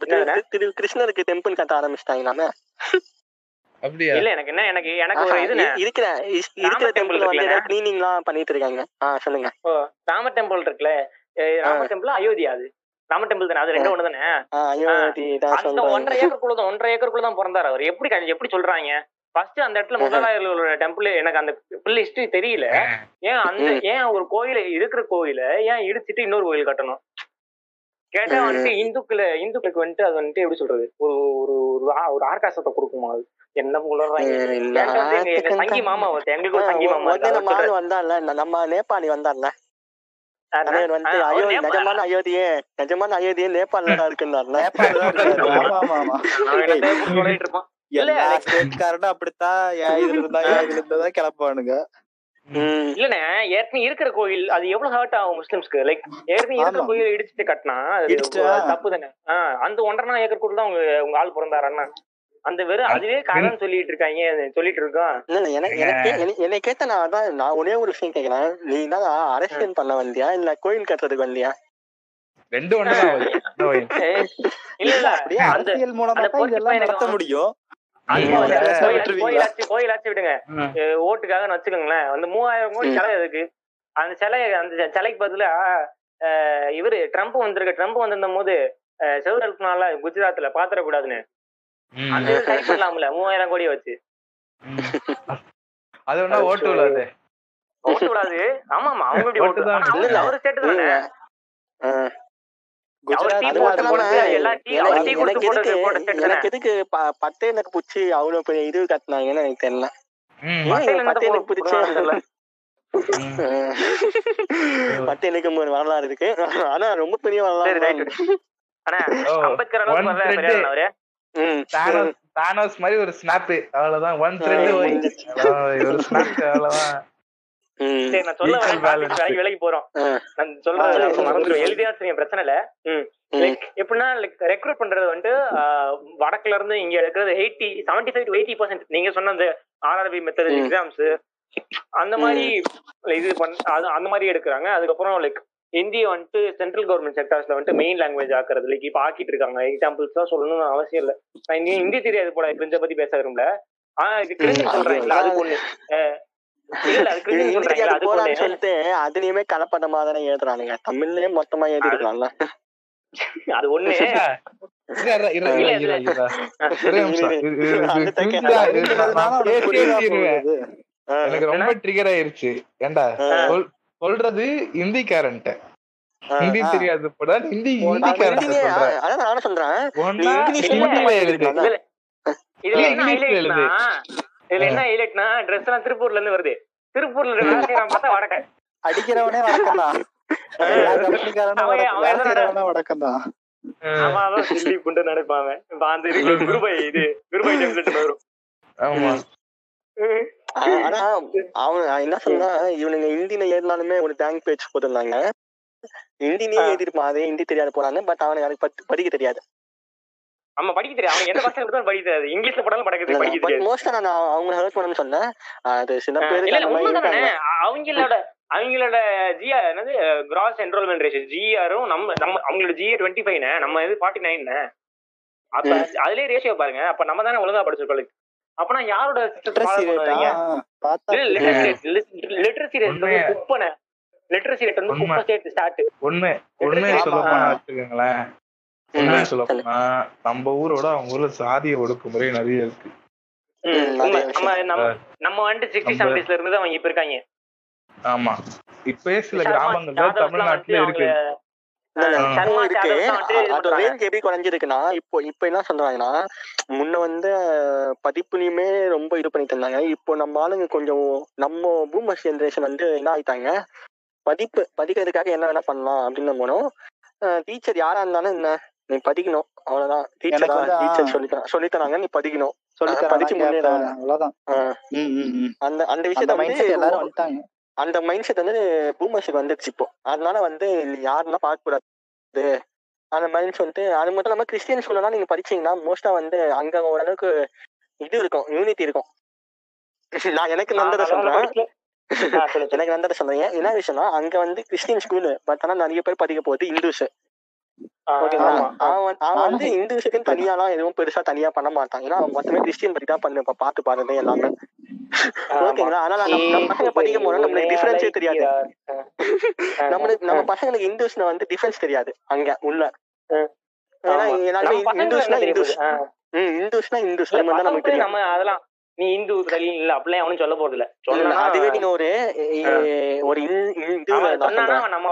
திரு கிருஷ்ணருக்கு டெம்பிள் கட்ட ஆரம்பிச்சிட்டாங்க அப்படியா? இல்ல எனக்கு என்ன எனக்கு எனக்கு ஒரு இதுண்ணே. இருக்கிற இருக்கிற டெம்பிள் வந்து இருக்குல்லண்ணே? கிளீனிங் எல்லாம் பண்ணிட்டு இருக்காங்க ஆ சொல்லுங்க. ஓ, ராம டெம்பிள் இருக்குல்ல? ஏய், ராம டெம்பிள் அயோத்தியா அது. ராம டெம்பிள் தானே? அது ரெண்டு ஒண்ணு தானே ஆ, அயோத்தி தான் அந்த ஒன்றரை ஏக்கருக்குள்ள தான் ஒன்றரை ஏக்கருக்குள்ள தான் பிறந்தாரு அவர். எப்படி எப்படி சொல்றாங்க? ஃபர்ஸ்ட் அந்த இடத்துல முதலாளர்களோட டெம்பிள் எனக்கு அந்த ஃபுல் ஹிஸ்டரி தெரியல. ஏன் அந்த. ஏன் ஒரு கோயில இருக்கிற கோயில ஏன் இடிச்சிட்டு இன்னொரு கோயில் கட்டணும்? கேட்டா. வந்துட்டு இந்துக்கள இந்துக்களுக்கு வந்துட்டு அது வந்துட்டு எப்படி சொல்றது? ஒரு ஒரு ஒரு ஆர்காசத்தை கொடுக்குமா அது? என்ன உளறாங்க சங்கி மாமா எங்களுக்கு ஒரு ஆ, மாமா. வந்தான்ல ந- நம்ம நேபாளி வந்தான்ல. வந்து அயோத்தி நேபாள- நிஜமான அயோத்தியே நிஜமான அயோத்தியே நேபாள்ல தான் இருக்குன்னாருல ம். இல்லண்ணே ஏற்கனவே இருக்கிற கோயில் அது எவ்வளவு ஹர்ட் ஆகும் முஸ்லிம்ஸ்க்கு? லைக் ஏற்கனவே இருக்கிற. கோயில் இடிச்சுட்டு கட்டினா? தப்பு தானே? ஆஹ் அந்த ஒன்றரை ஏக்கருக்குள்ள தான் உங்க உங்க ஆள் பிறந்தாரண்ணா அந்த வெறும் அதுவே கதைன்னு சொல்லிட்டு இருக்காங்க சொல்லிட்டு இருக்கோம். இல்ல எனக்கு என்னை கேட்ட நான் அதான் நான் ஒரே ஒரு விஷயம் கேக்குறேன். நீ தான் அரசியல் பண்ண வந்தியா? இல்ல கோயில் கட்டுறதுக்கு வந்தியா? ரெண்டு இல்ல இல்ல. அரசியல் மூலமா இதெல்லாம் நடத்த முடியும். கோயிலாச்சு கோயிலாச்சு விடுங்க ஓட்டுக்காக வச்சுக்கோங்களேன் வந்து மூவாயிரம் கோடி ம். சிலை இருக்கு அந்த சிலை அந்த சிலைக்கு பதிலா இவரு ட்ரம்ப் வந்திருக்க ட்ரம்ப் வந்திருந்த போது செவரு எழுப்பினால குஜராத்ல பாத்திரக்கூடாதுன்னு. அந்த சரி பண்ணலாம்ல மூவாயிரம் கோடியை வச்சு. அது வேணா ஓட்டு விடாது ஓட்டு விடாது ஆமா ஆமா அவங்க ஓட்டு அவரு- அவரு ஸ்டேட் தானே எனக்கு எதுக்கு தானே எனக்கு பிடிச்சி அவ்வளவு பெரிய இது கத்துனாங்கன்னு எனக்கு தெரியல. என்னத்த எனக்கு பிடிச்சே. பட்டே எனக்கு ஒரு வரலாறு இருக்கு. ஆனா ரொம்ப பெரிய வரலாறு அம்பேத்கர் அளவுக்கு. தானோஸ் மாதிரி ஒரு ஸ்னாப் அவ்வளவுதான் ஒன் த்ரெட். ஒரு ஸ்னாப் அவ்வளவுதான். சரி நான் சொல்ல. வேலைக்கு வேலைக்கு போறோம். நான் சரி, மறந்துடும் சரி. எழுதியா தெரியும் பிரச்சனை இல்ல. லைக் எப்படின்னா லைக் ரெக்ரூட் பண்றது வந்துட்டு வடக்குல இருந்து இங்க இருக்கிறது eighty seventy five to eighty percent நீங்க சொன்ன அந்த ஆர்ஆர்பி மெத்தட். எக்ஸாம்ஸ் அந்த மாதிரி இது பண் அது அந்த மாதிரி எடுக்கிறாங்க. அதுக்கப்புறம் லைக் ஹிந்தி வந்துட்டு சென்ட்ரல் கவர்மெண்ட் செக்டர்ஸ்ல வந்துட்டு மெயின் லாங்குவேஜ் ஆக்குறது. லைக் இப்போ ஆக்கிட்டு இருக்காங்க. எக்ஸாம்பிள்ஸ் தான் சொல்லணும்னு அவசியம் இல்ல. நான் இங்க ஹிந்தி தெரியாது போல. கிரிஞ்ச பத்தி பேச விரும்பல. ஆனா இது கிரிஞ்சு சொல்றாங்களா அது ஒண்ணு. போறான்னு சொல்லிட்டு அதுலயுமே கலப்படமா தானே எழுதுறானுங்க. தமிழ்லயே மொத்தமா எழுதி அது ஒண்ணு? எனக்கு ரொம்ப ட்ரிகர் ஆயிருச்சு. ஏண்டா? சொல்- சொல்றது ஹிந்திக்காரன்ட்ட ஹிந்தி. தெரியாது போட ஹிந்தி அவன் ஹிந்திக்காரன்ட்ட ஹிந்தியே, சொல்ற அ- அதான் நானும் சொல்றேன். இதுல என்ன. ஹைலைட்னா ட்ரெஸ் எல்லாம் திருப்பூர்ல இருந்து வருது. திருப்பூர்ல வேலை செய்யறான் பார்த்தா வடக்க. அடிக்கிறவனே கம்பெனிக்காரனும் அவன் சில்லி அந்த குருபை இது குருபை டெம்ப்ளேட் வரும். ஆமா. ஆனா அவன் என்ன சொன்னா இவனுங்க ஹிந்தில ஏறினாலுமே ஒரு டேங்க் பேஜ் போட்டிருந்தாங்க. ஹிந்திலேயே. எழுதிருப்பான் அதே ஹிந்தி தெரியாது போறாங்க பட் அவனுக்கு பத்தி- படிக்க தெரியாது. ஆமா படிக்க தெரியும் அவன் எந்த பசங்க எடுத்தாலும் படிக்க தெரியாது. இங்கிலீஷ்ல போட்டாலும் படிக்க தெரியும் படிக்க தெரியாது. மோஸ்டா நான் அவங்க ஹெல்ப் பண்ணணும்னு சொன்னேன். அது சில இருக்காங்க. அவங்களோட அவங்களோட ஜிஆர் என்னது கிராஸ் என்ரோல்மெண்ட் ரேஷியோ ஜிஆரும் நம்ம நம்ம அவங்களோட ஜிஏ டுவெண்ட்டி ஃபைவ்னு நம்ம இது ஃபார்ட்டி நைன் அப்ப. அதுலயே ரேஷியோ பாருங்க. அப்ப நம்ம தானே ஒழுங்கா படிச்சிருக்கோம் அப்பனா யாரோட லிட்டரசி ரேட் வந்து உண்மையா. குப்பனை லிட்டரசி ரேட் வந்து உண்மை. குப்பை ஸ்டேட் ஸ்டார்ட் ஒண்ணு ஒண்ணு ஆமா. சொல்ல போனா வச்சுக்கோங்களேன். ம். சொல்ல போனா நம்ம ஊரோட அவங்க ஊர்ல சாதிய ஒடுக்குமுறை நிறைய இருக்கு. நம்ம நம்ம நம்ம வந்துட்டு சிக்ஸ்டி செவன்டிஸ்ல இருந்து அவங்க இப்ப இருக்காங்க ஆமா. இப்பயே சில கிராமங்கள்ல தமிழ்நாட்டுல இருக்கு. எப்படி குறைஞ்சிருக்குன்னா இப்போ இப்போ என்ன சொல்றாங்கன்னா முன்ன வந்து படிப்புலயுமே ரொம்ப இது பண்ணிட்டு இருந்தாங்க. இப்போ நம்ம ஆளுங்க கொஞ்சம் நம்ம பூமர் ஜென்ரேஷன் வந்து என்ன ஆயிட்டாங்க? படிப்பு படிக்கிறதுக்காக என்ன வேணா பண்ணலாம் அப்படின்னு போனோம் டீச்சர் யாரா இருந்தாலும் என்ன? நீ படிக்கணும். அவ்வளவுதான். டீச்சரா சொல்லித்தராங்க சொல்லித்தராங்க. நீ படிக்கணும். படிச்சு. அவ்வளவுதான். அந்த அந்த விஷயத்த மைண்ட் செட் எல்லாரும் வந்து வந்துட்டாங்க. அந்த மைண்ட் செட் வந்து பூமர்ஸுக்கு வந்துருச்சு இப்போ. அதனால வந்து யாருன்னா பார்க்க கூடாது அந்த மைண்ட்ஸ் வந்து அது மட்டும் இல்லாம கிறிஸ்டியன் ஸ்கூல்லாம் நீங்க படிச்சீங்கன்னா மோஸ்டா வந்து அங்க ஓரளவுக்கு இது இருக்கும். யூனிட்டி இருக்கும். நான் எனக்கு நடந்ததை சொல்றேன். எனக்கு நடந்ததை சொல்றேன் என்ன விஷயம்னா அங்க வந்து கிறிஸ்டியன் ஸ்கூலு பட் ஆனா நிறைய பேர் படிக்க போகுது இந்துஸ். அவன் வந்து-. இந்துஸுக்குன்னு தனியாலாம் எதுவும் பெருசா தனியா பண்ண மாட்டான். ஏன்னா அவன் மொத்தமே கிறிஸ்டியன் தான் பண்ணு பாத்து பாருது எல்லாமே. ஓகேங்களா? அதனால நம்ம நம்ம பசங்க படிக்கும் போது நம்மளுக்கு டிஃபரன்ஸே தெரியாது. நம்மளுக்கு நம்ம பசங்களுக்கு இந்துஸ்ல வந்து டிஃபரன்ஸ் தெரியாது அங்க உள்ள. ஏன்னா. எல்லாருமே இந்துஸ்னா இந்துஸ். ம் இந்துஸ்னா நமக்கு நம்ம அதெல்லாம் நீ இந்து தலி இல்ல அப்படிலாம் அவனும் சொல்ல போறது இல்ல அதுவே நீங்க ஒரு ஒரு இந்து நம்ம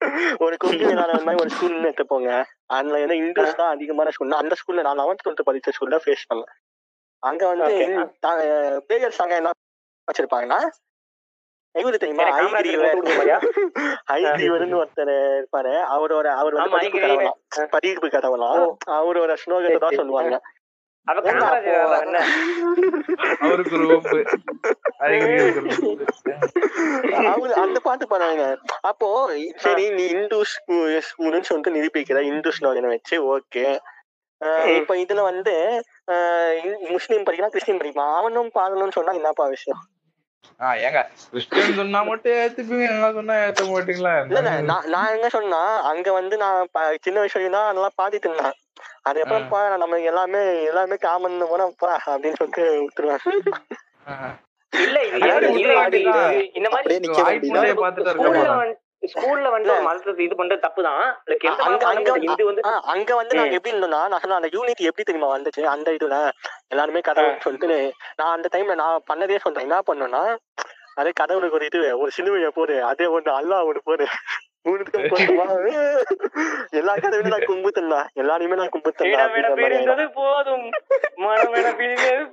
ஒரு கொங்கு வேளாண் மாதிரி ஒரு ஸ்கூல்னு எடுத்துப்போங்க. அதுல வந்து இந்துஸ் தான் அதிகமான ஸ்கூல் அந்த ஸ்கூல்ல நான் லெவன்த் டுவெல்த் படிச்ச ஸ்கூல்ல ஃபேஸ் பண்ணேன். அங்க வந்து. பேரியர் சாங்க என்ன வச்சிருப்பாங்கன்னா இவரு. தெரியுமா? ஐகிரிவர்னு ஒருத்தர் இருப்பாரு. அவரோட அவர் வந்து படிப்பு கதவலாம் அவரோட ஸ்லோகத்தை தான் சொல்லுவாங்க. அவருக்கு ஒரு ஒப்பு. அவரு அந்த பாட்டு பாடுறாங்க. அப்போ சரி நீ இந்து ஸ்கூல்னு சொல்லிட்டு நிரூபிக்கிற இந்து ஸ்லோகனை வச்சு ஓகே. இப்ப இதுல வந்து முஸ்லீம் படிக்கலாம் கிறிஸ்டின் படிக்கலாம். அவனும் பாடணும்னு சொன்னா என்னப்பா விஷயம்? ஆ ஏங்க. கிறிஸ்டியன் சொன்னா மட்டும் ஏத்துப்பீங்க என்ன சொன்னா ஏத்த மாட்டீங்களா? இல்ல இல்ல நான் நான் என்ன சொன்னா அங்க வந்து நான் சின்ன வயசுல தான் நல்லா இருந்தேன். அது எப்பப்பா நம்ம எல்லாமே எல்லாமே காமன் போனப்பா அப்படின்னு சொல்லிட்டு விட்டுருவேன். இல்ல இந்த மாதிரி ஸ்கூல்ல வந்து ஸ்கூல்ல வந்து ஒரு மதத்தை இது பண்றது தப்பு தான் லைக் எந்த அங்க மதம் அங்க இருந்தாலும் இது வந்து அங்க வந்து நாங்க எப்படி இருந்தோம்னா நான் சொன்ன அந்த யூனிட் எப்படி தெரியுமா வந்துச்சு? அந்த இதுல எல்லாருமே கடவுள் சொல்லிட்டு நான் அந்த டைம்ல நான் பண்ணதே சொல்றேன். என்ன பண்ணோம்னா அதே கடவுளுக்கு ஒரு இது ஒரு சிலுவையை போடு அதே ஒண்ணு அல்லா ஒண்ணு போடு? எல்லா கடவுளையும் நான் கும்பிட்டுனா எல்லாரையுமே நான் பிரிந்தது போதும்.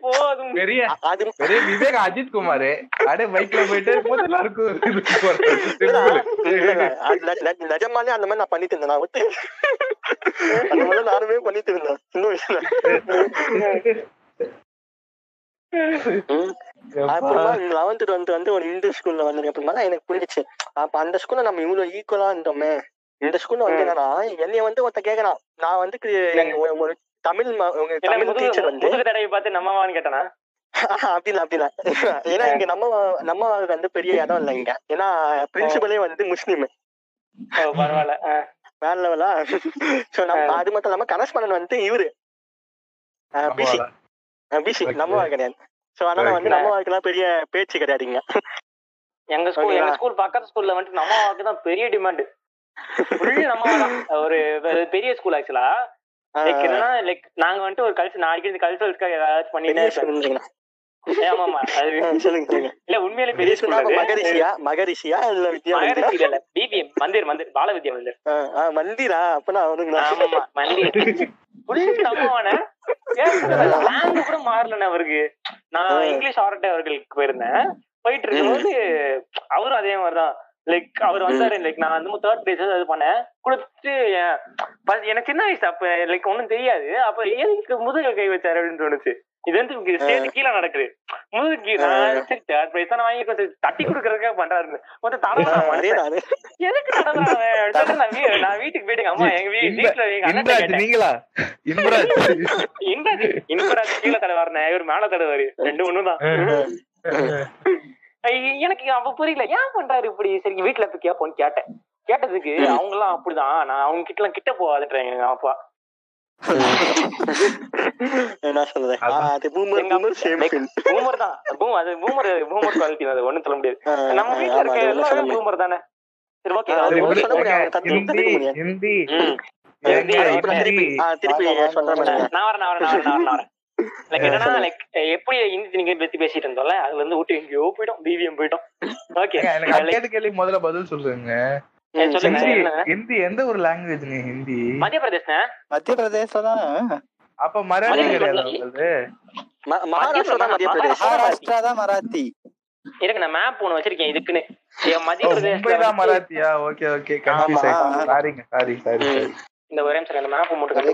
போதும். பெரிய அது பெரிய விவேக் அஜித் குமார். அப்படியே பைக்ல போயிட்டு எல்லாருக்கும் நிஜமாலே அந்த மாதிரி நான் பண்ணிட்டு இருந்தேன் நான் விட்டு அந்த மாதிரி நானுமே பண்ணிட்டு இருந்தேன் சின்ன வயசுல ம். அப்புறமா லெவன்த் டுவெல்த் வந்து ஒரு இந்து ஸ்கூல்ல வந்ததுக்கு அப்புறமா தான் எனக்கு புரிஞ்சிச்சு. அப்ப அந்த ஸ்கூல்ல நம்ம இவ்வளவு ஈக்குவலா இருந்தோமே. இந்த ஸ்கூல்ல வந்து என்னன்னா என்னைய வந்து ஒருத்த கேக்குறான். நான் வந்து ஒரு- தமிழ் தமிழ் டீச்சர் வந்து தடவை பார்த்து நம்மவான்னு கேட்டானா? அப்படிலாம் அப்படிலாம். ஏன்னா இங்க நம்ம நம்ம வந்து பெரிய இடம் இல்லை இங்க. ஏன்னா பிரின்சிபலே வந்து முஸ்லீம். பரவாயில்ல. வேற லெவலா சோ நம்ம அது மட்டும் இல்லாம கரஸ்பாண்டன் வந்து இவரு. Busy busy. நம்ம கிடையாது. சோ அதனால வந்து நம்ம வாழ்க்கைலாம் பெரிய பேச்சு கிடையாதுங்க. எங்க ஸ்கூல். எங்க ஸ்கூல் பக்கத்து ஸ்கூல்ல வந்துட்டு நம்மவாக்கு தான் பெரிய டிமாண்ட் நம்ம ஒரு பெரிய ஸ்கூல் ஆக்சுவலா லைக் என்னன்னா லைக் நாங்க வந்துட்டு ஒரு கல்ச்சர் நான் அடிக்கடி கல்ச்சரல்ஸ்க்காக ஏதாச்சும் பண்ணிட்டே பெரிய இருப்பேன். ஸ்கூல் ஏ, ஆமா ஆமா அது சொல்லுங்க சொல்லுங்க. இல்ல உண்மையிலே பெரிய ஸ்கூல் மகரிஷியா? மகரிஷியா? இல்ல வித்யா மந்திரா? மகரிஷி இல்ல. பிபிஎம் மந்திர் மந்திர். பால வித்யா மந்திர் மந்திரா? அப்பனா அவனுங்களா? மந்திர். நம்மவான ஸ்லாங் கூட மாறலண்ணே அவருக்கு. நான் இங்கிலீஷ் ஆர்ட் அவர்களுக்கு போயிருந்தேன். போயிட்டு இருக்கும்போது அவரும் அதே மாதிரிதான். லைக் அவர் வந்தாரு. லைக் நான் வந்து தேர்ட் பிளேஸ் இது பண்ணேன். first எனக்கு சின்ன வயசு அப்ப லைக் ஒண்ணும் தெரியாது. அப்ப எதுக்கு முதுக கை வச்சாரு அப்படின்னு தோணுச்சு. இது வந்து ஸ்டேஜ் கீழே நடக்குது. தட்டி கொடுக்கறதுக்காக பண்றாரு ஆ, தடவை எதுக்கு நான் வீட்டுக்கு போயிட்டு அம்மா எங்க வீட்டுல நீங்களா? இன்பராஜ். இன்பராஜ் இன்பராஜ் கீழே தடவாருனே இவர் மேல தடவாரு. ரெண்டு ஒண்ணுதான் எனக்கு அப்ப புரியல. ஏன் பண்றாரு இப்படி? சரி வீட்டுல போய் கேப்போம்னு கேட்டேன். கேட்டதுக்கு அவங்க எல்லாம் அப்படிதான். நான் அவங்க கிட்ட எல்லாம் கிட்ட போகாதுன்றாங்க எங்க அப்பா. என்ன சொல்றது? ஆ, அது பூமர் எங்க பூமர் சேம் ஃபீல் பூமர் தான். பூம் அது பூமர் பூமர் குவாலிட்டி அது ஒண்ணும் சொல்ல முடியாது. நம்ம இருக்க எல்லாமே பூமர் தானே. சரி ஓகே. சொல்ல முடியாது, ஹிந்தி திருப்பி ஹிந்தி. ஆ, திருப்பி வாங்க, வாங்க, சொல்ற மாதிரி நான் வரேன் நான் வரேன் நான் வரேன் லைக் என்னன்னா லைக் எப்படி ஹிந்தி நீங்க பத்தி பேசிட்டு இருந்தோம்ல அதுல இருந்து விட்டு எங்கேயோ போயிட்டோம் பிவிஎம் போயிட்டோம். ஓகே முதல்ல பதில் சொல்லுங்க சொல்லுங்க. ஹிந்தி எந்த ஒரு லாங்குவேஜ்ங்க ஹிந்தி? மத்திய பிரதேஷ்ண்ணே மத்திய பிரதேசல தான்? அப்ப மராத்தி கிடையாது பிரதேஷ். மகாராஷ்டிரா தான் மத்திய பிரதேஷ் மகாராஷ்டிரா தான் மராத்தி. இருக்கு நான் மேப் ஒண்ணு வச்சிருக்கேன் இதுக்குன்னு. என் மத்திய வந்து- மராத்தியா? Okay okay confuse. ஆயிட்டேன். சாரிங்க சாரி சாரி. இந்த ஒரே நிமிஷம் இந்த மேப் மட்டும்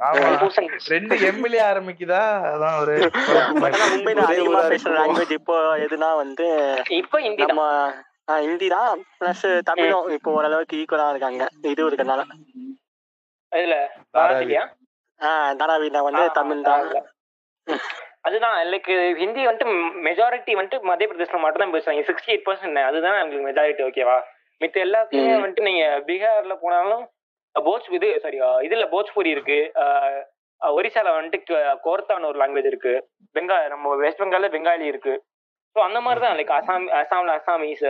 Confusion. ரெண்டு எம்எல்ஏ ஆரம்பிக்குதா? அதான் ஒரு மும்பைல அதிகமா பேசுற. லாங்குவேஜ் இப்போ எதுனா வந்து இப்ப ஹிந்தி நம்ம ஹிந்தி தான். பிளஸ் தமிழும் இப்போ ஓரளவுக்கு ஈக்குவலா இருக்காங்க. இது இருக்கனால இதுல தாராவி. மராத்தியா ஆ தாராவில வந்து தமிழ் தான். அதுதான் லைக் ஹிந்தி வந்துட்டு மெஜாரிட்டி வந்துட்டு மத்திய பிரதேசல மட்டும் தான் பேசுவாங்க. சிக்ஸ்டி எயிட் பர்சன்ட் அதுதான் உங்களுக்கு மெஜாரிட்டி ஓகேவா மித்த எல்லாத்துலயுமே. வந்துட்டு நீங்க பீகார்ல போனாலும் போஜ் இது சாரி இதுல போஜ்பூரி இருக்கு. ஒரிசால வந்துட்டு கோர்த்தான்னு ஒரு லாங்குவேஜ் இருக்கு. பெங்கால் நம்ம வெஸ்ட் பெங்கால்ல பெங்காலி இருக்கு. ஸோ அந்த மாதிரி தான் லைக் அசாம் அசாம்ல அசாமீஸ்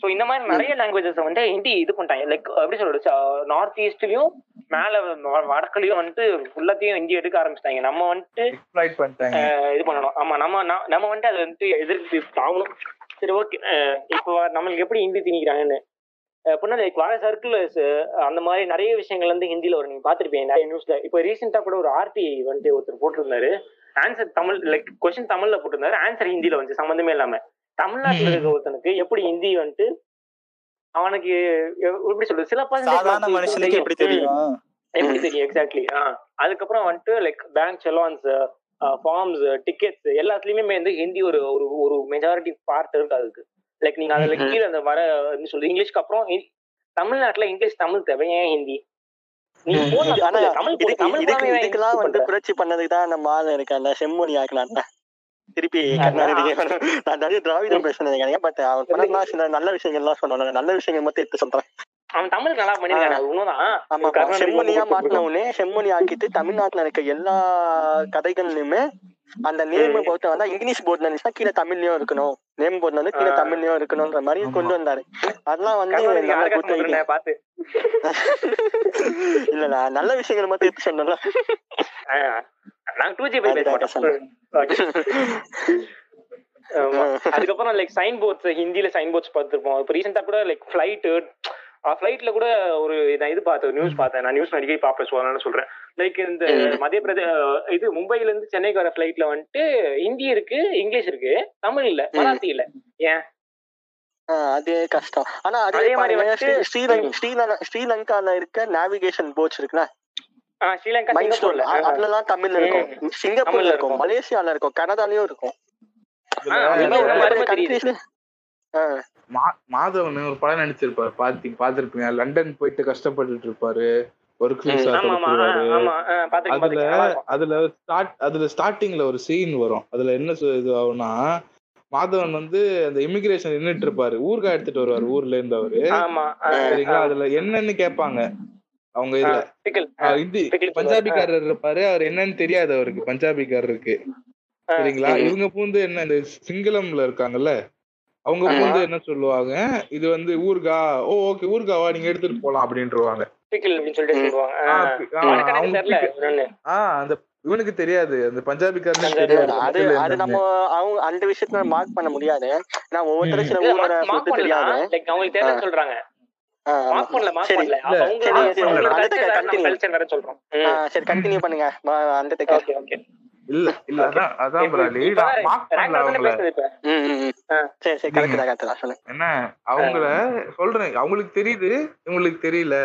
ஸோ இந்த மாதிரி நிறைய லாங்குவேஜஸ் வந்து ஹிந்தி இது பண்ணிட்டாங்க. லைக் எப்படி சொல்றது நார்த் ஈஸ்ட்லயும் மேல வடக்குலயும் வந்துட்டு ஃபுல்லாத்தையும் ஹிந்தி எடுக்க ஆரம்பிச்சிட்டாங்க. நம்ம வந்துட்டு இது பண்ணணும். ஆமா நம்ம நம்ம வந்துட்டு அதை வந்துட்டு எதிர்த்து ஆகணும் சரி ஓகே இப்போ நம்மளுக்கு எப்படி ஹிந்தி திணிக்கிறாங்கன்னு. அப்படின்னா லைக் வர சர்க்குலர்ஸ் அந்த மாதிரி நிறைய விஷயங்கள் வந்து ஹிந்தில ஒரு நீங்க பாத்திருப்பீங்க நிறைய நியூஸ்ல இப்போ ரீசெண்டா கூட ஒரு ஆர்டி வந்துட்டு ஒருத்தர் போட்டிருந்தாரு. ஆன்சர் தமிழ் லைக் கொஸ்டின் தமிழ்ல போட்டிருந்தாரு. ஆன்சர் ஹிந்தில வந்து சம்மந்தமே இல்லாம. தமிழ்நாட்டுல இருக்க ஒருத்தனுக்கு எப்படி ஹிந்தி வந்துட்டு அவனுக்கு எப்படி சொல்றது சில மனுஷனுக்கு எப்படி. தெரியும்? எப்படி தெரியும் எக்ஸாக்ட்லி ஆ. அதுக்கப்புறம் வந்துட்டு like bank challans forms tickets எல்லாத்துலயுமே வந்து ஹிந்தி ஒரு ஒரு ஒரு மெஜாரிட்டி பார்ட் இருக்கு அதுக்கு. லைக் நீங்க அதுல. கீழே அந்த வர சொல்றது இங்கிலீஷ்க்கு அப்புறம் தமிழ்நாட்டுல இங்கிலீஷ் தமிழ் தேவை ஏன் ஹிந்தி? இதுக்கெல்லாம் வந்து? புரட்சி பண்ணதுக்கு தான் நம்ம ஆள் செம்மொழி ஆக்கலாம்ல திருப்பி கர்நாடக நான் நிறைய திராவிடம் பேசுனது கிடையாது பட் அவர் பண்ணா சில நல்ல விஷயங்கள்லாம் சொன்னாங்க நல்ல விஷயங்கள் மட்டும் எடுத்து சொல்றேன். அவன் தமிழ் நல்லா செம்மொழியா செம்மொழி ஆக்கிட்டு தமிழ்நாட்டுல இருக்க எல்லா கதைகள்லயுமே அந்த நேம் பொறுத்த வந்தா இங்கிலீஷ் போர்ட்ல இருந்துச்சுன்னா கீழே தமிழ்லயும் இருக்கணும். நேம் போர்டு வந்து கீழே. தமிழ்லயும் இருக்கணும்ன்ற மாதிரி. கொண்டு வந்தாரு. அதெல்லாம் வந்து பாத்து இல்ல நல்ல விஷயங்களை மட்டும் எடுத்து சொன்னல. அதுக்கப்புறம் லைக் சைன் போர்ட்ஸ் ஹிந்தில சைன் போர்ட்ஸ் பார்த்துருப்போம். இப்போ ரீசெண்டா கூட லைக் ஃபிளைட்டு ஃபிளைட்ல கூட ஒரு நான் இது பார்த்தேன் நியூஸ் பார்த்தேன். நான் நியூஸ் அடிக்கடி பார்ப்பேன் ஸோ அதனால சொல்றேன். லைக் இந்த. மத்திய பிரதே இது மும்பைல இருந்து சென்னைக்கு வர ஃபிளைட்ல வந்துட்டு ஹிந்தி இருக்கு இங்கிலீஷ் இருக்கு தமிழ் இல்ல மராத்தி இல்ல. ஏன்? அது கஷ்டம். ஆனா அதே மாதிரி ஸ்ரீலங்கா ஸ்ரீலங்கா ஸ்ரீலங்கால இருக்க நேவிகேஷன் ஸ்டோன் சிங்கப்பூர்ல. அதுலலாம் தமிழ்ல இருக்கும். சிங்கப்பூர்ல இருக்கும். மலேசியால இருக்கும் கனடாலயும் இருக்கும். மா- மாதவன் ஒரு படம் நடிச்சிருப்பாரு. பாத்தி பாத்திருப்பீங்க. லண்டன் போயிட்டு கஷ்டப்பட்டுட்டு இருப்பாரு. ஒர்க் அதுல. அதுல ஸ்டார்ட் அதுல ஸ்டார்டிங்ல ஒரு சீன் வரும். அதுல என்ன இது ஆகும்னா மாதவன் வந்து அந்த இமிகிரேஷன் நின்னுட்டு இருப்பாரு. ஊர்கா எடுத்துட்டு வருவாரு ஊர்ல இருந்து அவரு. சரிங்களா? அதுல என்னன்னு கேட்பாங்க. அவங்க இதுல. pickle பஞ்சாபிக்காரர் இருப்பாரு. அவர் என்னன்னு தெரியாது அவருக்கு. பஞ்சாபிக்காரருக்கு. சரிங்களா. இவங்க பூந்து என்ன இந்த சிங்களம்ல இருக்காங்கல்ல? அவங்க. பூந்து என்ன சொல்லுவாங்க? இது வந்து ஊர்கா ஓ ஓகே ஊர்காவா நீங்க எடுத்துட்டு போலாம் அப்படின்றவாங்க. அந்த இவனுக்கு தெரியாது. அந்த பஞ்சாபிக்காரனுக்கு பஞ்சாபி. தெரியாது. அது அது. நம்ம அவங்க அந்த விஷயத்துல மார்க் பண்ண முடியாது. நான் ஒவ்வொருத்தரும் சில ஊரோட பண்ணலாம். தெரியாது. Like, அவங்களுக்கு தெரியலன்னு சொல்றாங்க. மார்க் பண்ணல மார்க் சரி. பண்ணல. சரி, கல்ச்சர் வேற சொல்றோம். கண்டினியூ பண்ணுங்க. அந்த ஓகே ஓகே. இல்ல இல்ல அதான் பிராலி நான் மார்க் பண்ணல அவங்கள. சரி சரி கரெக்ட் கரெக்ட் சொல்லுங்க. என்ன அவங்கள சொல்றேன். அவங்களுக்கு தெரியுது இவங்களுக்கு தெரியல.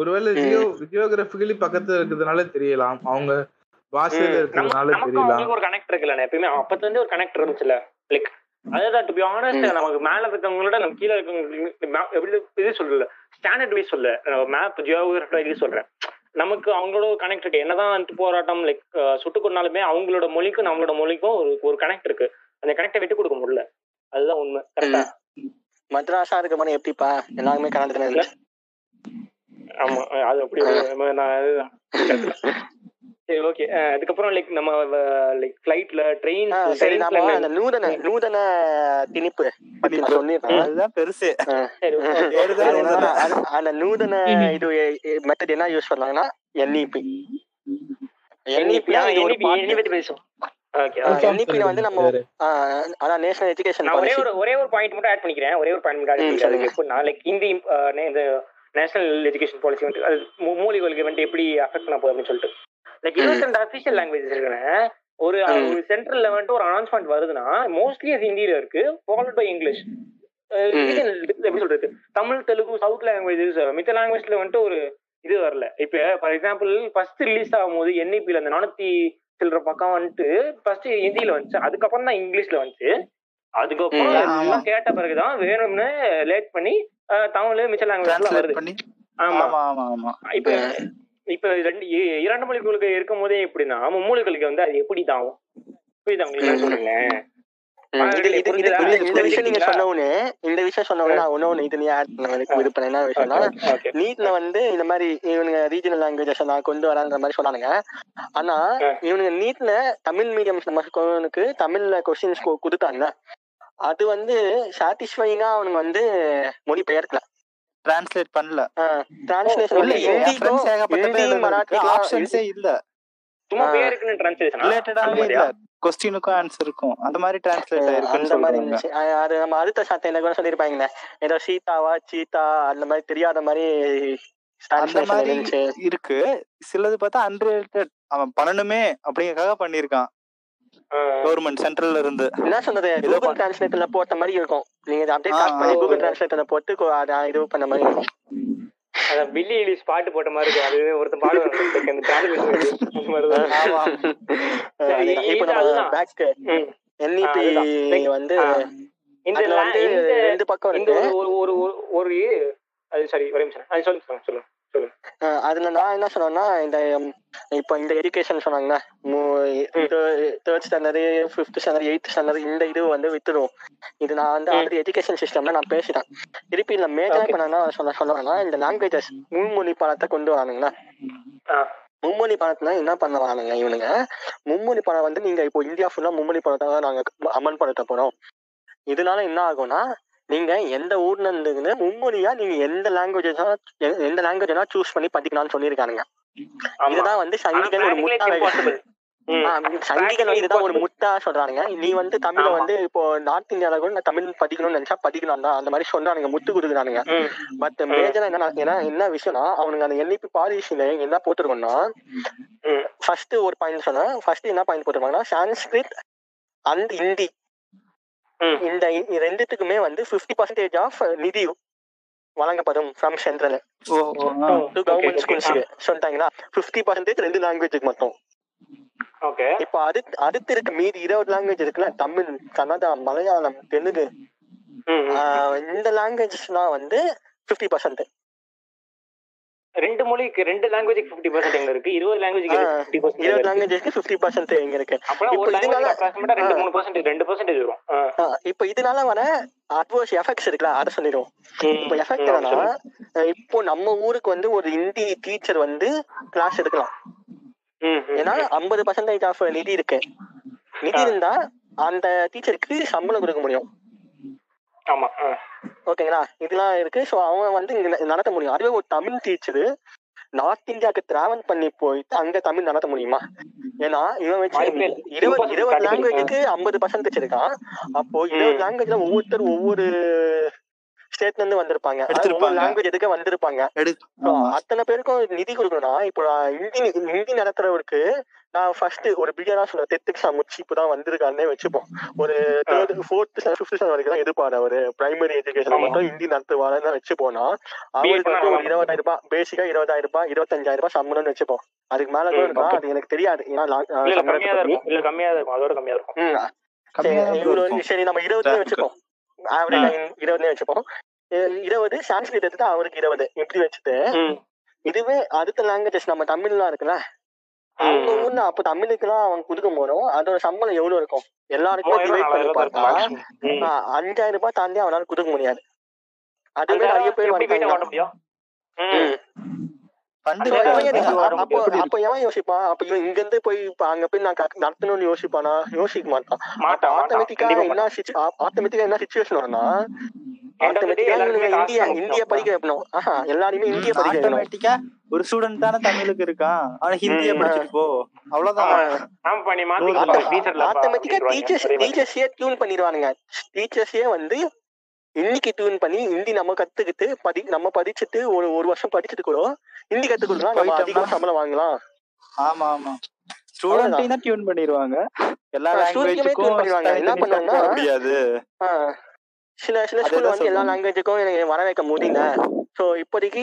ஒருவேளை. ஜியோ ஜியோகிராபிக்கலி பக்கத்துல இருக்கிறதுனால தெரியலாம். அவங்க பாஷையில இருக்கிறதுனால தெரியலாம். ஒரு கனெக்ட் இருக்குல்ல எப்பயுமே அப்பத்துல இருந்து ஒரு கனெக்ட் இருந்துச்சுல லைக் அதான் டு பி ஆனஸ்ட். நமக்கு மேல இருக்கவங்களோட நம்ம கீழே இருக்கவங்களுக்கு எப்படி இது சொல்லல ஸ்டாண்டர்ட் வைஸ் சொல்ல மேப் ஜியோகிராஃபி சொல்றேன். நமக்கு அவங்களோட கனெக்ட் இருக்கு. என்னதான் வந்துட்டு போராட்டம் லைக் சுட்டு கொண்டாலுமே அவங்களோட மொழிக்கும் நம்மளோட மொழிக்கும் ஒரு ஒரு கனெக்ட் இருக்கு. அந்த கனெக்டை விட்டு கொடுக்க முடியல. அதுதான் உண்மை. கரெக்டா மദ്രാஸா இருக்க மாதிரி எப்படிப்பா? எல்லாருமே கனடால இருந்துச்சு ஆமா. அது அப்படி நான் சரி ஓகே அதுக்கப்புறம் லைக் நம்ம லைக் ஃபிளைட்ல ட்ரெயின் சரி நாம அந்த நூதன நூதன திணிப்பு பத்தி நான் சொல்லிடுறேன். அதுதான் பெருசு. அந்த நூதன இது மெத்தட் என்ன யூஸ் பண்ணாங்கன்னா என்இபி NEP ஆ, இது ஒரு NEP NEP பத்தி பேசுவோம். ஓகே ஆ, NEP ல வந்து நம்ம அதான் நேஷனல் எஜுகேஷன் ஒரே பாலிசி ஒரு ஒரே ஒரு பாயிண்ட் மட்டும் ஆட் பண்ணிக்கிறேன். ஒரே ஒரு பாயிண்ட் மட்டும் ஆட் பண்ணிக்கிறேன். எப்படின்னா லைக் இந்தி இந்த நேஷனல் எஜுகேஷன் பாலிசி வந்து அது மூலிகளுக்கு வந்துட்டு எப்படி அஃபெக்ட் பண்ண போகுது அப்படின்னு சொல்லிட்டு. லைக். இருபத்தி ரெண்டு அஃபிஷியல் லாங்குவேஜஸ் இருக்குன்னு ஒரு சென்ட்ரல்ல வந்துட்டு ஒரு அனௌன்ஸ்மெண்ட் வருதுன்னா மோஸ்ட்லி அது ஹிந்தியில இருக்கு ஃபாலோட் பை இங்கிலீஷ். எப்படி சொல்றது? தமிழ் தெலுங்கு சவுத் லாங்குவேஜஸ் மித்த லாங்குவேஜ்ல வந்துட்டு ஒரு இது வரல. இப்ப ஃபார் எக்ஸாம்பிள் ஃபர்ஸ்ட் ரிலீஸ் ஆகும்போது என்இபில அந்த நானூத்தி சில்லற பக்கம் வந்துட்டு ஃபர்ஸ்ட் ஹிந்தியில வந்துச்சு. அதுக்கப்புறம் தான் இங்கிலீஷ்ல வந்துச்சு. அதுக்கப்புறம் கேட்ட பிறகுதான் வேணும்னு லேட் பண்ணி தமிழ் மிச்ச டிரான்ஸ்லேட் வருது. ஆமா. ஆமா ஆமா இப்ப இப்ப ரெண்டு இரண்டு மொழிகளுக்கு இருக்கும் போதே எப்படின்னா மும்மொழிகளுக்கு வந்து அது எப்படி தான் புரியுதா உங்களுக்கு புரிஞ்சுதா? இந்த-? விஷயம் நீங்க சொன்ன உடனே இந்த விஷயம் சொன்ன உடனே நான் இன்னொன்னு இது நீ இது பண்ண என்ன விஷயம்னா நீட்ல வந்து இந்த மாதிரி இவனுங்க ரீஜனல் லாங்குவேஜஸ் நான் கொண்டு வரான்ற மாதிரி சொன்னானுங்க. ஆனா. இவனுங்க நீட்ல தமிழ் மீடியம் நமக்கு தமிழ்ல கொஸ்டின்ஸ் கொடுத்தாங்க. அது வந்து சாட்டிஸ்ஃபைங்கா அவனுங்க வந்து மொழி பெயர்க்கல டிரான்ஸ்லேட் பண்ணல. ஆப்ஷன்ஸே இல்ல சும்மா. பேருக்குன்னு டிரான்ஸ்லேஷன் ரிலேட்டடாவே இல்ல கொஸ்டினுக்கும் ஆன்சர் இருக்கும். அந்த மாதிரி டிரான்ஸ்லேட் ஆயிருக்குன்னு அந்த மாதிரி இருந்துச்சு. அது நம்ம அடுத்த கூட சொல்லியிருப்பாங்க ஏதோ சீதாவா சீதா அந்த மாதிரி தெரியாத மாதிரி அந்த மாதிரி இருக்கு. சிலது பார்த்தா அன்ரிலேட்டட் அவன் பண்ணணுமே அப்படிங்கறதுக்காக பண்ணிருக்கான் கவர்மெண்ட் சென்ட்ரல்ல இருந்து. என்ன ஏதோ கூகுள் டிரான்ஸ்லேட்டர்ல போட்ட மாதிரி இருக்கும். நீங்க இதை அப்படியே காப்பி பண்ணி. கூகுள் டிரான்ஸ்லேட்டர்ல போட்டு அதை இது பண்ண மாதிரி இருக்கும். அதான் பில்லி இலிஸ் பாட்டு போட்ட மாதிரி இருக்கு அது ஒருத்தன் ம். என்இபி. Like, வந்து. இந்த வந்து இந்த ரெண்டு பக்கம் இந்த இருக்கு. ஒரு ஒரு ஒரு அது சரி ஒரே நிமிஷம். அது சொல்லுங்க சொல்லுங்க. அதுல நான் என்ன சொன்னேன்னா இந்த இப்போ இந்த எஜுகேஷன் சொன்னாங்கன்னா third standard fifth standard eighth standard இந்த இது வந்து வித்துடும் இது நான் வந்து. ஆல்ரெடி எஜுகேஷன் சிஸ்டம்ல நான் பேசிட்டேன். திருப்பி இந்த மேஜர் என்ன சொல்ல சொல்லுவேன்னா இந்த லாங்குவேஜஸ் முன்மொழி பாடத்தை கொண்டு வரானுங்களா. மும்மொழி பாடத்துல என்ன பண்ண வரானுங்க இவனுங்க? மும்மொழி பாடம் வந்து நீங்க இப்போ இந்தியா ஃபுல்லா மும்மொழி பாடத்தை தான் நாங்க அமல் படுத்த போறோம். இதனால என்ன ஆகும்னா நீங்க எந்த ஊர்ல இருந்து மும்மொழியா நீங்க எந்த லாங்குவேஜ் எந்த லாங்குவேஜ் சூஸ் பண்ணி படிக்கலாம்னு சொல்லியிருக்கானுங்க. இதுதான் வந்து சங்கிகள் ஒரு முட்டா இம்பாசிபிள் ஆ, சங்கிகள் இதுதான் ஒரு முட்டா சொல்றானுங்க. நீ வந்து தமிழ. வந்து இப்போ நார்த் இந்தியால கூட நான் தமிழ் படிக்கணும்னு நினைச்சா படிக்கலாம் தான். அந்த மாதிரி சொல்றானுங்க முட்டு கொடுக்குறானுங்க. பட் மேஜரா என்ன என்ன விஷயம்னா அவனுங்க அந்த என்இபி பாலிசியில என்ன போட்டிருக்கோம்னா. ஃபர்ஸ்ட் ஒரு பாயிண்ட் சொன்னா ஃபர்ஸ்ட் என்ன பாயிண்ட் போட்டிருக்காங்கன்னா சான்ஸ்கிரிட் அண்ட் ஹிந்தி. இந்த ரெண்டுத்துக்குமே வந்து 50% பர்சன்டேஜ் ஆஃப் நிதி வழங்கப்படும் ஃப்ரம் சென்ட்ரல் கவர்மெண்ட். ஸ்கூல்ஸ்க்கு சொல்லிட்டாங்களா? 50% பர்சன்டேஜ் ரெண்டு லாங்குவேஜுக்கு மட்டும். ஓகே. இப்போ அடுத்து அடுத்து இருக்க மீதி இருபது லாங்குவேஜ் இருக்குல்ல தமிழ் கன்னடா மலையாளம் தெலுங்கு. ஆஹ் இந்த லாங்குவேஜஸ்லாம் வந்து 50% பர்சன்ட் ரெண்டு மொழிக்கு ரெண்டு லாங்குவேஜ்க்கு ஃபிஃப்டி பர்சன்ட் எங்க இருக்கு? இருபது ஃபிஃப்டி இருபது லாங்குவேஜ்க்கு 50% பர்சன்ட் இங்க இருக்கு? லாங்குவேஜ் ரெண்டு. மூணு பர்சன்டேஜ் ரெண்டு பர்சன்டேஜ் வரும். இப்போ இதனால வர அட்வர்ஸ் எஃபெக்ட்ஸ் இருக்குல்ல அதை சொல்லிடுவோம். இப்போ எஃபெக்ட் என்னன்னா இப்போ நம்ம ஊருக்கு வந்து ஒரு ஹிந்தி டீச்சர் வந்து கிளாஸ் எடுக்கலாம். ஏன்னா ஐம்பது பர்சன்டேஜ் ஆஃப் நிதி இருக்கு. நிதி. இருந்தா அந்த டீச்சருக்கு சம்பளம் கொடுக்க முடியும். ஆமா. ஓகேங்களா இதெல்லாம் இருக்கு ஸோ அவன் வந்து இங்க நடத்த முடியும் அதுவே ஒரு தமிழ் டீச்சரு நார்த் இந்தியாவுக்கு டிராவல் பண்ணி போயிட்டு அங்க தமிழ் நடத்த முடியுமா ஏன்னா இவன் வச்சு. இருபது இருபது. லாங்குவேஜுக்கு ஐம்பது பர்சன்டேஜ் இருக்கான் அப்போ இருபது. லாங்குவேஜ்ல ஒவ்வொருத்தர் ஒவ்வொரு ஸ்டேட்ல இருந்து வந்திருப்பாங்க ஒவ்வொரு. லாங்குவேஜ் எடுக்க வந்திருப்பாங்க. அத்தனை பேருக்கும் நிதி கொடுக்கணும்னா இப்போ ஹிந்தி ஹிந்தி நடத்துறவருக்கு நான் ஃபர்ஸ்ட் ஒரு பிகரா சொல்ல டெத்துக்கு சமைச்சு இப்பதான் வந்திருக்காருன்னே வச்சுப்போம். ஒரு தேர்ட் ஃபோர்த் ஃபிஃப்த் ஸ்டாண்டர்ட் வரைக்கும் தான் எதிர்பாரு அவரு. Primary education. மட்டும் ஹிந்தி நடத்துவாருன்னு தான் வச்சுப்போனா அவருக்கு வந்து ஒரு இருபதாயிரம் ரூபாய் பேசிக்கா இருபதாயிரம் ரூபாய் இருபத்தஞ்சாயிரம் ரூபாய் சம்பளம்னு வச்சுப்போம். அதுக்கு மேல. அது எனக்கு தெரியாது. ஏன்னா கம்மியா தான். இருக்கும். தான் அதோட கம்மியா இருக்கும். தான் சரி, இவ்வளவு இருக்கும். சரி நம்ம இருபதுலயே வச்சுப்போம். ஆவரேஜ் இருபதுலயே வச்சுப்போம். இருபது சான்ஸ்கிரிட் எடுத்துட்டு அவருக்கு இருபது. இப்படி வச்சுட்டு. இதுவே அடுத்த லாங்குவேஜஸ் நம்ம தமிழ்லாம் இருக்குல்ல அவங்க. ஊர்ல அப்ப தமிழுக்குலாம் அவன் கொடுக்கும் போதும் அதோட சம்பளம் எவ்வளவு இருக்கும்? எல்லாருக்குமே டிவைட் பண்ணி பார்த்தா அஞ்சாயிரம் ரூபாய் தாண்டி அவனால கொடுக்க முடியாது. அதுவே நிறைய பேர் எப்படி போயிட்டு வந்தாங்க ஓட்ட முடியும்? ம். ஃபண்டு அந்த வேற வகையில வந்து வரும். அப்போ அப்ப எவன் யோசிப்பான்? அப்ப இவன் இங்க இருந்து போய் அங்க போய் நான் நடத்தணும்னு யோசிப்பானா? யோசிக்க மாட்டான். ஆட்டோமேட்டிக்கா கண்டிப்பா என்ன ஆட்டோமேட்டிக்கா என்ன சுச்சுவேஷன் வரும்னா இந்தியா. படிக்க வைக்கணும். ஆஹா எல்லாருமே இந்திய படிக்க ஆட்டோமேட்டிக்கா ஒரு ஸ்டூடெண்ட் தானே தமிழுக்கு இருக்கான். அவன் ஹிந்திய. படிச்சுட்டு போ அவ்வளவுதான். ஆமாப்பா நீ மாத்தி அப்ப டீச்சர்ல ஆட்டோமேட்டிக்கா டீச்சர்ஸ் டீச்சர்ஸே டியூன் பண்ணிடுவானுங்க. டீச்சர்ஸே வந்து இன்னைக்கு டியூன் பண்ணி ஹிந்தி நம்ம கத்துக்கிட்டு படி நம்ம படிச்சுட்டு ஒரு ஒரு வருஷம் படிச்சுட்டு கூட ஹிந்தி கத்து கொடுக்கலாம் நம்ம அதிகமா சம்பளம் வாங்கலாம். ஆமா ஆமா. ஸ்டூடெண்ட்டையும் தான் டியூன் பண்ணிடுவாங்க. எல்லா லாங்குவேஜுக்கும். என்ன பண்ணாங்கன்னா- முடியாது. ஆஹ் சில சில ஸ்கூல்ல வந்து எல்லா சொல்றேன். லாங்குவேஜுக்கும் வர வைக்க முடியல. சோ இப்போதைக்கு.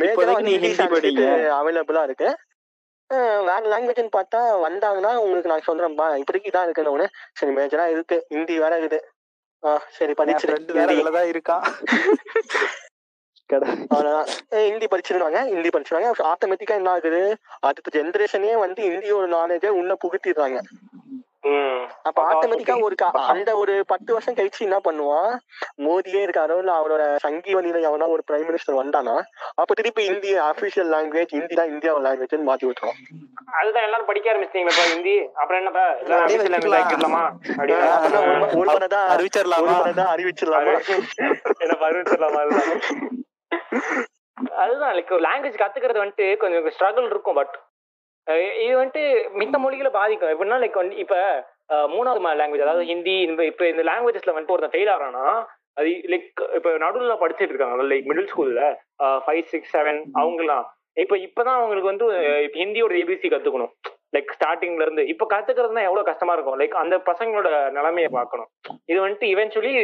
மேஜரா ஹிந்தி. அவைலபிளா இருக்கு. வேற லாங்குவேஜ்னு பார்த்தா வந்தாங்கன்னா உங்களுக்கு நான் சொல்றேன்பா இப்போதைக்கு இதான் இருக்குன்னு ஒண்ணு. சரி மேஜரா இருக்கு. ஹிந்தி வேற இருக்குது. சரி என் படிச்சிரு. ஃப்ரெண்ட் வேற ஹிந்தி. இதுலதான் இருக்கான். அவ்வளவுதான். ஹிந்தி படிச்சிருவாங்க ஹிந்தி படிச்சிருவாங்க. ஆட்டோமேட்டிக்கா என்ன ஆகுது? அடுத்த ஜென்ரேஷனே வந்து ஹிந்தியோட நாலேஜை உள்ள புகுத்திடுறாங்க. அப்ப ஆட்டோமேட்டிக்கா ஒரு அந்த ஒரு பத்து வருஷம் கழிச்சு என்ன பண்ணுவான்? மோடியே இருக்காரோ இல்ல அவரோட சங்கி வழியில எவனா ஒரு பிரைம் மினிஸ்டர் வந்தானா அப்ப திருப்பி இந்திய அபிஷியல் லாங்குவேஜ் ஹிந்தி தான் இந்தியாவோட லாங்குவேஜ் மாத்தி விட்டுரும். அதுதான் எல்லாரும் படிக்க ஆரம்பிச்சிட்டீங்களா ஹிந்தி அப்புறம் என்னப்பா? அப்பதான் ஒரு- ஒரு மனதா ஒரு அறிவிச்சிடலாமா அறிவிச்சிடலாமா? என்ன அறிவிச்சிடலாமா? அதுதான். லைக் ஒரு லாங்குவேஜ் கத்துக்கிறது வந்துட்டு கொஞ்சம் ஸ்ட்ரகிள் இருக்கும் பட் இது வந்துட்டு மித்த மொழிகளை பாதிக்கும். எப்படின்னா லைக் இப்போ இப்ப மூணாவது லாங்குவேஜ் அதாவது ஹிந்தி இந்த இப்ப இந்த லாங்குவேஜஸ்ல வந்துட்டு ஒருத்தன் ஃபெயில் ஆகிறானா அது லைக் இப்ப நடுவில் படிச்சுட்டு இருக்காங்க லைக் மிடில் ஸ்கூல்ல ஃபைவ் சிக்ஸ் செவன் அவங்கலாம் இப்ப இப்பதான் அவங்களுக்கு வந்து ஹிந்தியோட ஏபிசி கத்துக்கணும். லைக் ஸ்டார்டிங்ல இருந்து. இப்ப கத்துக்கிறதுனா எவ்வளவு கஷ்டமா இருக்கும்? லைக் அந்த பசங்களோட நிலைமையை பார்க்கணும். இது வந்துட்டு இவென்ச்சுவலி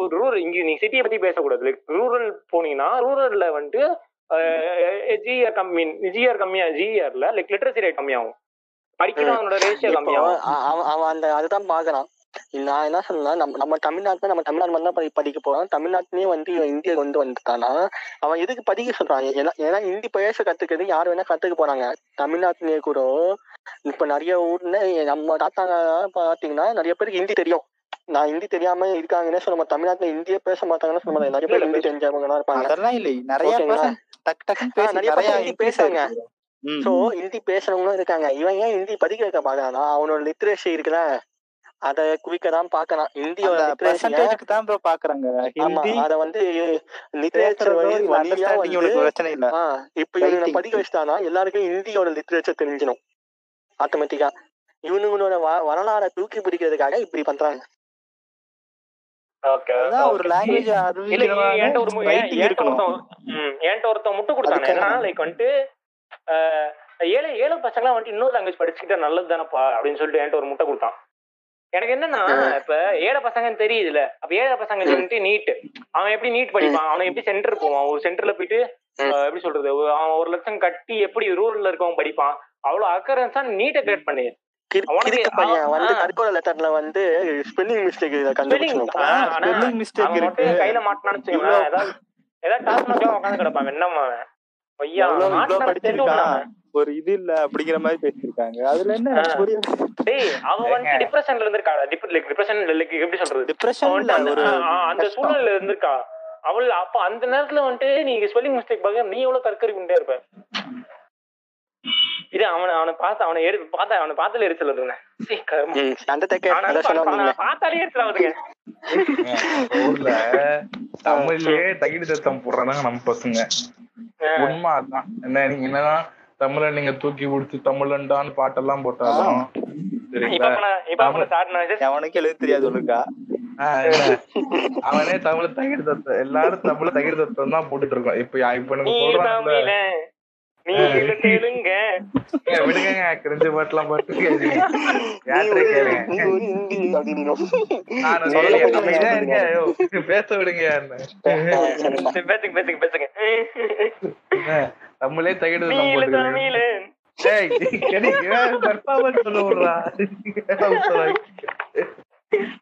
ஒரு ரூரல் இங்க நீ சிட்டியை பத்தி பேசக்கூடாது. லைக் ரூரல் போனீங்கன்னா ரூரல்ல வந்துட்டு ஜிஆர் கம்மி ஜிஆர் கம்மியா ஜிஆர்ல லைக் லிட்ரஸி ரேட் கம்மியாகும். படிக்கணும் அவனோட ரேஷியோ கம்மியாகும். அவன் அந்த அதுதான் பாக்குறான் நான் என்ன சொன்னா நம்ம நம்ம தமிழ்நாட்டுல நம்ம தமிழ்நாடு மட்டும் படிக்க போறோம் தமிழ்நாட்டிலேயே வந்து இவன் இந்திய கொண்டு வந்துட்டானா அவன் எதுக்கு படிக்க சொல்றான்? ஏன்னா ஏன்னா ஹிந்தி பேச கத்துக்கிறது யார் வேணா கத்துக்க போறாங்க. தமிழ்நாட்டிலேயே கூட இப்ப நிறைய ஊர்ல நம்ம தாத்தாங்க பாத்தீங்கன்னா நிறைய பேருக்கு ஹிந்தி தெரியும். நான் ஹிந்தி தெரியாம இருக்காங்கன்னே சொல்ல தமிழ்நாட்டுல ஹிந்தியே பேச மாட்டாங்கன்னு சொல்ல நிறைய பேர் ஹிந்தி தெரிஞ்சவங்க இருப்பாங்க. அதெல்லாம் இல்லை. நிறைய டக் பேசி நிறைய பேசுறாங்க. சோ. ஹிந்தி பேசுறவங்களும் இருக்காங்க. இவன் ஏன் ஹிந்தி படிக்க வைக்க பாக்குறானா அவனோட லிட்ரேசி இருக்குல்ல அத குறிக்க தான் பாக்கலாம் இந்தியோட அந்த லிட்ரேச்சர் பெர்சன்டேஜ்க்கு தான் ப்ரோ பாக்குறாங்க. ஹிந்தி அத வந்து லிட்ரேச்சர் வழியா பிரச்சனை இல்ல. இப்ப இவனை. படிக்க வச்சிட்டானா எல்லாருக்கும் இந்தியோட லிட்ரேச்சர் தெரிஞ்சிடும். ஆட்டோமேட்டிக்கா இவனுங்களோட வரலாறை தூக்கி பிடிக்கிறதுக்காக இப்படி பண்றாங்க. ஒரு லாங்குவேஜ் என்கிட்ட ஒரு என்கிட்ட ஒருத்தன் முட்டு தான். லைக் வந்துட்டு ஏழை ஏழை பசங்களாம் வந்துட்டு இன்னொரு லாங்குவேஜ் படிச்சுக்கிட்டா நல்லது தானப்பா அப்படின்னு சொல்லிட்டு என்கிட்ட ஒரு முட்டை கொடுத்தான். எனக்கு என்னன்னா இப்ப ஏழை பசங்கன்னு தெரியுதுல அப்ப ஏழை பசங்க வந்துட்டு நீட் அவன் எப்படி நீட் படிப்பான்? அவன் எப்படி சென்டர் போவான்? ஒரு சென்டர்ல போயிட்டு எப்படி சொல்றது? அவன் ஒரு லட்சம் கட்டி எப்படி ரூரல்ல இருக்கவன் படிப்பான்? அவ்வளவு அக்கறன்ஸா நீட்டை கிரியேட் பண்ணு கிறுக்கு பையன் வந்து. தற்கொலை லெட்டர்ல வந்து ஸ்பெல்லிங் மிஸ்டேக் ஸ்பெல்லிங் இருக்கு. மட்டும் கையில மாட்டினான்னு ஏதாவது ஏதாவது டாஸ்மாக்ல உட்காந்து கிடப்பான். வெண்ணம் அவன் ஐயா படிச்சிருக்கான். ஒரு இது இல்ல அப்படிங்கிற மாதிரி பேசியிருக்காங்க. அதுல என்ன டேய் அவன் வந்து டிப்ரெஷன்ல இருந்திருக்கா? டிப்ரெஷன் எப்படி சொல்றது? டிப்ரெஷன் ஒரு அந்த-. சூழ்நிலையில இருந்திருக்கா? அவள் அப்ப அந்த நேரத்துல வந்துட்டு நீங்க ஸ்பெல்லிங் மிஸ்டேக் பார்க்க நீ எவ்வளவு தற்கறிக்கிட்டே இருப்ப? இது அவனை அவனை பார்த்து அவனை எடுத்து பார்த்தா அவனை பார்த்தாலே எரிச்சல் வருதுங்க பார்த்தாலே எரிச்சல் ஆகுதுங்க ஊர்ல தமிழ்லயே தகிடு தத்தம் போடுறாங்க நம்ம பசங்க. உண்மை அதான் என்ன நீங்க என்னதான் தமிழ நீங்க தூக்கி பிடிச்சி தமிழன்டான்னு பாட்டெல்லாம் போட்டாலும் எவனுக்கு எழுத தெரியாது ஒழுங்கா? அவனே தமிழ் தகிடு தத்தம் எல்லாரும் தமிழ தகிடு தத்தம் தான் போட்டுட்டு இருக்கோம். இப்ப இப்ப எனக்கு சொல்றாங்கல்ல தமிழ நீ இல்ல தெலுங்க ஏங்க, விடுங்க கிரிஞ்சு பாட்டுலாம் பாட்டு கேளுங்க பேச விடுங்க பேசுங்க பேசுங்க பேசுங்க தமிழே தகிடு performance சொல்ல விடுறா?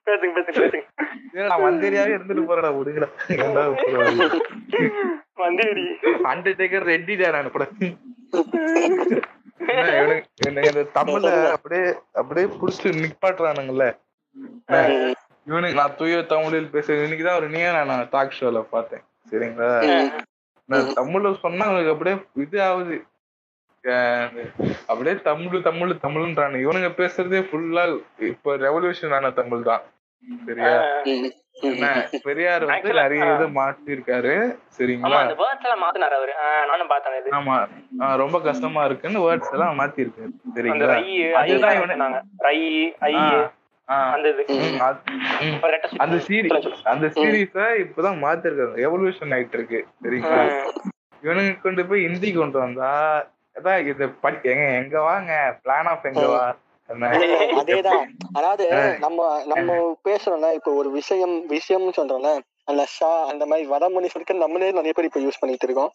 பேசுங்க பேசுங்க பேசுங்க. நான் மந்திரியாவே இருந்துட்டு. ஏன்டா விட்டுருவாங்க? வந்தேடி அண்டர்டேக்கர் ரெட்டிடா நான் கூட. அப்படியே அப்படியே புடிச்சு நிப்பாட்டுறானுங்கல்ல. இவனுக்கு நான் தூய தமிழில் பேசுறேன் இன்னைக்குதான் ஒரு நீயா நான் டாக் ஷோல பார்த்தேன். சரிங்களா? நான் தமிழ்ல சொன்னா அவனுக்கு அப்படியே இது ஆகுது. அப்படியே தமிழ் தமிழ் தமிழ்ன்றானு இவனுங்க பேசுறதே ஃபுல்லா இப்ப ரெவல்யூஷன் ஆன தமிழ் தான். சரியா? என்ன? பெரியார் வந்து நிறைய. இது மாத்திருக்காரு. ஆமா சரிங்களா ஆமா. ரொம்ப கஷ்டமா இருக்குன்னு வேர்ட்ஸ் எல்லாம் மாத்திருக்காரு. சரிங்களா? அதுதான் இவனு- அந்த இது. ம், அது- ம். இப்ப ரெட்ட அந்த சீரி சொல்லு, சொல்லு. அந்த சீரீஸ இப்பதான் மாத்திருக்காங்க எவல்யூஷன் ஆயிட்டு இருக்கு. சரிங்களா? இவனுங்க கொண்டு போய் ஹிந்தி கொண்டு வந்தா அதான் இது எங்க எங்க வாங்க? பிளான் ஆஃப் எங்க வா? அதேதான். அதாவது. நம்ம நம்ம பேசுறோம்ல இப்போ ஒரு விஷயம் விஷயம்னு சொல்றோம்ல அந்த ஷா அந்த மாதிரி வடமொழி சொல்லிட்டு நம்மளே நிறைய பேர் இப்ப யூஸ் பண்ணிட்டு இருக்கோம்.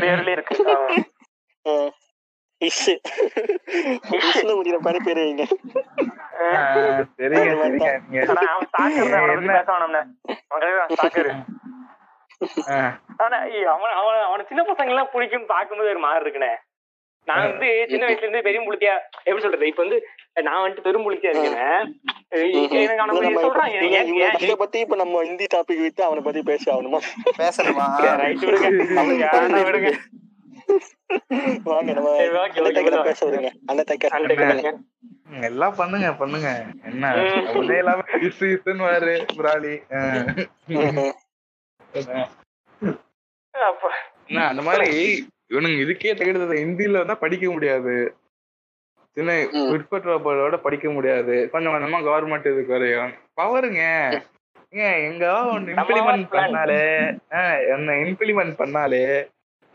பேர்லயே இருக்கு. முடிகிற மாதிரி பேர் வைங்க. ஆனா அவன் அவனை சின்ன பசங்க எல்லாம் பிடிக்கும் பார்க்கும்போது ஒரு மாதிரி இருக்குண்ணே. நான் வந்து சின்ன வயசுல இருந்து பெரும் புளித்தியா எப்படி சொல்றது? இப்ப வந்து நான் வந்துட்டு பெரும் புளித்தியா இருக்கேன். பத்தி இப்ப நம்ம ஹிந்தி டாபிக் விட்டு அவனை பத்தி பேச ஆகணுமா? பேசணுமா? விடுங்க. வாங்க நம்ம. பேச விடுங்க. அந்த தைக்க எல்லாம் பண்ணுங்க பண்ணுங்க. என்ன. அப்படியே எல்லாமே இசு இசுன்னு வாரு அந்த மாதிரி இவனுங்க இதுக்கே தகிடுது ஹிந்தில தான் படிக்க முடியாது. சின்ன. பிற்பற்றோட படிக்க முடியாது. கொஞ்சம் கொஞ்சமா கவர்மெண்ட் இதுக்கு வரையும். பவருங்க. எங்க ஒன்னு நம்ம இம்ப்ளிமெண்ட். பண்ணாலே என்ன இம்ப்ளிமெண்ட் பண்ணாலே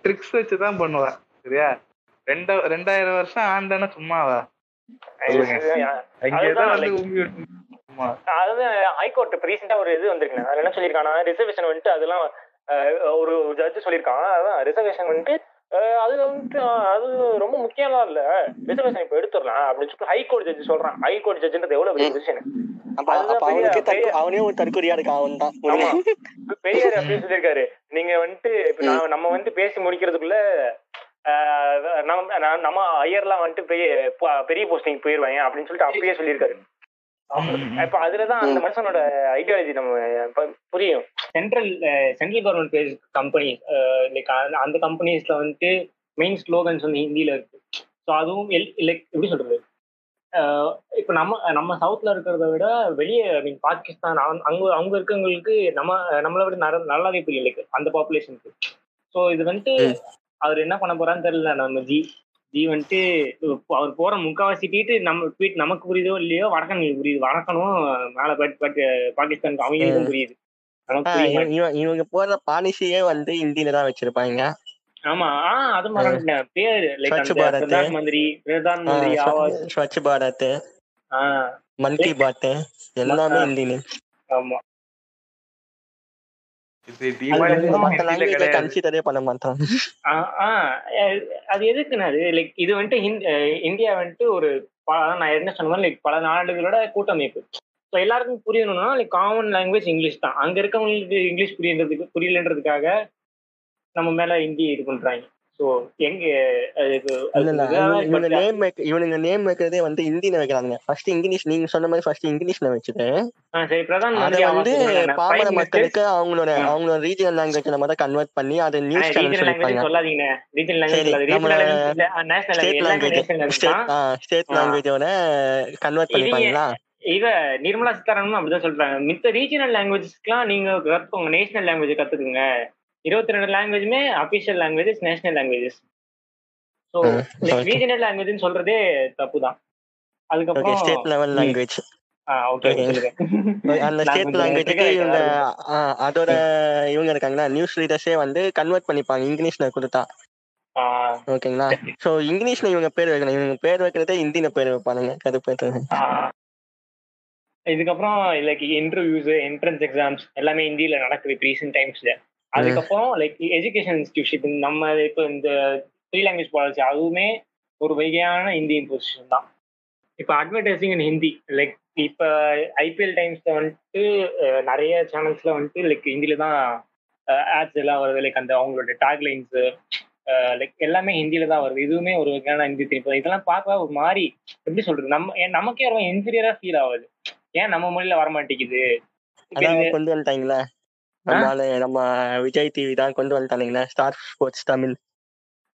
ட்ரிக்ஸ் வச்சு தான் பண்ணுவேன். சரியா? ரெண்டா ரெண்டாயிரம் வருஷம் ஆண்டானா சும்மாவா? அதுதான் ஹைகோர்ட் ரீசெண்டா ஒரு இது வந்திருக்குண்ணே. அதுல என்ன சொல்லியிருக்கானா ரிசர்வேஷன் வந்துட்டு அதெல்லாம் ஒரு ஜட்ஜ் சொல்லியிருக்கான். அதான் ரிசர்வேஷன் வந்துட்டு வந்துட்டு அஹ், அது ரொம்ப முக்கியம்லாம் இல்ல. ரிசர்வேஷன் இப்ப எடுத்துடலாம் அப்படின்னு சொல்லிட்டு ஹைகோர்ட் ஜட்ஜ் சொல்றான். ஹைகோர்ட் ஜட்ஜ்ன்றது எவ்வளவு பெரிய பொசிஷன் பெரிய- அவனே ஒரு தற்கொலையா இருக்கான் அவன் தான் ஆமா பெரியார் அப்படின்னு சொல்லியிருக்காரு. நீங்க வந்துட்டு இப்ப நம்ம வந்து பேசி முடிக்கிறதுக்குள்ள நம்ம நான் நம்ம ஐயர்லாம் வந்துட்டு பெரிய பெரிய போஸ்டிங் போயிருவாங்க அப்படின்னு சொல்லிட்டு அப்பயே சொல்லியிருக்காரு. இப்ப அதுலதான் அந்த மனுஷனோட ஐடியாலஜி நம்ம புரியும். Central central government base company like அந்த கம்பெனிஸ்ல வந்துட்டு மெயின் ஸ்லோகன்ஸ் வந்து ஹிந்தியில இருக்கு. ஸோ அதுவும் லைக் எப்படி சொல்றது? இப்ப நம்ம நம்ம சவுத்ல இருக்கிறத விட வெளியே ஐ மீன் பாகிஸ்தான் அங்க அவங்க இருக்கவங்களுக்கு நம்ம நம்மளை விட நர- நல்லாவே புரியல அந்த பாப்புலேஷனுக்கு ஸோ இது வந்துட்டு. அவர் என்ன பண்ண போறான்னு தெரியல நம்ம ஜி. ஜி வந்துட்டு அவர் போற முக்காவாசி ட்வீட் நம்ம ட்வீட் நமக்கு புரியுதோ இல்லையோ வடக்கனுக்கு புரியுது. வடக்கனும் மேல பட் பட் பாகிஸ்தானுக்கு அவங்களுக்கும் புரியுது. இவங்க போடுற பாலிசியே வந்து ஹிந்தில தான் வச்சிருப்பாங்க. ஆமா ஆஹ் அது மறந்துட்டேன் பேரு லைக். பிரதான் மந்திரி பிரதான் மந்திரி ஆவாஸ் ஸ்வ- ஸ்வச் பாரத். மன் கி பாத். எல்லாமே ஹிந்தில ஆமா. அது எதுக்குன்னா அது லைக் இது வந்துட்டு இந்தியா வந்துட்டு ஒரு நான் என்ன சொன்ன லைக் பல நாடுகளோட கூட்டமைப்பு. ஸோ எல்லாருக்கும் புரியணும்னா லைக் காமன் லாங்குவேஜ் இங்கிலீஷ் தான். அங்க இருக்கவங்களுக்கு இங்கிலீஷ் புரியன்றதுக்கு புரியலன்றதுக்காக நம்ம மேல ஹிந்தி இது பண்றாங்க. இவனுங்க நேம் வைக்கிறதே வந்து ஹிந்தில வைக்கிறாங்க ஃபர்ஸ்ட் இங்கிலீஷ் நீங்க சொன்ன மாதிரி ஃபர்ஸ்ட் இங்கிலீஷ்ல வச்சுட்டு ஆ, சரி பிரதான் அத வந்து பாமர மக்களுக்கு அவங்களோட. அவங்களோட ரீஜனல் லாங்குவேஜ்ல மட்டும் கன்வெர்ட் பண்ணி அதை நியூஸ் சேனல் சொல்லாதீங்க. ஸ்டேட். லாங்குவேஜோட கன்வெர்ட் பண்ணிப்பாங்களா? இவ நிர்மலா சீதாராமன் அப்படிதான் சொல்றாங்க. மித்த ரீஜனல் லாங்குவேஜஸ்க்குலாம் நீங்க கத்துக்கோங்க. நேஷனல் லாங்குவேஜ் கத்துக்குங்க. இருபத்தி ரெண்டு லாங்குவேஜுமே official languages national languages so. Regional லாங்குவேஜ்னு சொல்றதே தப்பு தான் அதுக்கப்புறம் ஸ்டேட் லெவல். லாங்குவேஜ் அந்த ஸ்டேட் லாங்குவேஜுக்கு இவங்க அதோட இவங்க இருக்காங்களா நியூஸ் ரீடர்ஸே வந்து கன்வெர்ட் பண்ணிப்பாங்க இங்கிலீஷ்ல கொடுத்தா. ஓகேங்களா சோ இங்கிலீஷ்ல இவங்க பேர் வைக்கணும். இவங்க பேர் வைக்கிறதே ஹிந்தில பேர் வைப்பானுங்க கருப்பேற்றது ஆ. இதுக்கப்புறம் லைக் இன்டர்வியூஸ் என்ட்ரன்ஸ் எக்ஸாம்ஸ் எல்லாமே இந்தியில நடக்குது ரீசெண்ட் டைம்ஸ்ல அதுக்கப்புறம் லைக் எஜுகேஷன் இன்ஸ்டியூஷன் நம்ம இப்போ இந்த த்ரீ லாங்குவேஜ் பாலிசி அதுவுமே ஒரு வகையான ஹிந்தி இம்போசிஷன் தான். இப்போ அட்வர்டைசிங் இன் ஹிந்தி லைக் இப்போ ஐபிஎல் டைம்ஸ்ல வந்துட்டு நிறைய சேனல்ஸ்ல வந்துட்டு லைக் ஹிந்தில தான் ஆட்ஸ் எல்லாம் வருது. லைக் அந்த அவங்களோட டேக்லைன்ஸ் லைக் எல்லாமே ஹிந்தில தான் வருது. இதுவுமே ஒரு வகையான ஹிந்தி திணிப்பு இதெல்லாம் பார்க்க ஒரு மாதிரி எப்படி சொல்றது? நம்ம நமக்கே ரொம்ப இன்ஃபீரியரா ஃபீல் ஆகுது. ஏன் நம்ம மொழியில வர மாட்டேங்குது இப்ப அதான் இது- கொண்டு வந்துட்டாங்களா நம்ம விஜய் டிவி தான் கொண்டு வந்துட்டானுங்களா ஸ்டார் ஸ்போர்ட்ஸ் தமிழ்.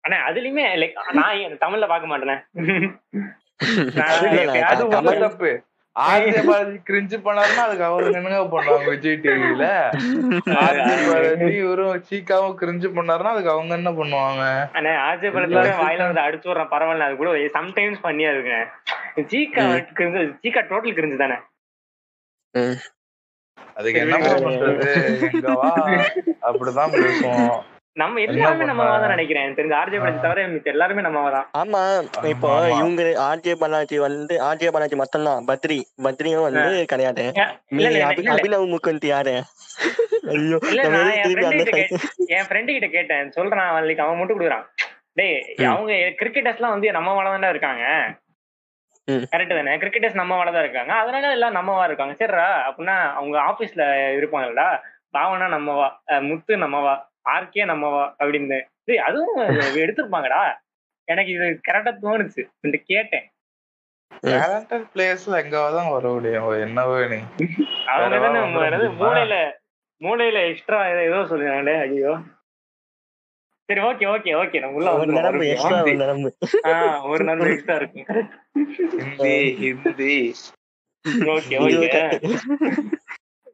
ஆனா அதுலயுமே லைக் நான் தமிழ்ல பார்க்க மாட்டேனே. அது உங்க தப்பு. ஆர்ஜே பாலாஜி கிரிஞ்சு பண்ணாருன்னா அதுக்கு அவருக்கு என்னங்க பண்ணுவாங்க விஜய் டிவில ஆர்ஜே பாலாஜி இவரும் சீக்காவும் கிரிஞ்சு பண்ணாருன்னா அதுக்கு அவங்க என்ன பண்ணுவாங்க? ஆனா படத்துல வாயில வந்து அடிச்சு விடுறேன் பரவாயில்ல அது கூட சம்டைம்ஸ் பண்ணியா இருக்கேன் சீக்கா கிரிஞ்சு சீக்கா டோட்டல் கிரிஞ்சு தானே. அதுக்கு என்ன பண்றது? எங்க வா? அப்படிதான் பேசுவோம். நம்ம எல்லாருமே தான் நினைக்கிறேன். தெரிஞ்ச ஆர்ஜே படத்தை தவிர மித்த எல்லாருமே நம்ம தான். ஆமா இப்போ. இவங்க ஆர்ஜே பாலாஜி வந்து ஆர்ஜே பாலாஜி மட்டும்தான். பத்ரி பத்ரியும் வந்து கிடையாது. அபினவ் முகுந்த் யாரு? ஐயோ என் ஃப்ரெண்டு கிட்ட கேட்டேன். சொல்றான் அவன் மட்டும் கொடுக்குறான். டேய். அவங்க கிரிக்கெட்டர்ஸ் எல்லாம் வந்து நம்ம தான் இருக்காங்க. கரெக்ட் தானே? கிரிக்கெட்டர்ஸ் நம்ம மேல தான் இருக்காங்க. அதனால எல்லாம் நம்மவா இருக்காங்க. சரிடா அப்படின்னா அவங்க ஆபீஸ்ல இருப்பாங்கல்டா பாவனா நம்மவா முத்து நம்மவா ஆர்கே நம்மவா அப்படின்னு. அதுவும் எடுத்திருப்பாங்கடா. எனக்கு இது கரெக்டா தோணுச்சு. கேட்டேன். டேலண்டட் பிளேயர்ஸ்ல எங்காவதான் வர முடியும். என்னவோ நீ. அவங்க? மூளையில மூளையில எக்ஸ்ட்ரா ஏதோ சொல்லுறாங்களே ஐயோ சரி ஓகே ஓகே ஓகே நம்ம உள்ள ஒரு நரம்பு. எக்ஸ்ட்ரா ஒரு நரம்பு. ஆ, ஒரு நம்பர் எக்ஸ்ட்ரா இருக்கு. ஹிந்தி ஹிந்தி. Okay okay.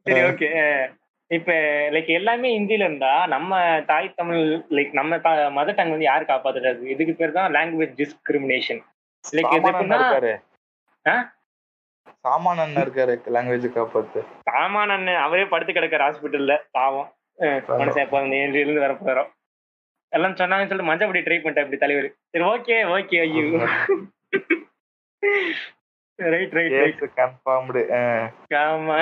சரி ஓகே இப்ப லைக் எல்லாமே ஹிந்தில இருந்தா நம்ம தாய் தமிழ் லைக் நம்ம மதர் டங் வந்து யார் காப்பாத்துறது? இதுக்கு பேர் தான் லாங்குவேஜ் டிஸ்கிரிமினேஷன் லைக் இது சாமான் அண்ணன் எப்படின்னா இருக்காரு. ஆ? சாமான் அண்ணன் இருக்காரு லாங்குவேஜ் காப்பாத்து. சாமான் அண்ணன் அவரே படுத்து கிடக்காரு ஹாஸ்பிட்டல்ல பாவம். மனுஷன் எப்ப எழுந்து வர போறோம் எல்லாம் சொன்னாங்கன்னு சொல்லிட்டு மஞ்சப்படி ட்ரை பண்ணிட்டேன் இப்படி தலைவர். சரி ஓகே ஓகே ஐயோ. ரைட் ரைட் ரைட் கன்ஃபார்ம்டு ஆமா.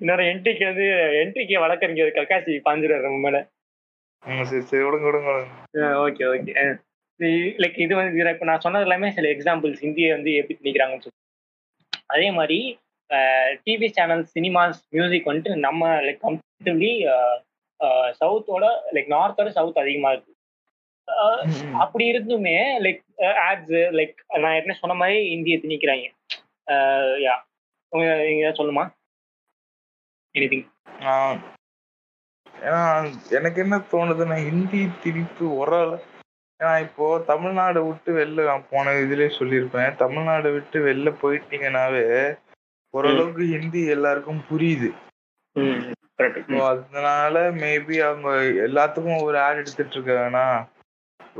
இன்னொரு என்ட்ரிக்கு வந்து என்ட்ரிக்கு வழக்கறிஞர் கக்காசி பாஞ்சிருவாரு நம்ம மேல. சரி சரி விடுங்க விடுங்க. ஓகே ஓகே லைக் இது வந்து இப்ப நான் சொன்னது எல்லாமே சில எக்ஸாம்பிள்ஸ் ஹிந்தியை வந்து எப்படி திணிக்கிறாங்கன்னு சொல்லி. அதே மாதிரி டிவி சேனல் சினிமாஸ் மியூசிக் வந்துட்டு நம்ம லைக் கம்பேட்டிவ்லி சவுத்தோட லைக் நார்த்தோட சவுத் அதிகமா இருக்கு. அப்படி இருந்துமே லைக் ஆட்ஸ் லைக் நான் என்ன சொன்ன மாதிரி இந்தியை திணிக்கிறாங்க. யா நீங்க சொல்லுமா? எனிதிங் ஏன்னா எனக்கு என்ன தோணுதுன்னா ஹிந்தி திணிப்பு ஒரு ஆள் ஏன்னா இப்போ தமிழ்நாடு விட்டு வெளில நான் போன இதுலயே சொல்லியிருப்பேன். தமிழ்நாடு விட்டு வெளில போயிட்டீங்கன்னாவே ஓரளவுக்கு ஹிந்தி எல்லாருக்கும் புரியுது. அதனால மேபி அவங்க எல்லாத்துக்கும் ஒரு ஆட் எடுத்துட்டு இருக்க வேணாம்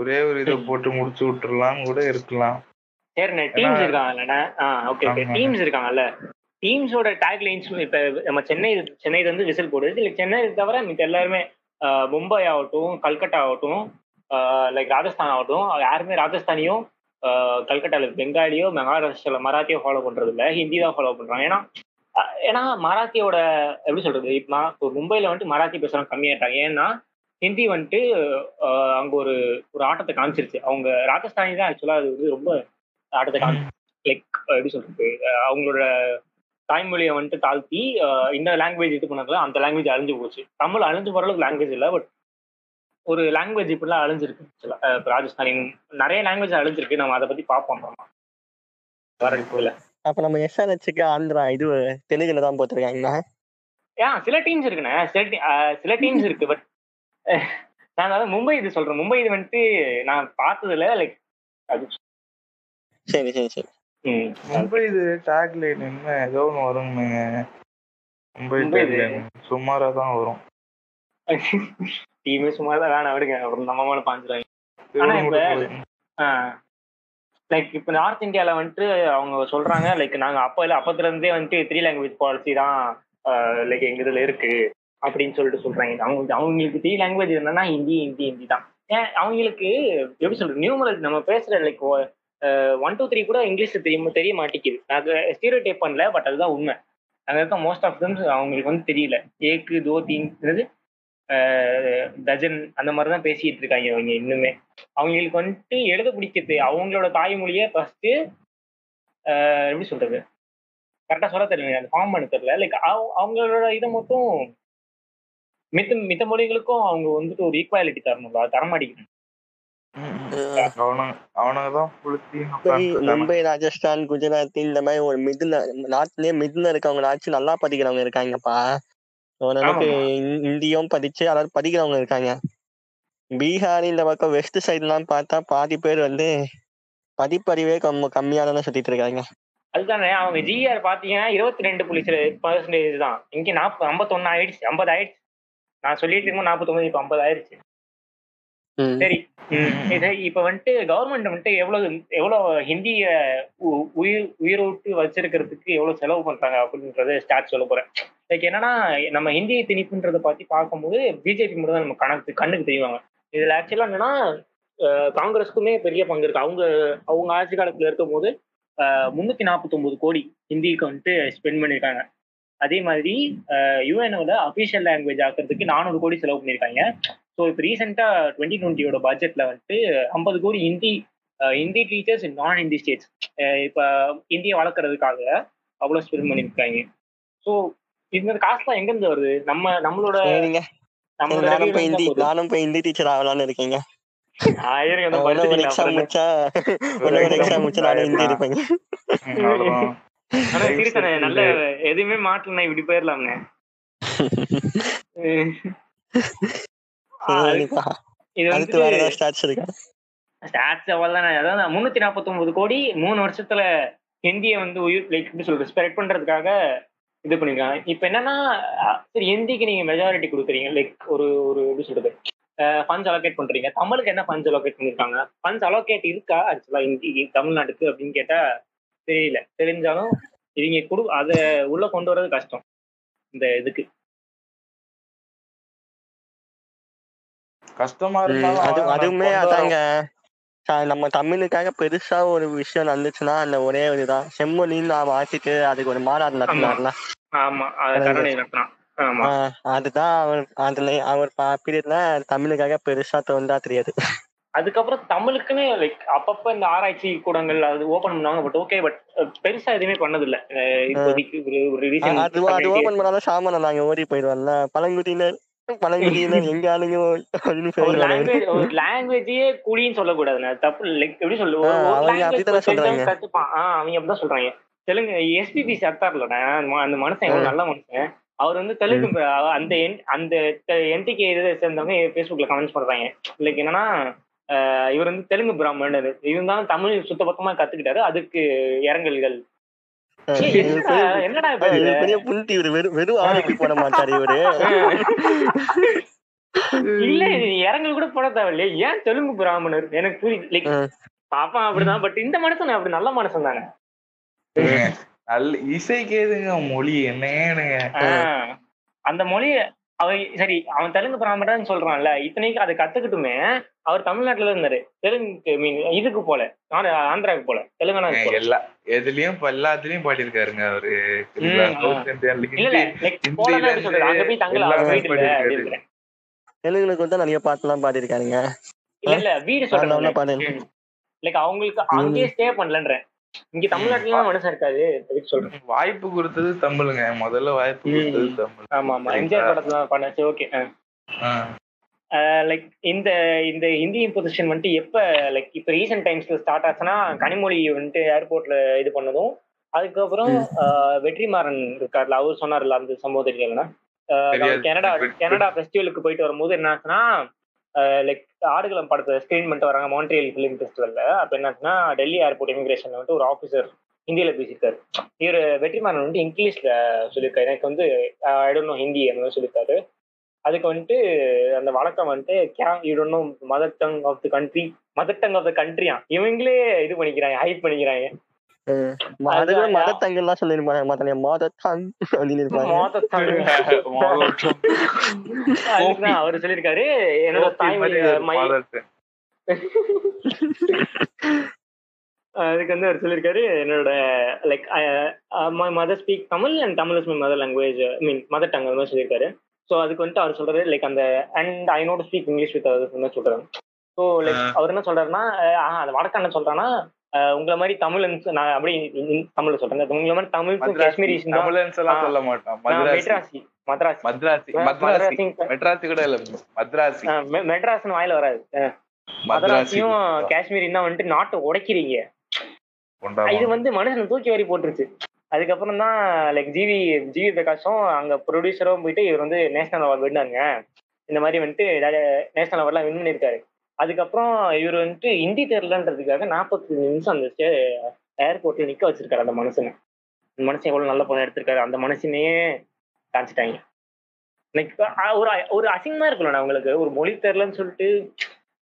ஒரே ஒரு இதை போட்டு முடிச்சு விட்டுறலாம் கூட இருக்கலாம். சரிண்ணே டீம்ஸ் இருக்காங்கல்லண்ணே? Okay okay. டீம்ஸ் இருக்காங்கல்ல? டீம்ஸோட டேக் லைன்ஸ் இப்ப நம்ம சென்னை சென்னை வந்து விசில் போடுது இல்லை சென்னை தவிர மித்த எல்லாருமே மும்பை ஆகட்டும் கல்கட்டா ஆகட்டும் லைக் ராஜஸ்தான் ஆகட்டும் யாருமே ராஜஸ்தானியும் கல்கட்டால பெங்காலியோ மகாராஷ்டிரால மராத்தியோ ஃபாலோ பண்றது இல்ல ஹிந்தி தான் ஃபாலோ பண்றாங்க. ஏன்னா ஏன்னா மராத்தியோட எப்படி சொல்றது இப்போ இப்போ மும்பைல வந்துட்டு மராத்தி பேசுறவங்க கம்மியாயிட்டாங்க. ஏன்னா ஹிந்தி வந்துட்டு அங்க ஒரு ஒரு ஆட்டத்தை காமிச்சிருச்சு. அவங்க ராஜஸ்தானி தான் ஆக்சுவலா அது வந்து ரொம்ப ஆட்டத்தை காமி லைக் எப்படி சொல்றது அவங்களோட தாய்மொழியை வந்துட்டு தாழ்த்தி இந்த லாங்குவேஜ் இது பண்ணாங்களோ அந்த லாங்குவேஜ் அழிஞ்சு போச்சு. தமிழ் அழிஞ்சு போற அளவுக்கு லாங்குவேஜ் இல்லை பட் ஒரு லாங்குவேஜ் இப்படிலாம் அழிஞ்சிருக்கு actually. ராஜஸ்தானி நிறைய லாங்குவேஜ் அழிஞ்சிருக்கு. நம்ம அதை பத்தி பார்ப்போம் வரல அப்ப நம்ம எஸ்ஆர்ஹெச்சுக்கு ஆந்திரா இது தெலுங்குல தான் போட்டிருக்காங்க ஏன் சில டீம்ஸ் இருக்குண்ணே. சில சில டீம்ஸ் இருக்கு பட் நான் அதாவது மும்பை இது சொல்றேன். மும்பை இது வந்துட்டு நான் பார்த்ததுல லைக் அது சரி சரி சரி. மும்பை இது டேக் லைன் என்ன? ஏதோ ஒன்று வருங்க மும்பை மும்பை டேக் இது- லைன் சுமாரா தான் வரும். டீமே சும்மா தான் வேணாம் விடுங்க. அப்புறம் நம்ம மேல பாஞ்சிருவாங்க. ஆனா இப்ப லைக் இப்போ நார்த் இந்தியால வந்துட்டு அவங்க சொல்றாங்க லைக் நாங்க அப்ப இல்ல அப்பத்துல இருந்தே வந்துட்டு த்ரீ லாங்குவேஜ் பாலிசி தான் லைக் எங்க இதுல இருக்கு அப்படின்னு சொல்லிட்டு சொல்றாங்க. அவங்க அவங்களுக்கு த்ரீ லாங்குவேஜ் என்னன்னா ஹிந்தி ஹிந்தி ஹிந்தி தான். ஏன் அவங்களுக்கு எப்படி சொல்றது நியூமரல் நம்ம பேசுற லைக் ஒன் டூ த்ரீ கூட இங்கிலீஷ் தெரியும் தெரிய மாட்டேங்குது. அது ஸ்டீரோ டைப் பண்ணல பட் அதுதான் உண்மை. அங்கே இருக்க மோஸ்ட் ஆஃப் தம்ஸ் அவங்களுக்கு வந்து தெரியல. ஏக்கு தோ டஜன் அந்த மாதிரி தான் பேசிட்டு இருக்காங்க அவங்க இன்னுமே. அவங்களுக்கு வந்துட்டு எழுத பிடிக்கிறது அவங்களோட தாய்மொழியே ஃபர்ஸ்ட் எப்படி சொல்றது? கரெக்டா சொல்ல தெரியல அந்த ஃபார்ம் பண்ண தெரியல. லைக் அவங்களோட இதை மட்டும் மித்த மித்த மொழிகளுக்கும் அவங்க வந்துட்டு ஒரு ஈக்குவாலிட்டி தரணும்ல புளுத்தி மும்பை ராஜஸ்தான் குஜராத் இந்த மாதிரி ஒரு மிடில் நாட்டிலேயே மிடில் இருக்கவங்க ஆச்சு நல்லா படிக்கிறவங்க இருக்காங்கப்பா. ஓரளவுக்கு ஹிந்தியும் படிச்சு அதாவது படிக்கிறவங்க இருக்காங்க. பீகார் இந்த பக்கம் வெஸ்ட் சைட்லாம் பார்த்தா பாதி பேர் வந்து படிப்பறிவே கம் கம்மியா தானே சுத்திட்டு இருக்காங்க. அதுதானே அவங்க ஜிஆர் பாத்தீங்கன்னா இருபத்தி ரெண்டு புள்ளி சில பர்சன்டேஜ் தான். இங்க நாற்பது ஐம்பத்தொன்னு ஆயிடுச்சு ஐம்பது ஆயிடுச்சு. நான் சொல்லிட்டு இருக்கும் நாற்பத்தொன்பது இப்ப ஐம்பது ஆயிடுச்சு. சரி. இது இப்ப வந்துட்டு கவர்மெண்ட் வந்துட்டு எவ்வளவு எவ்வளவு ஹிந்திய உ- உயிர் உயிரோட்டு வச்சிருக்கிறதுக்கு எவ்வளவு செலவு பண்றாங்க அப்படின்றத ஸ்டாட் சொல்ல போறேன். லைக் என்னன்னா நம்ம ஹிந்தி திணிப்புன்றத பத்தி பார்க்கும்போது பிஜேபி மட்டும் தான் நம்ம கணக்கு கண்ணுக்கு தெரிவாங்க. இதுல ஆக்சுவலா என்னன்னா காங்கிரஸுக்குமே பெரிய பங்கு இருக்கு. அவங்க அவங்க ஆட்சி காலத்துல இருக்கும் போது முன்னூத்தி நாற்பத்தி கோடி ஹிந்திக்கு வந்துட்டு ஸ்பெண்ட் பண்ணியிருக்காங்க அதே மாதிரி யூஎனோட அபிஷியல் லாங்குவேஜ் ஆக்கிறதுக்கு நானூறு கோடி செலவு பண்ணியிருக்காங்க. ஸோ இப்போ ரீசெண்டாக டுவெண்ட்டி டுவெண்ட்டியோட பட்ஜெட்ல வந்துட்டு ஐம்பது கோடி ஹிந்தி ஹிந்தி டீச்சர்ஸ் இன் நான் ஹிந்தி ஸ்டேட்ஸ் இப்போ இந்தியை வளர்க்குறதுக்காக அவ்வளோ ஸ்பெண்ட் பண்ணியிருக்காங்க. ஸோ இந்த காசு தான் எங்கேருந்து வருது? நம்ம நம்மளோட நானும் ஹிந்தி ஹிந்தி டீச்சர் ஆகலாம்னு இருக்கீங்க. ஆயிரம் எக்ஸாம் முடிச்சா ஒரு எக்ஸாம் முடிச்சா நானும் ஹிந்தி இருப்பேங்க. நல்ல எதுவுமே மாட்டலண்ணே இப்படி சரிப்பா இது வந்து ஸ்டார்ட்ஸ் இருக்கா? ஸ்டாட்ஸ் அதாவது கோடி மூணு வருஷத்துல ஹிந்தியை வந்து உயிர் லைக் எப்படி சொல்றது ஸ்ப்ரெட் பண்றதுக்காக இது பண்ணிருக்காங்க. இப்ப என்னன்னா சரி ஹிந்திக்கு நீங்க மெஜாரிட்டி கொடுக்குறீங்க லைக் ஒரு ஒரு எப்படி சொல்றது ஃபண்ட்ஸ் அலோகேட் பண்றீங்க. தமிழுக்கு என்ன ஃபண்ட்ஸ் அலோகேட் பண்ணிருக்காங்க? ஃபண்ட்ஸ் அலோகேட் இருக்கா ஆக்சுவலா ஹிந்தி தமிழ்நாட்டுக்கு அப்படின்னு கேட்டா தெரியல. தெரிஞ்சாலும் இவங்க கொடு அதை உள்ள கொண்டு வர்றது கஷ்டம். இந்த இதுக்கு. கஷ்டமா இருந்தாலும் அதுவுமே அதாங்க. நம்ம தமிழுக்காக பெருசா ஒரு விஷயம் நடந்துச்சுன்னா அந்த ஒரே ஒரு இதுதான். செம்மொழின்னு நான் மாத்திட்டு அதுக்கு ஒரு மாநாடு நடத்தினார்ல. ஆமா. அதுதான் அவர் அதுல அவர் பீரியட்ல தமிழுக்காக பெருசா தோன்றா தெரியாது. அதுக்கப்புறம் தமிழுக்குன்னு லைக் அப்பப்ப இந்த ஆராய்ச்சி கூடங்கள் அது ஓபன் பண்ணுவாங்க பட் ஓகே பட் பெருசா எதுவுமே பண்ணது இல்ல அஹ் இப்போதைக்கு ஒரு அ- அது அது ரீசன் ஓபன் பண்ணாலும் சாமான் நாங்க ஓடி போயிடுவோம்ல பழங்குடியினர் பழங்குடியினர் எங்க ஆளுங்க லாங்குவேஜ் குடின்னு சொல்லக்கூடாதுண்ணே தப்பு லைக் எப்படி சொல்லு ஒரு- ஆ, ஒரு அவங்க language அப்படித்தானே தெரிஞ்சவன் சொல்றாங்க. கத்துப்பான். ஆஹ் அவங்க அப்படிதான் சொல்றாங்க. தெலுங்கு எஸ்பிபி சத்தார்லண்ணே அந்த மனுஷன் எவ்வளவு நல்ல மனுஷன். அவர் வந்து தெலுங்கு அந்த அந்த என்டிகே இதை சேர்ந்தவங்க ஃபேஸ்புக்ல கமெண்ட்ஸ் பண்றாங்க. லைக் என்னன்னா இவர் வந்து தெலுங்கு பிராமணர். இருந்தாலும் தமிழ் சுத்த பக்கமா கத்துக்கிட்டாரு. அதுக்கு இரங்கல்கள். ஏய், என்னடா பெரிய இவரு. வெறும் போட மாட்டாரு இவரு. இல்ல இது இரங்கல் கூட போட தேவையில்லையே. ஏன் தெலுங்கு பிராமணர்? எனக்கு புரியுது. லைக் ம். பாப்பான் அப்படிதான் பட் இந்த மனுஷன் அப்படி நல்ல மனுஷன் தானே? நல்ல இசை கேதுங்க மொழி? என்னங்க ஆஹ் அந்த மொழி அவன் சரி அவன் தெலுங்கு பிராமணன் சொல்றான்ல இத்தனைக்கு அதை கத்துக்கிட்டுமே அவர் தமிழ்நாட்டுல இருந்தாரு. தெலுங்கு மீன் இதுக்கு போல ஆந்திரா- ஆந்திராவுக்கு போல தெலுங்கானாக்கு போல. எல்லா எதுலயும் எல்லாத்துலயும் பாடியிருக்காருங்க அவரு. அங்க போய் தங்கல எல்லாமே தெலுங்குல கூட நிறைய பாட்டுலாம் பாடியிருக்காருங்க. இல்ல இல்ல வீடு சொல்றேன் லைக் அவங்களுக்கு அங்கேயே ஸ்டே பண்ணலன்றேன். இங்க தமிழ்நாட்டுல மனுஷன் இருக்காது சொல்றேன். வாய்ப்பு கொடுத்தது தமிழுங்க. முதல்ல வாய்ப்பு. கொடுத்தது தமிழ். ஆமா ஆமா. எம்ஜிஆர் படத்துல பண்ணாச்சு ஓகே. லைக் இந்த இந்த ஹிந்தி இம்போசிஷன் வந்துட்டு எப்ப லைக் இப்ப ரீசெண்ட் டைம்ஸ்ல ஸ்டார்ட் ஆச்சுன்னா கனிமொழி வந்துட்டு ஏர்போர்ட்ல இது பண்ணதும் அதுக்கப்புறம் வெற்றிமாறன் இருக்கார்ல அவர் சொன்னார்ல அந்த சம்பவம் தெரியலன்னா. கனடா கனடா ஃபெஸ்டிவலுக்கு போயிட்டு வரும்போது என்ன ஆச்சுன்னா லைக் ஆடுகளம் படத்தை ஸ்க்ரீன் பண்ணிட்டு வராங்க மான்ட்ரியல் ஃபிலிம் ஃபெஸ்டிவல்ல அப்போ என்ன டெல்லி ஏர்போர்ட் இமிகிரேஷன்ல வந்துட்டு ஒரு ஆஃபீஸர் ஹிந்தியில பேசியிருக்காரு. இவர் வெற்றிமாறன் வந்துட்டு இங்கிலீஷ்ல சொல்லியிருக்காரு. எனக்கு வந்து ஐ நோ ஹிந்தி அந்த மாதிரி சொல்லியிருக்காரு. அதுக்கு வந்துட்டு அந்த வழக்கம் வந்துட்டு K you know mother tongue of the country mother tongue of the கண்ட்ரியா இவங்களே இது பண்ணிக்கிறாங்க ஹைப் பண்ணிக்கிறாங்க. அதுக்கு மதத்தங்கெல்லாம் சொல்லிருப்பாங்க மத்த மதத்தங் அப்படின்னு இருப்பாங்க. அவர் சொல்லியிருக்காரு. என்னோட தாய்மொழி. அதுக்கு வந்து அவர் சொல்லியிருக்காரு என்னோட like my mother speak Tamil and Tamil is my mother language I mean mother tongue மாதிரி சொல்லியிருக்காரு. ஸோ அதுக்கு வந்துட்டு அவர் சொல்றாரு லைக் அந்த and I not speak English with அது சொல்றாரு. So like. அவர் என்ன சொல்றாருன்னா அந்த வடக்க என்ன சொல்றான்னா அஹ் உங்களை மாதிரி தமிழன்ஸ் நான் அப்படி தமிழ்ல சொல்றேன். உங்களை மாதிரி தமிழ் காஷ்மீரி தமிழன்ஸ் எல்லாம் சொல்ல மாட்டோம் மெட்ராசி மத்ராசி. மத்ராசி மத்ராசி. மெட்ராசி கூட இல்ல மத்ராசி. மெட்ராஸ்னு வாயில வராது. மத்ராசியும் காஷ்மீரியும் தான் வந்துட்டு நாட்டை உடைக்கிறீங்க. இது வந்து மனுஷன் தூக்கி வாரி போட்டுருச்சு. அதுக்கப்புறம் தான் லைக் ஜிவி ஜிவி பிரகாஷும் அங்க ப்ரொடியூசரும் போயிட்டு இவர் வந்து நேஷனல் அவார்டு வின்னாங்க. இந்த மாதிரி வந்துட்டு நேஷனல் அவார்ட்லாம் வின் பண்ணிருக்காரு அதுக்கப்புறம் இவர் வந்துட்டு ஹிந்தி தெரியலன்றதுக்காக நாற்பத்தி நிமிஷம் அந்த ஏர்போர்ட்ல நிக்க வச்சிருக்காரு அந்த மனுஷனை. அந்த மனுஷன் எவ்வளவு நல்ல படம் எடுத்திருக்காரு. அந்த மனுஷனையே காமிச்சிட்டாங்க. ஒரு ஒரு அசிங்கமா இருக்கும்ல அவங்களுக்கு. ஒரு மொழி தெரியலன்னு சொல்லிட்டு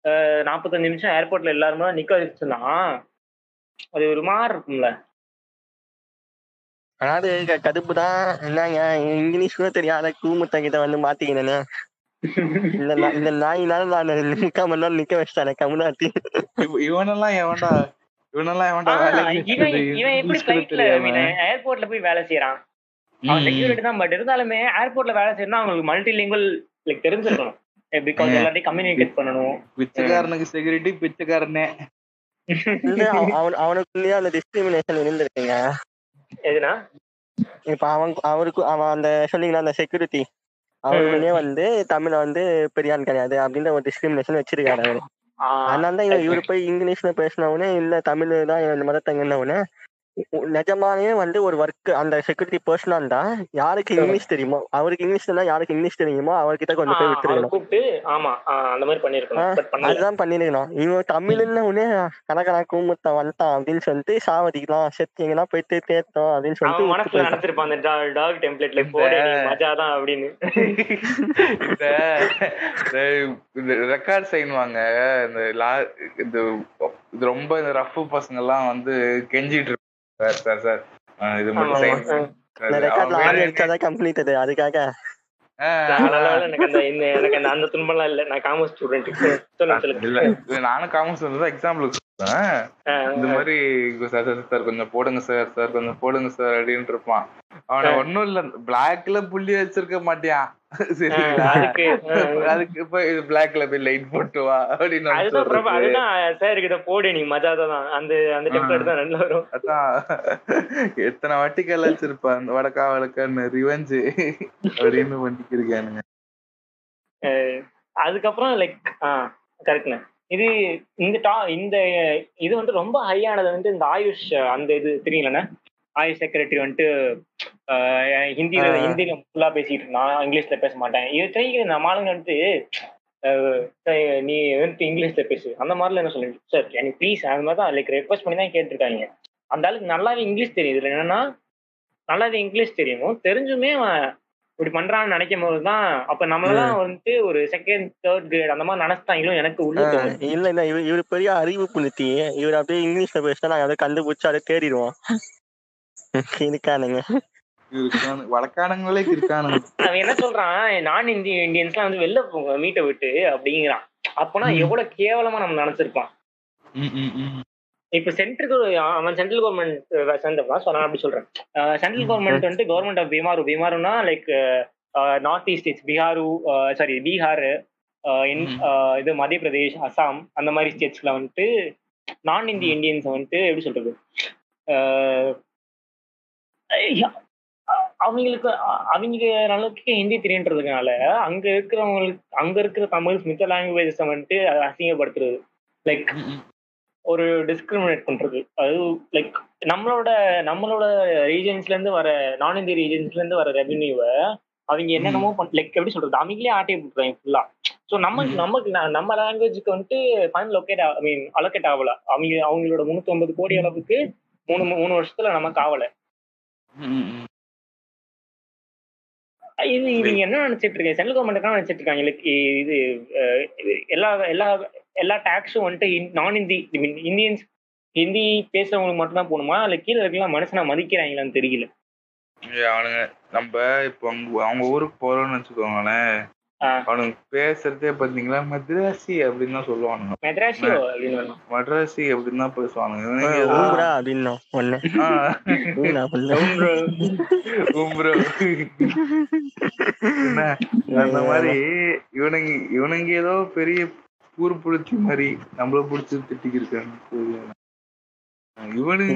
அஹ், நாற்பத்தஞ்சு நிமிஷம் ஏர்போர்ட்ல எல்லாருமே நிக்க வச்சுன்னா அது ஒரு மாதிரி இருக்கும்ல. அதாவது கடுப்பு தான் என்னங்க இங்கிலீஷ் கூட தெரியாத கூமுத்தங்கிட்ட வந்து மாத்திக்கினேன்னு இந்த இந்த நாயினால நான் மணி நேரம் நிக்க வச்சிட்டானே கமுனாட்டி இவ- இவனெல்லாம் எவன்டா இவனெல்லாம் எவன்டா இவன் எப்படி English கூட பிளைட்ல தெரியாம. ஏர்போர்ட்ல போய் வேலை செய்யறான் அவன் செக்யூரிட்டி தான் பட் இருந்தாலுமே ஏர்போர்ட்ல வேலை செய்யணும் அவங்களுக்கு மல்டி லிங்குவல் லைக் தெரிஞ்சிருக்கணும் பிகாஸ் ம். எல்லாத்தையும் கம்யூனிகேட் பண்ணணும். பிச்சைக்காரனுக்கு செக்யூரிட்டி பிச்சைக்காரனே. இல்ல அவன் அவன் அவனுக்குள்ளேயே அந்த டிஸ்கிரிமினேஷன் இருந்திருக்குங்க. எதுனா? இப்ப அவன் அவருக்கு அவன் அந்த சொன்னீங்களா அந்த செக்யூரிட்டி அவருக்குள்ளேயே வந்து தமிழ வந்து பெரியான் கிடையாது அப்படின்ற ஒரு டிஸ்கிரிமினேஷன் வச்சிருக்காரு அவரு. அதனால தான் இவன் இவரு போய் இங்கிலீஷ்ல பேசினவுடனே இல்ல தமிழ் தான் இந்த மதத்தங்கன்னவுடனே நிஜமானே வந்து ஒரு ஒர்க் அந்த செக்யூரிட்டி பர்சனா இருந்தா யாருக்கு இங்கிலீஷ் தெரியுமோ அவருக்கு இங்கிலீஷ் தெரியும் யாருக்கு இங்கிலீஷ் தெரியுமோ அவர்கிட்ட கொண்டு போய் விட்டுருக்கணும். கூப்பிட்டு ஆமா அந்த மாதிரி பண்ணிருக்கணும். அதுதான் பண்ணிருக்கணும். இவன் தமிழ்னு உடனே கணக்கணா கூமுத்த வந்துட்டான் அப்படின்னு சொல்லிட்டு சாவதிக்கலாம் செத்தீங்கன்னா போயிட்டு தேத்தோம் அப்படின்னு சொல்லிட்டு மனசுல. நினைச்சிருப்பான் அந்த டாக் டெம்ப்ளேட்ல போடு நீ மஜா தான் அப்படின்னு. இந்த ரெக்கார்ட் செய்வாங்க இந்த லா இந்த இது ரொம்ப இந்த ரஃப் பசங்க எல்லாம் வந்து கெஞ்சிட்டு சார் சார் சார். இது மட்டும் அடிச்சாதான் கம்ப்ளீட் அது அதுக்காக. எனக்கு அந்த இந்த எனக்கு அந்த அந்த துன்பம்லாம் இல்ல. நான் காமர்ஸ் ஸ்டூடெண்ட் நானும் காமர்ஸ் வந்து ஆ, இந்த மாதிரி சார் சார் கொஞ்சம் போடுங்க சார் சார் கொஞ்சம் போடுங்க சார் அப்படின்னு இருப்பான். அவனை ஒண்ணும் இல்ல பிளாக்ல புள்ளி வச்சிருக்க மாட்டியான். அதுக்கு இப்ப பிளாக்ல போய் லைட் போட்டு வா அப்படின்னு அதுதான் சார் கிட்ட போடு நீ மஜா தான் அந்த அந்த டெம்ப்ளேட் தான் நல்லா வரும். அதான். எத்தனை வாட்டி கலாச்சிருப்பான் அந்த வடக்கா வடக்கான்னு ரிவெஞ்சு அப்படின்னு பண்ணிக்கிருக்கானுங்க. அதுக்கப்புறம் லைக் ஆ கரெக்ட்ண்ணே இது இந்த டா இந்த இது வந்து ரொம்ப ஹையானது வந்து இந்த ஆயுஷ் அந்த இது தெரியலண்ணே ஆயுஷ் செக்ரட்டரி வந்துட்டு ஹிந்தியில. ஹிந்தியில ஃபுல்லா பேசிட்டு இருந்தான். இங்கிலீஷ்ல பேச மாட்டேன். இது தெரியுது நம்ம ஆளுங்க வந்துட்டு நீ வந்து இங்கிலீஷ்ல பேசு. அந்த மாதிரிலாம் என்ன சொல்லுங்க சார் எனக்கு ப்ளீஸ் அந்த மாதிரி தான் லைக் ரெக்வஸ்ட் பண்ணி தான் கேட்டிருக்காங்க. அந்த ஆளுக்கு நல்லாவே இங்கிலீஷ் தெரியுது. இதுல என்னன்னா நல்லாவே இங்கிலீஷ் தெரியும். தெரிஞ்சுமே அவன் இப்படி பண்றான்னு நினைக்கும் போது தான் அப்ப நம்மளாம் வந்துட்டு ஒரு செகண்ட் தேர்ட் கிரேட் அந்த மாதிரி நினைச்சிட்டாங்களோ எனக்கு உள்ள. இல்ல இல்ல இவர் இவர் பெரிய அறிவு புளுத்தி இவர் அப்படியே இங்கிலீஷ்ல பேசினா நாங்க அதை கண்டுபிடிச்சு அதை தேடிடுவோம். இருக்கானுங்க இருக்கானு வடக்கானங்களே இருக்கானுங்க அவன் என்ன சொல்றான்? நான் இந்திய இந்தியன்ஸ்லாம் வந்து வெளில போங்க மீட்டை விட்டு அப்படிங்கிறான். அப்பனா. எவ்வளவு கேவலமா நம்ம நினைச்சிருப்பான். ம், ம், ம். இப்ப சென்ட்ரல் அவன் சென்ட்ரல் கவர்மெண்ட் சேர்ந்தப்பா சொன்னான் அப்படி சொல்றேன். சென்ட்ரல் கவர்மெண்ட் வந்து government of Bimaru பீமாருனா like north east states Bihar sorry Bihar. இது மத்திய பிரதேஷ் அசாம் அந்த மாதிரி ஸ்டேட்ஸ்ல வந்துட்டு நான் இந்திய இந்தியன்ஸ் வந்துட்டு எப்படி சொல்றது? அவங்களுக்கு அவங்க அளவுக்கு ஹிந்தி தெரியுன்றதுனால அங்க இருக்கிறவங்களுக்கு அங்க இருக்கிற தமிழ் மித்த லாங்குவேஜஸ் வந்துட்டு அசிங்கப்படுத்துறது. லைக். ஒரு டிஸ்கிரிமினேட் பண்றது. அது லைக் நம்மளோட நம்மளோட ரீஜன்ஸ்ல இருந்து வர நான் இந்திய ரீஜன்ஸ்ல இருந்து வர ரெவென்யூவை அவங்க என்னென்னமோ லைக் எப்படி சொல்றது அவங்களே ஆட்டை போட்டுறாங்க ஃபுல்லா ஸோ நம்ம. நமக்கு நம்ம லாங்குவேஜுக்கு வந்துட்டு fund locate I mean allocate ஆகல. அவங்க அவங்களோட முன்னூத்தி ஒன்பது கோடி அளவுக்கு மூணு மூணு வருஷத்துல நமக்கு ஆகல. இது இவங்க என்ன நினைச்சிட்டு இருக்காங்க? சென்ட்ரல் கவர்மெண்ட் என்ன நினைச்சிட்டு இருக்காங்க. இது இது எல்லா எல்லா எல்லா டாக்ஸும் வந்துட்டு நான் Hindi I mean Indians Hindi பேசுறவங்களுக்கு மட்டும்தான் போகணுமா? இல்லை கீழே இருக்கலாம் மனுஷனா மதிக்கிறாங்களான்னு தெரியல. அவனுங்க நம்ம இப்போ அவங்க அவங்க ஊருக்கு போறோம்னு வச்சுக்கோங்களேன். அவனுங்க பேசுறதே பாத்தீங்களா மദ്രാസി அப்படின்னு தான் சொல்லுவானுங்க. மദ്രാസി அப்படின்னு தான் பேசுவானுங்க. என்ன? அந்த மாதிரி இவனுங்க இவனுங்க ஏதோ பெரிய ஊர் புடிச்சி மாதிரி நம்மள புடிச்சு திட்டிக்கு இருக்காங்க இவனுங்க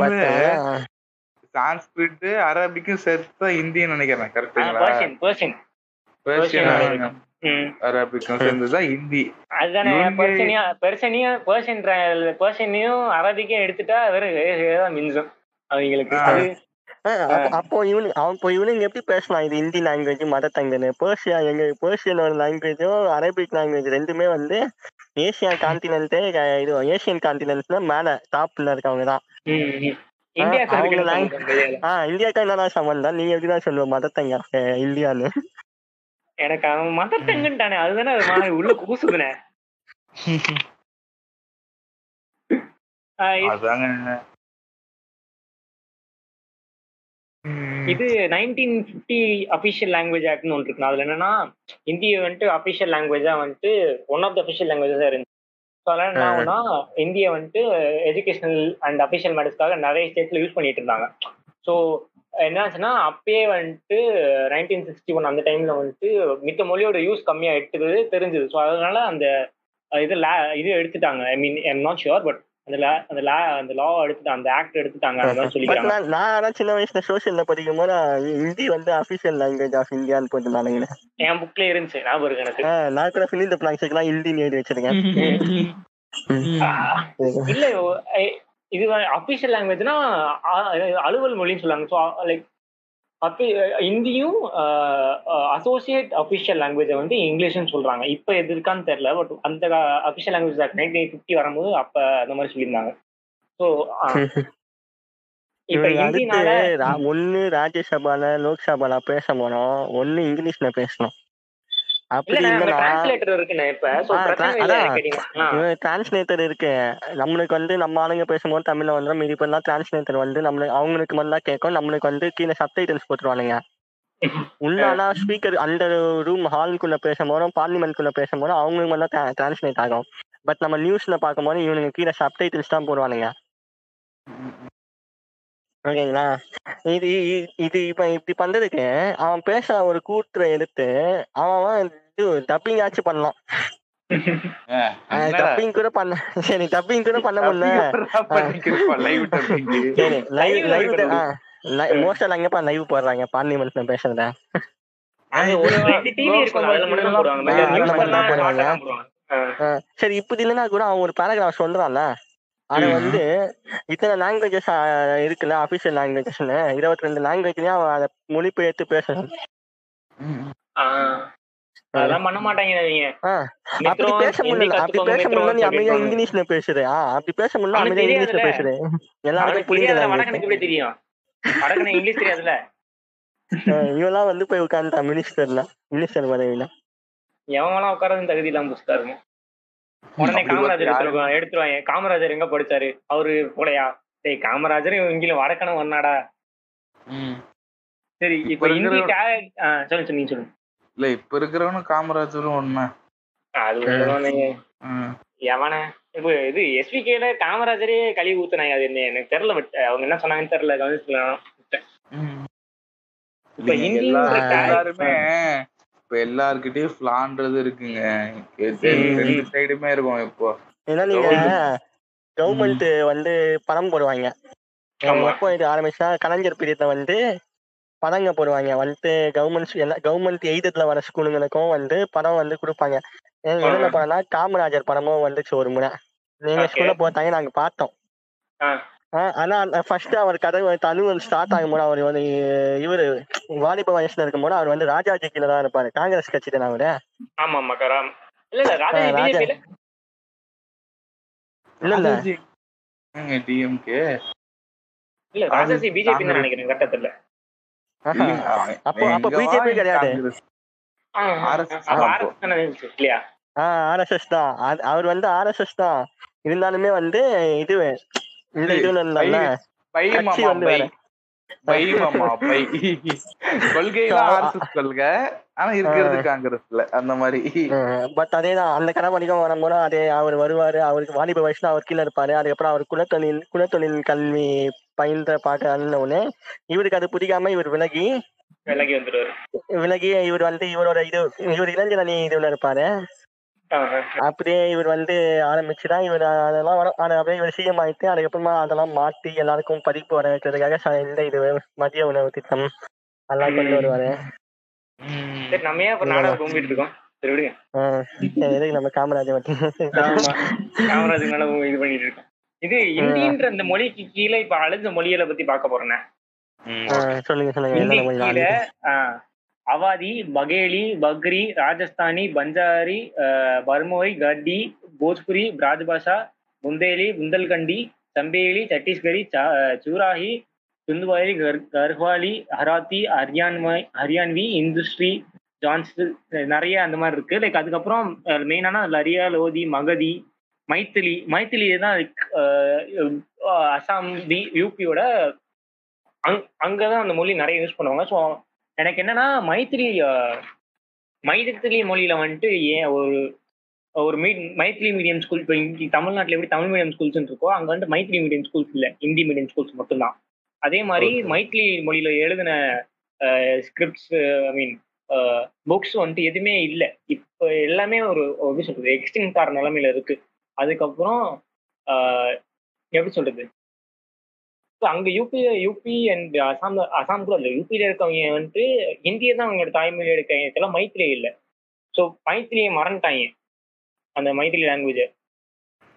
சான்ஸ்கிரிட் அரபிக்கும் சேர்த்து தான் இந்தியன் நினைக்கிறேன் ஆ, கரெக்டுங்களா. அரபிக்கும் சேர்ந்துதான் ஹிந்தி அதுதானே இவங்க- பர்ஷியனியா பெர்ஷனியா பர்ஷியன் பர்ஷியனையும் அரபிக்கையும் எடுத்துட்டா வெறும் மிஞ்சும். அவங்களுக்கு. அப்போ- அப்போ இவனு அவன் இப்போ இவனுங்க எப்படி பேசலாம் இது ஹிந்தி லாங்குவேஜ் மதர் டங்குன்னு பேர்ஷியா எங்க பேர்ஷியனோட லாங்குவேஜும் அரபிக் லாங்குவேஜ் ரெண்டுமே வந்து ஏசியா கான்டினென்ட்டே இது ஏசியன் கான்டினென்ட்ல மேல டாப்ல இருக்கவங்க தான். ம், ம். இந்தியாவுக்கு அவங்க இருக்கு lang- நம்ம கையில. ஆ இந்தியாக்கா என்னடா சம்பந்தம் நீங்க எப்படிதான் சொல்லுவ? மதர் டங்க இந்தியான்னு. எனக்கு அவன் மதர் டங்குன்ட்டானே அதுதானே அது மாதிரி உள்ள கூசுதுனே. ஆஹ் அதாங்க. இது நைன்டீன் ஃபிஃப்டி அஃபிஷியல் லாங்குவேஜ் ஆக்ட்னு ஒன்று இருக்கு. அதுல என்னன்னா இந்திய வந்துட்டு அஃபிஷியல் லாங்குவேஜா வந்துட்டு ஒன் ஆஃப் த அஃபிஷியல் லாங்குவேஜஸா இருந்துச்சு. ஸோ அதனால என்ன ஆகும்னா இந்திய வந்துட்டு எஜுகேஷனல் அண்ட் அஃபிஷியல் மேட்டர்ஸ்க்காக நிறைய ஸ்டேட்ஸ்ல யூஸ் பண்ணிட்டு இருந்தாங்க. ஸோ என்னாச்சுன்னா அப்பயே வந்துட்டு நைன்டீன் சிக்ஸ்டி ஒன் அந்த டைம்ல வந்துட்டு மித்த மொழியோட யூஸ் கம்மியா எடுத்துக்கிறது தெரிஞ்சது. ஸோ அதனால அந்த இது லா இது எடுத்துட்டாங்க. I mean I'm not sure but அந்த லா அந்த லா அந்த லா எடுத்துட்டாங்க அந்த ஆக்ட் எடுத்துட்டாங்க அந்த மாதிரி சொல்லிக்கிறாங்க. நான் நான் ஆனா சின்ன வயசுல சோசியல்ல படிக்கும் போது ஹிந்தி வந்து அபிஷியல் லாங்குவேஜ் ஆஃப் இந்தியான்னு போட்டுருந்தானுங்க என் புக்ல இருந்துச்சு ஞாபகம் இருக்கு எனக்கு. நான் கூட ஃபிலிம் பிளாங்ஸுக்குலாம் ஹிந்தின்னு எழுதி வச்சிருக்கேன். இல்ல இது அபிஷியல் லாங்குவேஜ்னா அலுவல் மொழின்னு சொல்லுவாங்க. ஸோ லைக் அப்பி இந்தியும் அசோசியேட் அபிஷியல் லாங்குவேஜை வந்து இங்கிலீஷ்னு சொல்றாங்க. இப்போ எது இருக்கான்னு தெரியல பட் அந்த அபிஷியல் லாங்குவேஜ் நைன்டீன் ஃபிஃப்டி வரும்போது அப்ப அந்த மாதிரி சொல்லியிருந்தாங்க. ஸோ ஒண்ணு ராஜ்யசபால லோக்சபால பேச போனோம் ஒண்ணு இங்கிலீஷ்ல பேசணும். அப்படி டிரான்ஸ்லேட்டர் இருக்கு நம்மளுக்கு வந்து நம்ம ஆளுங்க பேசும்போது தமிழ்ல வந்துடும் மீதி டிரான்ஸ்லேட்டர் வந்து நம்மளுக்கு அவங்களுக்கு மட்டும் தான் கேட்கும். நம்மளுக்கு வந்து கீழே சப்டைட்டில்ஸ் போட்டுருவானுங்க. உள்ள ஆனா ஸ்பீக்கர் அந்த ரூம் ஹாலுக்குள்ள பேசும்போதும் பார்லிமெண்ட்குள்ள பேசும்போது அவங்களுக்கு மட்டும் டிரான்ஸ்லேட் ஆகும். பட் நம்ம நியூஸ்ல பார்க்கும்போது இவனுங்க கீழே சப்டைட்டில்ஸ் தான் போடுவானுங்க. ஓகேங்களா? இது இது இப்ப இப்படி பண்றதுக்கு அவன் பேச ஒரு கூற்றை எடுத்து அவன் டப்பிங் ஆச்சும் பண்ணலாம். டப்பிங் கூட பண்ண சரி டப்பிங் கூட பண்ண முடியல. Live live. மோஸ்டா எங்கப்பா லைவ் போடுறாங்க. பார்லிமெண்ட்ல பேசுறத. சரி. இப்படி இல்லைன்னா கூட அவன் ஒரு பேராகிராஃப் சொல்றான்ல. அது ம். வந்து இத்தனை லாங்குவேஜஸ் இருக்குல்ல அபிஷியல் லாங்குவேஜஸ்னு இருபத்தி ரெண்டு லாங்குவேஜ்லயும் அவன் அதை மொழிபெயர்த்து பேசுறான். அதெல்லாம் பண்ண மாட்டாங்க அப்படி பேச முடியல. அப்படி கத்துக்கோங்க பேச முடியல நீ மித்ரம் அமைதியா சொல்லிருப்பாங்க இங்கிலீஷ்ல பேசுற ஆ அப்படி பேச முடியல அமைதியா இங்கிலீஷ்ல எல்லாருக்கும். வடக்கனுக்கு தெரியும்? வடக்கனுக்கு இங்கிலீஷ் தெரியாதுல்ல. ஆஹ் இவெல்லாம் வந்து போய் உட்காந்துட்டா மினிஸ்டர்ல மினிஸ்டர் பதவியில. எவங்களாம் உட்காரது தகுதி இல்லாம புடிச்சிட்டாருங்க. உடனே அப்படி காமராஜர் எடுத்துருவாங்க எடுத்துருவாங்க. காமராஜர் எங்க படிச்சாரு? அவரு போலையா? டேய் காமராஜர் இங்கில வடக்கணும் ஒன்னாடா ம். சரி இப்ப இந்தி டேக் சொல்லு சொல்லு, நீங்க சொல்லுங்க. இல்ல இப்ப இருக்கிறவனும் காமராஜரும் ஒண்ணு. எவன? இப்ப இது எஸ்விகேல காமராஜரே கழுவி ஊத்துனாங்க அது என்ன? எனக்கு தெரியல பட் அவங்க என்ன சொன்னாங்கன்னு தெரியல எல்லாருமே இப்ப எல்லார்கிட்டயும் ஃபிளான்றது இருக்குங்க. ரெண்டு சைடுமே இருக்கும் இப்போ. ஏன்னா நீங்க Government- கவர்மெண்ட் வந்து படம் போடுவாங்க. ஆரம்பிச்சா கலைஞர் பீரியட்ல வந்து படங்க போடுவாங்க. வந்துட்டு கவர்மெண்ட் எல்லா கவர்மெண்ட் எய்தட்ல வர ஸ்கூலுங்களுக்கும் வந்து படம் வந்து கொடுப்பாங்க. என்னென்ன படம்னா காமராஜர் படமும் வந்துச்சு ஒரு முறை. நீங்க. ஸ்கூல்ல போட்டாங்க நாங்க பார்த்தோம். ஆ. ஆ, ஆனா ஃபர்ஸ்ட் அவர் கதை தனு ஸ்டார்ட் ஆகும்போது அவர் வந்து இவரு வாலிப வயசுல இருக்கும்போது அவர் வந்து ராஜாஜி கீழ தான் இருப்பாரு. காங்கிரஸ் கட்சி தானே அவரு? ஆமா ஆமா கராம் இல்ல இல்ல. டிஎம்கே இல்ல. ராஜாசி பிஜேபி நினைக்கிறேன் கட்டத்துல. அப்போ- அப்போ BJP கிடையாது. ஆர்எஸ்எஸ் தான் அவர் வந்து ஆர்எஸ்எஸ் தான். இருந்தாலுமே வந்து இது இந்த இது, பை மாமா பை. கொள்கைலாம் ஆர்எஸ்எஸ் கொள்கை ஆனா இருக்கிறது காங்கிரஸ்ல அந்த மாதிரி. பட் அதே தான் அந்த கதை வணிகம் வரும்போது அதே அவர் வருவாரு அவருக்கு வாலிப வயசுல அவர் கீழே இருப்பாரு அதுக்கப்புறம் அவர் குலத்தொழில் குலத்தொழில் கல்வி பயின்ற பார்க்க உடனே இவருக்கு அது பிடிக்காம இவர் விலகி விலகி வந்துருவாரு. விலகி இவர் வந்து இவரோட இது இவர் இளைஞரணி இதுல இருப்பாரு. அப்படியே இவர் வந்து ஆரம்பிச்சுதான் இவர் அதெல்லாம் வர அப்படியே இவர் சிஎம் ஆயிட்டு அதுக்கப்புறமா அதெல்லாம் மாத்தி எல்லாருக்கும் படிப்பு வர வைக்கிறதுக்காக இந்த இது மதிய உணவு திட்டம் அதெல்லாம் கொண்டு வருவாரு. சரி நம்ம ஏன் நாடகம் கும்பிட்டு இருக்கோம்? நம்ம ஆமா காமராஜர் மேல இது பண்ணிட்டு இருக்கோம். இது இந்தின்ற அந்த மொழிக்கு கீழே இப்ப அழிஞ்ச மொழிகளை பத்தி பார்க்க போறேன் சொல்லுங்க சொல்லுங்க அவாதி பகேலி பக்ரி ராஜஸ்தானி பஞ்சாரி பர்மோய் கட்டி போஜ்புரி பிராஜ்பாஷா புந்தேலி புந்தல்கண்டி சம்பேலி சத்தீஸ்கரி சா- சூராஹி சுந்துவாரி கர்- கர்வாலி ஹராத்தி ஹரியான்வாய் ஹரியான்வி இந்துஸ்ரீ ஜான்ஸ் நிறைய அந்த மாதிரி இருக்கு. லைக் அதுக்கப்புறம் மெயினான லரியா லோதி மகதி மைத்திலி மைத்திலி தான் அசாம் யூபியோட அங் அங்கதான் அந்த மொழி நிறைய யூஸ் பண்ணுவாங்க. ஸோ எனக்கு என்னன்னா மைத்திரி ஆஹ், மைத்திலி மொழியில வந்துட்டு ஏன் ஒரு ஒரு மீ மைத்திலி மீடியம் ஸ்கூல் இப்போ இங்கே தமிழ்நாட்டில் எப்படி தமிழ் மீடியம் ஸ்கூல்ஸ் இருக்கோ அங்க வந்து மைத்திலி மீடியம் ஸ்கூல்ஸ் இல்லை. ஹிந்தி மீடியம் ஸ்கூல்ஸ் மட்டும்தான். அதே மாதிரி. மைத்திலி மொழியில எழுதின ஸ்கிரிப்ட்ஸ் ஐ மீன் புக்ஸ் வந்துட்டு எதுவுமே இல்லை. இப்போ எல்லாமே ஒரு எப்படி சொல்றது எக்ஸ்டிங் ஆகிற நிலைமையில இருக்கு. அதுக்கப்புறம் எப்படி சொல்றது? ஸோ அங்க UP UP and Assam Assam கூட இல்லை. யூபியில இருக்கவங்க வந்துட்டு ஹிந்தியை தான் அவங்களோட தாய்மொழி எடுக்காங்க இதெல்லாம் மைத்திலே இல்லை. ஸோ மைத்திலியை மறந்துட்டாங்க. அந்த மைத்திலி லாங்குவேஜ்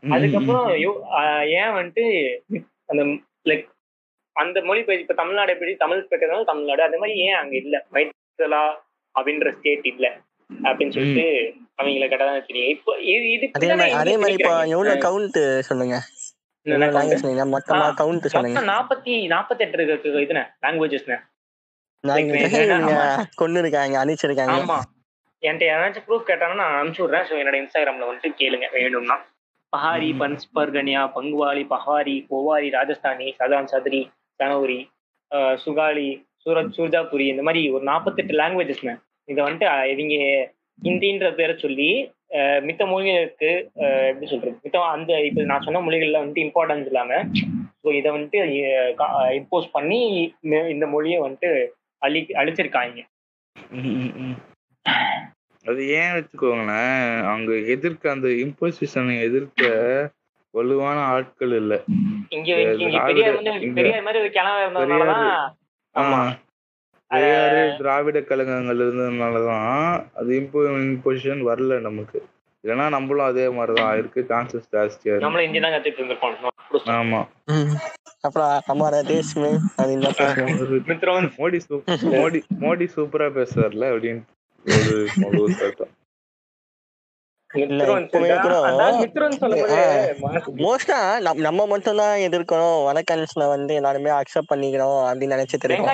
அதுக்கப்புறம் ஏன் வந்துட்டு அந்த லைக் அந்த மொழி இப்ப இப்ப தமிழ்நாடு எப்படி தமிழ் பேசுறதுனால தமிழ்நாடு. அந்த மாதிரி ஏன் அங்க இல்ல? மைத்திலா அப்படின்ற ஸ்டேட் இல்ல. அப்படின்னு சொல்லிட்டு அவங்கள கேட்டாதான் தெரியும். இப்போ இது அதே மாதிரி அதே மாதிரி இப்போ எவ்வளவு கவுண்ட் சொல்லுங்க. மொத்தமா கவுண்ட் சொல்லுங்க நாற்பத்தி நாற்பத்தி எட்டு இருக்கு இதுன லாங்குவேஜஸ்னு லாங்குவேஜ் நீங்க கொண்டு இருக்காங்க அழிச்சிருக்காங்க ஆமா. என்கிட்ட யாராச்சும் ப்ரூஃப் கேட்டாங்கன்னா நான் அனுப்பிச்சு விடுறேன். ஸோ என்னோட இன்ஸ்டாகிராம்ல வந்துட்டு கேளுங்க வேணும்னா. பஹாரி பன்ஸ் பர்கனியா பங்குவாலி பஹாரி போவாரி ராஜஸ்தானி சதான் சதுரி ஆஹ் சுகாலி சூரத் சூர்ஜாபுரி இந்த மாதிரி ஒரு நாற்பத்தெட்டு லாங்குவேஜஸ்ங்க இதை வந்துட்டு இவங்க ஹிந்தின்ற பேரை சொல்லி மித்த மொழிகளுக்கு எப்படி சொல்றது? மித்த அந்த இப்போ நான் சொன்ன மொழிகள்ல வந்துட்டு இம்பார்ட்டன்ஸ் இல்லாம ஸோ இதை வந்துட்டு இம்போஸ் பண்ணி இந்த- மொழியை வந்துட்டு அழி அழிச்சிருக்காங்க. அது ஏன் வச்சுக்கோங்களேன் அவங்க எதிர்க்க அந்த இம்போசிஷனை எதிர்க்க வலுவான ஆட்கள் இல்ல. இங்க பெரியார் மாதிரி ஒரு கிளம்ப இருந்ததுனாலதான் ஆமா. பெரியாரு திராவிட கழகங்கள் இருந்ததுனாலதான் அது இம்போ இம்போசிஷன் வரல நமக்கு. இல்லைன்னா நம்மளும் அதே மாதிரிதான். இருக்கு சான்சஸ் ஜாஸ்தியா இருக்கு. ஆமா. அப்புறம் தேஷ் மோடி சூப் மோடி மோடி சூப்பரா பேசுறாருல அப்படின்னு ஒரு மோஸ்டா நம்ம மட்டும் தான் எதிர்க்கணும். வடக்கன்ஸ்ல வந்து எல்லாருமே அக்செப்ட் பண்ணிக்கணும் அப்படின்னு நினைச்சிட்டு இருக்கோம்.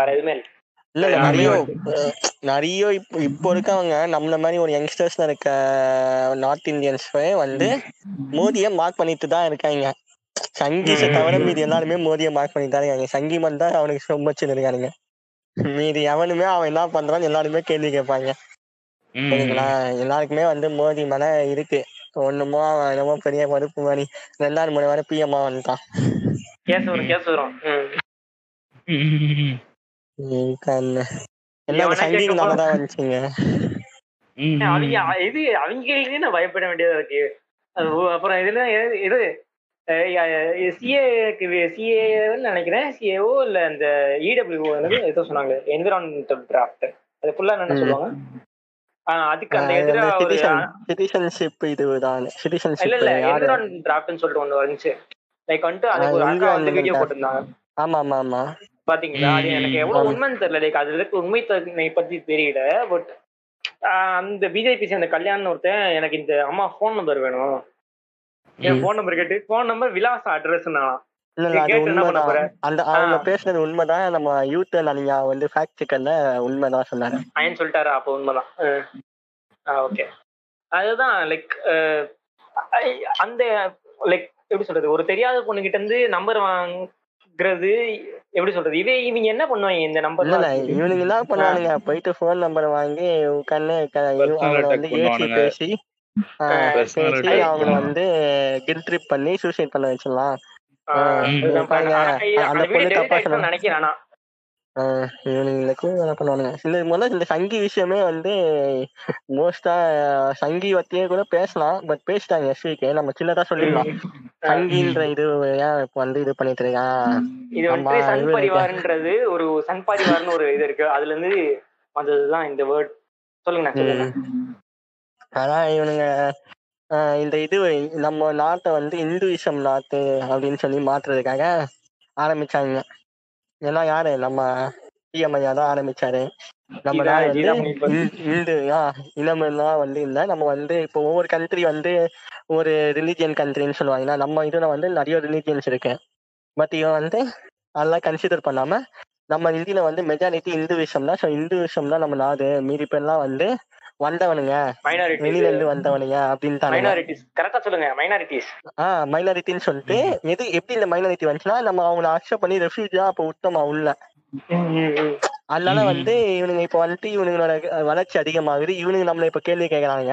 வேற எதுவுமே இல்ல. நிறைய நிறைய இப்போ இருக்கவங்க நம்மள மாதிரி ஒரு யங்ஸ்டர்ஸ்ல இருக்க நார்த் இந்தியன்ஸ்வே வந்து மோதியை மார்க் பண்ணிட்டு தான் இருக்காங்க. சங்கீஸை தவிர மீதி எல்லாருமே மோதியை மார்க் பண்ணிட்டு தான் இருக்காங்க. சங்கி மட்டும் தான் அவனுக்கு ரொம்ப இருக்கானுங்க. மீதி எவனுமே அவன் என்ன பண்றான்னு எல்லாருமே கேள்வி கேட்பாங்க. சரிங்களா எல்லாருக்குமே வந்து மோதி மேல இருக்கு. ஒண்ணுமோ என்னமோ பெரிய மறுப்பு மாதிரி ரெண்டாவது மூணு வாரம் பிஎம்மா வந்துட்டான் கேஸ் வரும் கேஸ் வரும் இது அவங்களுக்கு நான் பயப்பட வேண்டியதா இருக்கு. அப்புறம் இதுல எது- இது சிஏக்கு சிஏன்னு நினைக்கிறேன். சிஏஓ இல்ல இந்த இடபிள்யூ ஏதோ சொன்னாங்க. என்விரான்மெண்டல் டிராஃப்ட் அது ஃபுல்லா என்ன. சொல்லுவாங்க? அதுக்கு அந்த எதிரா சிட்டிசன்ஷிப் இதுதான். இல்ல சிட்டிசன்ஷிப் இல்ல என்விரான்மெண்ட் டிராஃப்ட்னு சொல்லிட்டு ஒண்ணு வந்துச்சு. லைக் வந்துட்டு அதுக்கு ஒரு அக்கா வந்து வீடியோ போட்டிருந்தாங்க. ஆமா ஆமா ஆமா பாத்தீங்களா? அது எனக்கு எவ்வளவு. உண்மைன்னு தெரியல. லைக் அதுல இருக்க உண்மை தன்மை பத்தி தெரியல பட் அந்த பிஜேபி சேர்ந்த கல்யாணம் ஒருத்தன் எனக்கு இந்த அம்மா ஃபோன் நம்பர் வேணும். என். ஃபோன் நம்பர் கேட்டு ஃபோன் நம்பர் விலாச அட்ரஸ் நான் இல்ல இல்ல அது? உண்மைதான். அந்த அவங்க. பேசுனது உண்மைதான். நம்ம யூத் நீங்க வந்து ஃபேக்ட் செக்கர்ல உண்மைதான் சொன்னாரு அயன் சொல்லிட்டாரு அப்போ உண்மைதான். ஓகே அதுதான் லைக் அந்த லைக் எப்படி சொல்றது? ஒரு தெரியாத பொண்ணு கிட்ட இருந்து நம்பர் வாங்குறது எப்படி சொல்றது? இவே இவங்க என்ன பண்ணுவாங்க இந்த இல்ல இல்ல நம்பர் இவனுங்க என்ன பண்ணுவானுங்க? போயிட்டு ஃபோன் நம்பர் வாங்கி உட்காந்து அவங்கள வந்து ஏசி. பேசி பேசி அவங்கள. வந்து கில் ட்ரிப் பண்ணி சூசைட் பண்ண வச்சிடலாம். நினைக்கிறேன்? ஆனா இவனுங்களுக்கு என்ன பண்ணுவானுங்க? இந்த முதல்ல இந்த சங்கி விஷயமே வந்து மோஸ்டா சங்கி பத்தியே கூட பேசலாம். பட் பேசிட்டாங்க எஸ்விக்கு நம்ம சின்னதா சொல்லிடலாம். சங்கின்ற இது ஏன் இப்ப வந்து இது பண்ணிட்டு இருக்கான் இது வந்து சன் பரிவார்ன்றது ஒரு சன் பரிவார்னு ஒரு இது இருக்கு. அதுல இருந்து வந்ததுதான் இந்த வேர்ட் சொல்லுங்க சொல்லுங்க இவனுங்க இந்த இது நம்ம நாட்டை வந்து இந்துயிசம் நாட்டு அப்படின்னு சொல்லி மாத்துறதுக்காக ஆரம்பிச்சாங்க. ஏன்னா யாரு? நம்ம பிஎம் ஐயா தான் ஆரம்பிச்சாரு. நம்ம இந்து ஆ, இனமெல்லாம் வந்து இல்ல. நம்ம வந்து இப்போ ஒவ்வொரு கண்ட்ரி வந்து ஒரு ரிலீஜியன் கண்ட்ரின்னு சொல்லுவாங்க நம்ம இதுல வந்து நிறைய ரிலீஜியன்ஸ் இருக்கு. பட் இவன் வந்து அதெல்லாம் கன்சிடர் பண்ணாம நம்ம இந்தியில வந்து மெஜாரிட்டி இந்துவிசம் தான் ஸோ இந்துவிசம் தான் நம்ம நாடு. மீதி பேர்லாம் வந்து வந்தவனுங்க. வெளியில இருந்து வந்தவனுங்க மைனாரிட்டிஸ் கரெக்டா சொல்லுங்க மைனாரிட்டிஸ் ஆஹ் மைனாரிட்டின்னு சொல்லிட்டு எது எப்படி இந்த மைனாரிட்டி வந்துச்சுன்னா நம்ம அவங்கள அக்செப்ட் பண்ணி ரெஃப்யூஜா அப்ப விட்டோமா உள்ள. அதனால வந்து இவனுங்க இப்ப வந்துட்டு இவனுங்களோட வளர்ச்சி அதிகமாகுது. இவனுங்க நம்மள இப்ப கேள்வி கேக்குறாங்க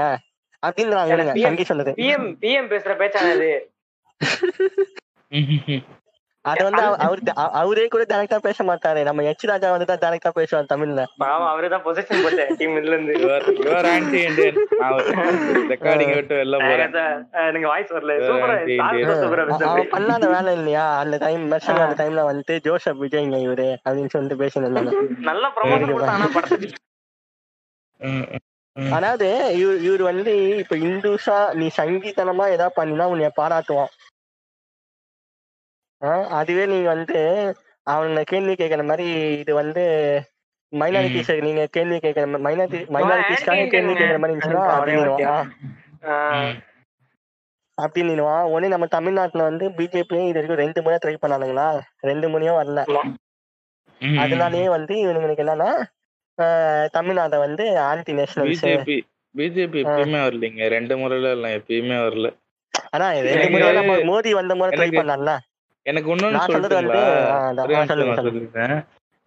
PM சங்கி சொன்னது. பிஎம் பிஎம் பேசுற பேச்சானது அது வந்து அவ- அவரு அவ- அவரே கூட டேரக்டா பேச மாட்டாரு. நம்ம எச் ராஜா வந்து தான் டேரக்டா பேசுவார் தமிழ்ல. பாவம் அவருதான் பொசிஷன் போட்டேன் டீம் இதுல இருந்து. ஆன்டி இண்டியன் ரெக்கார்டிங் விட்டு வெளில போறேன். எனக்கு வாய்ஸ் வரல. பண்ணாத வேலை இல்லையா? அந்த டைம் மெர்சன் அந்த டைம்ல வந்துட்டு ஜோசப் விஜய்ங்க இவரு அப்படின்னு சொல்லிட்டு பேசினிருந்தாங்க நல்ல ப்ரமோஷன். அதாவது இவர் இவர் வந்து இப்ப இந்துஸா நீ சங்கீதனமா ஏதாவது பண்ணினா உன்னைய பாராட்டுவான். ஆஹ் அதுவே நீங்க வந்து அவனை கேள்வி கேட்கற மாதிரி இது வந்து மைனாரிட்டிஸ் நீங்க கேள்வி கேட்கற மைனாரிட்டி மைனாரிட்டிஸ்க்காக கேள்வி கேட்கற மாதிரி இருந்துச்சுன்னா அப்படின்னுவான் அஹ் அப்படின்னுவான் உடனே நம்ம தமிழ்நாட்டுல வந்து பிஜேபி இது வரைக்கும் ரெண்டு முறை ட்ரை பண்ணானுங்களா? ரெண்டு முறையும் வரல. அதனாலயே வந்து இவனுங்களுக்கு என்னன்னா தமிழ்நாட்டை வந்து ஆன்டி நேஷனல்ஸ் பிஜேபி பிஜேபி எப்பயுமே வரலைங்க. ரெண்டு முறையில இல்ல எப்பயுமே வரல. ஆனா ரெண்டு முறை மோடி வந்த முறை ட்ரை பண்ணான்ல. எனக்கு நிமிஷம் சொல்லுங்க,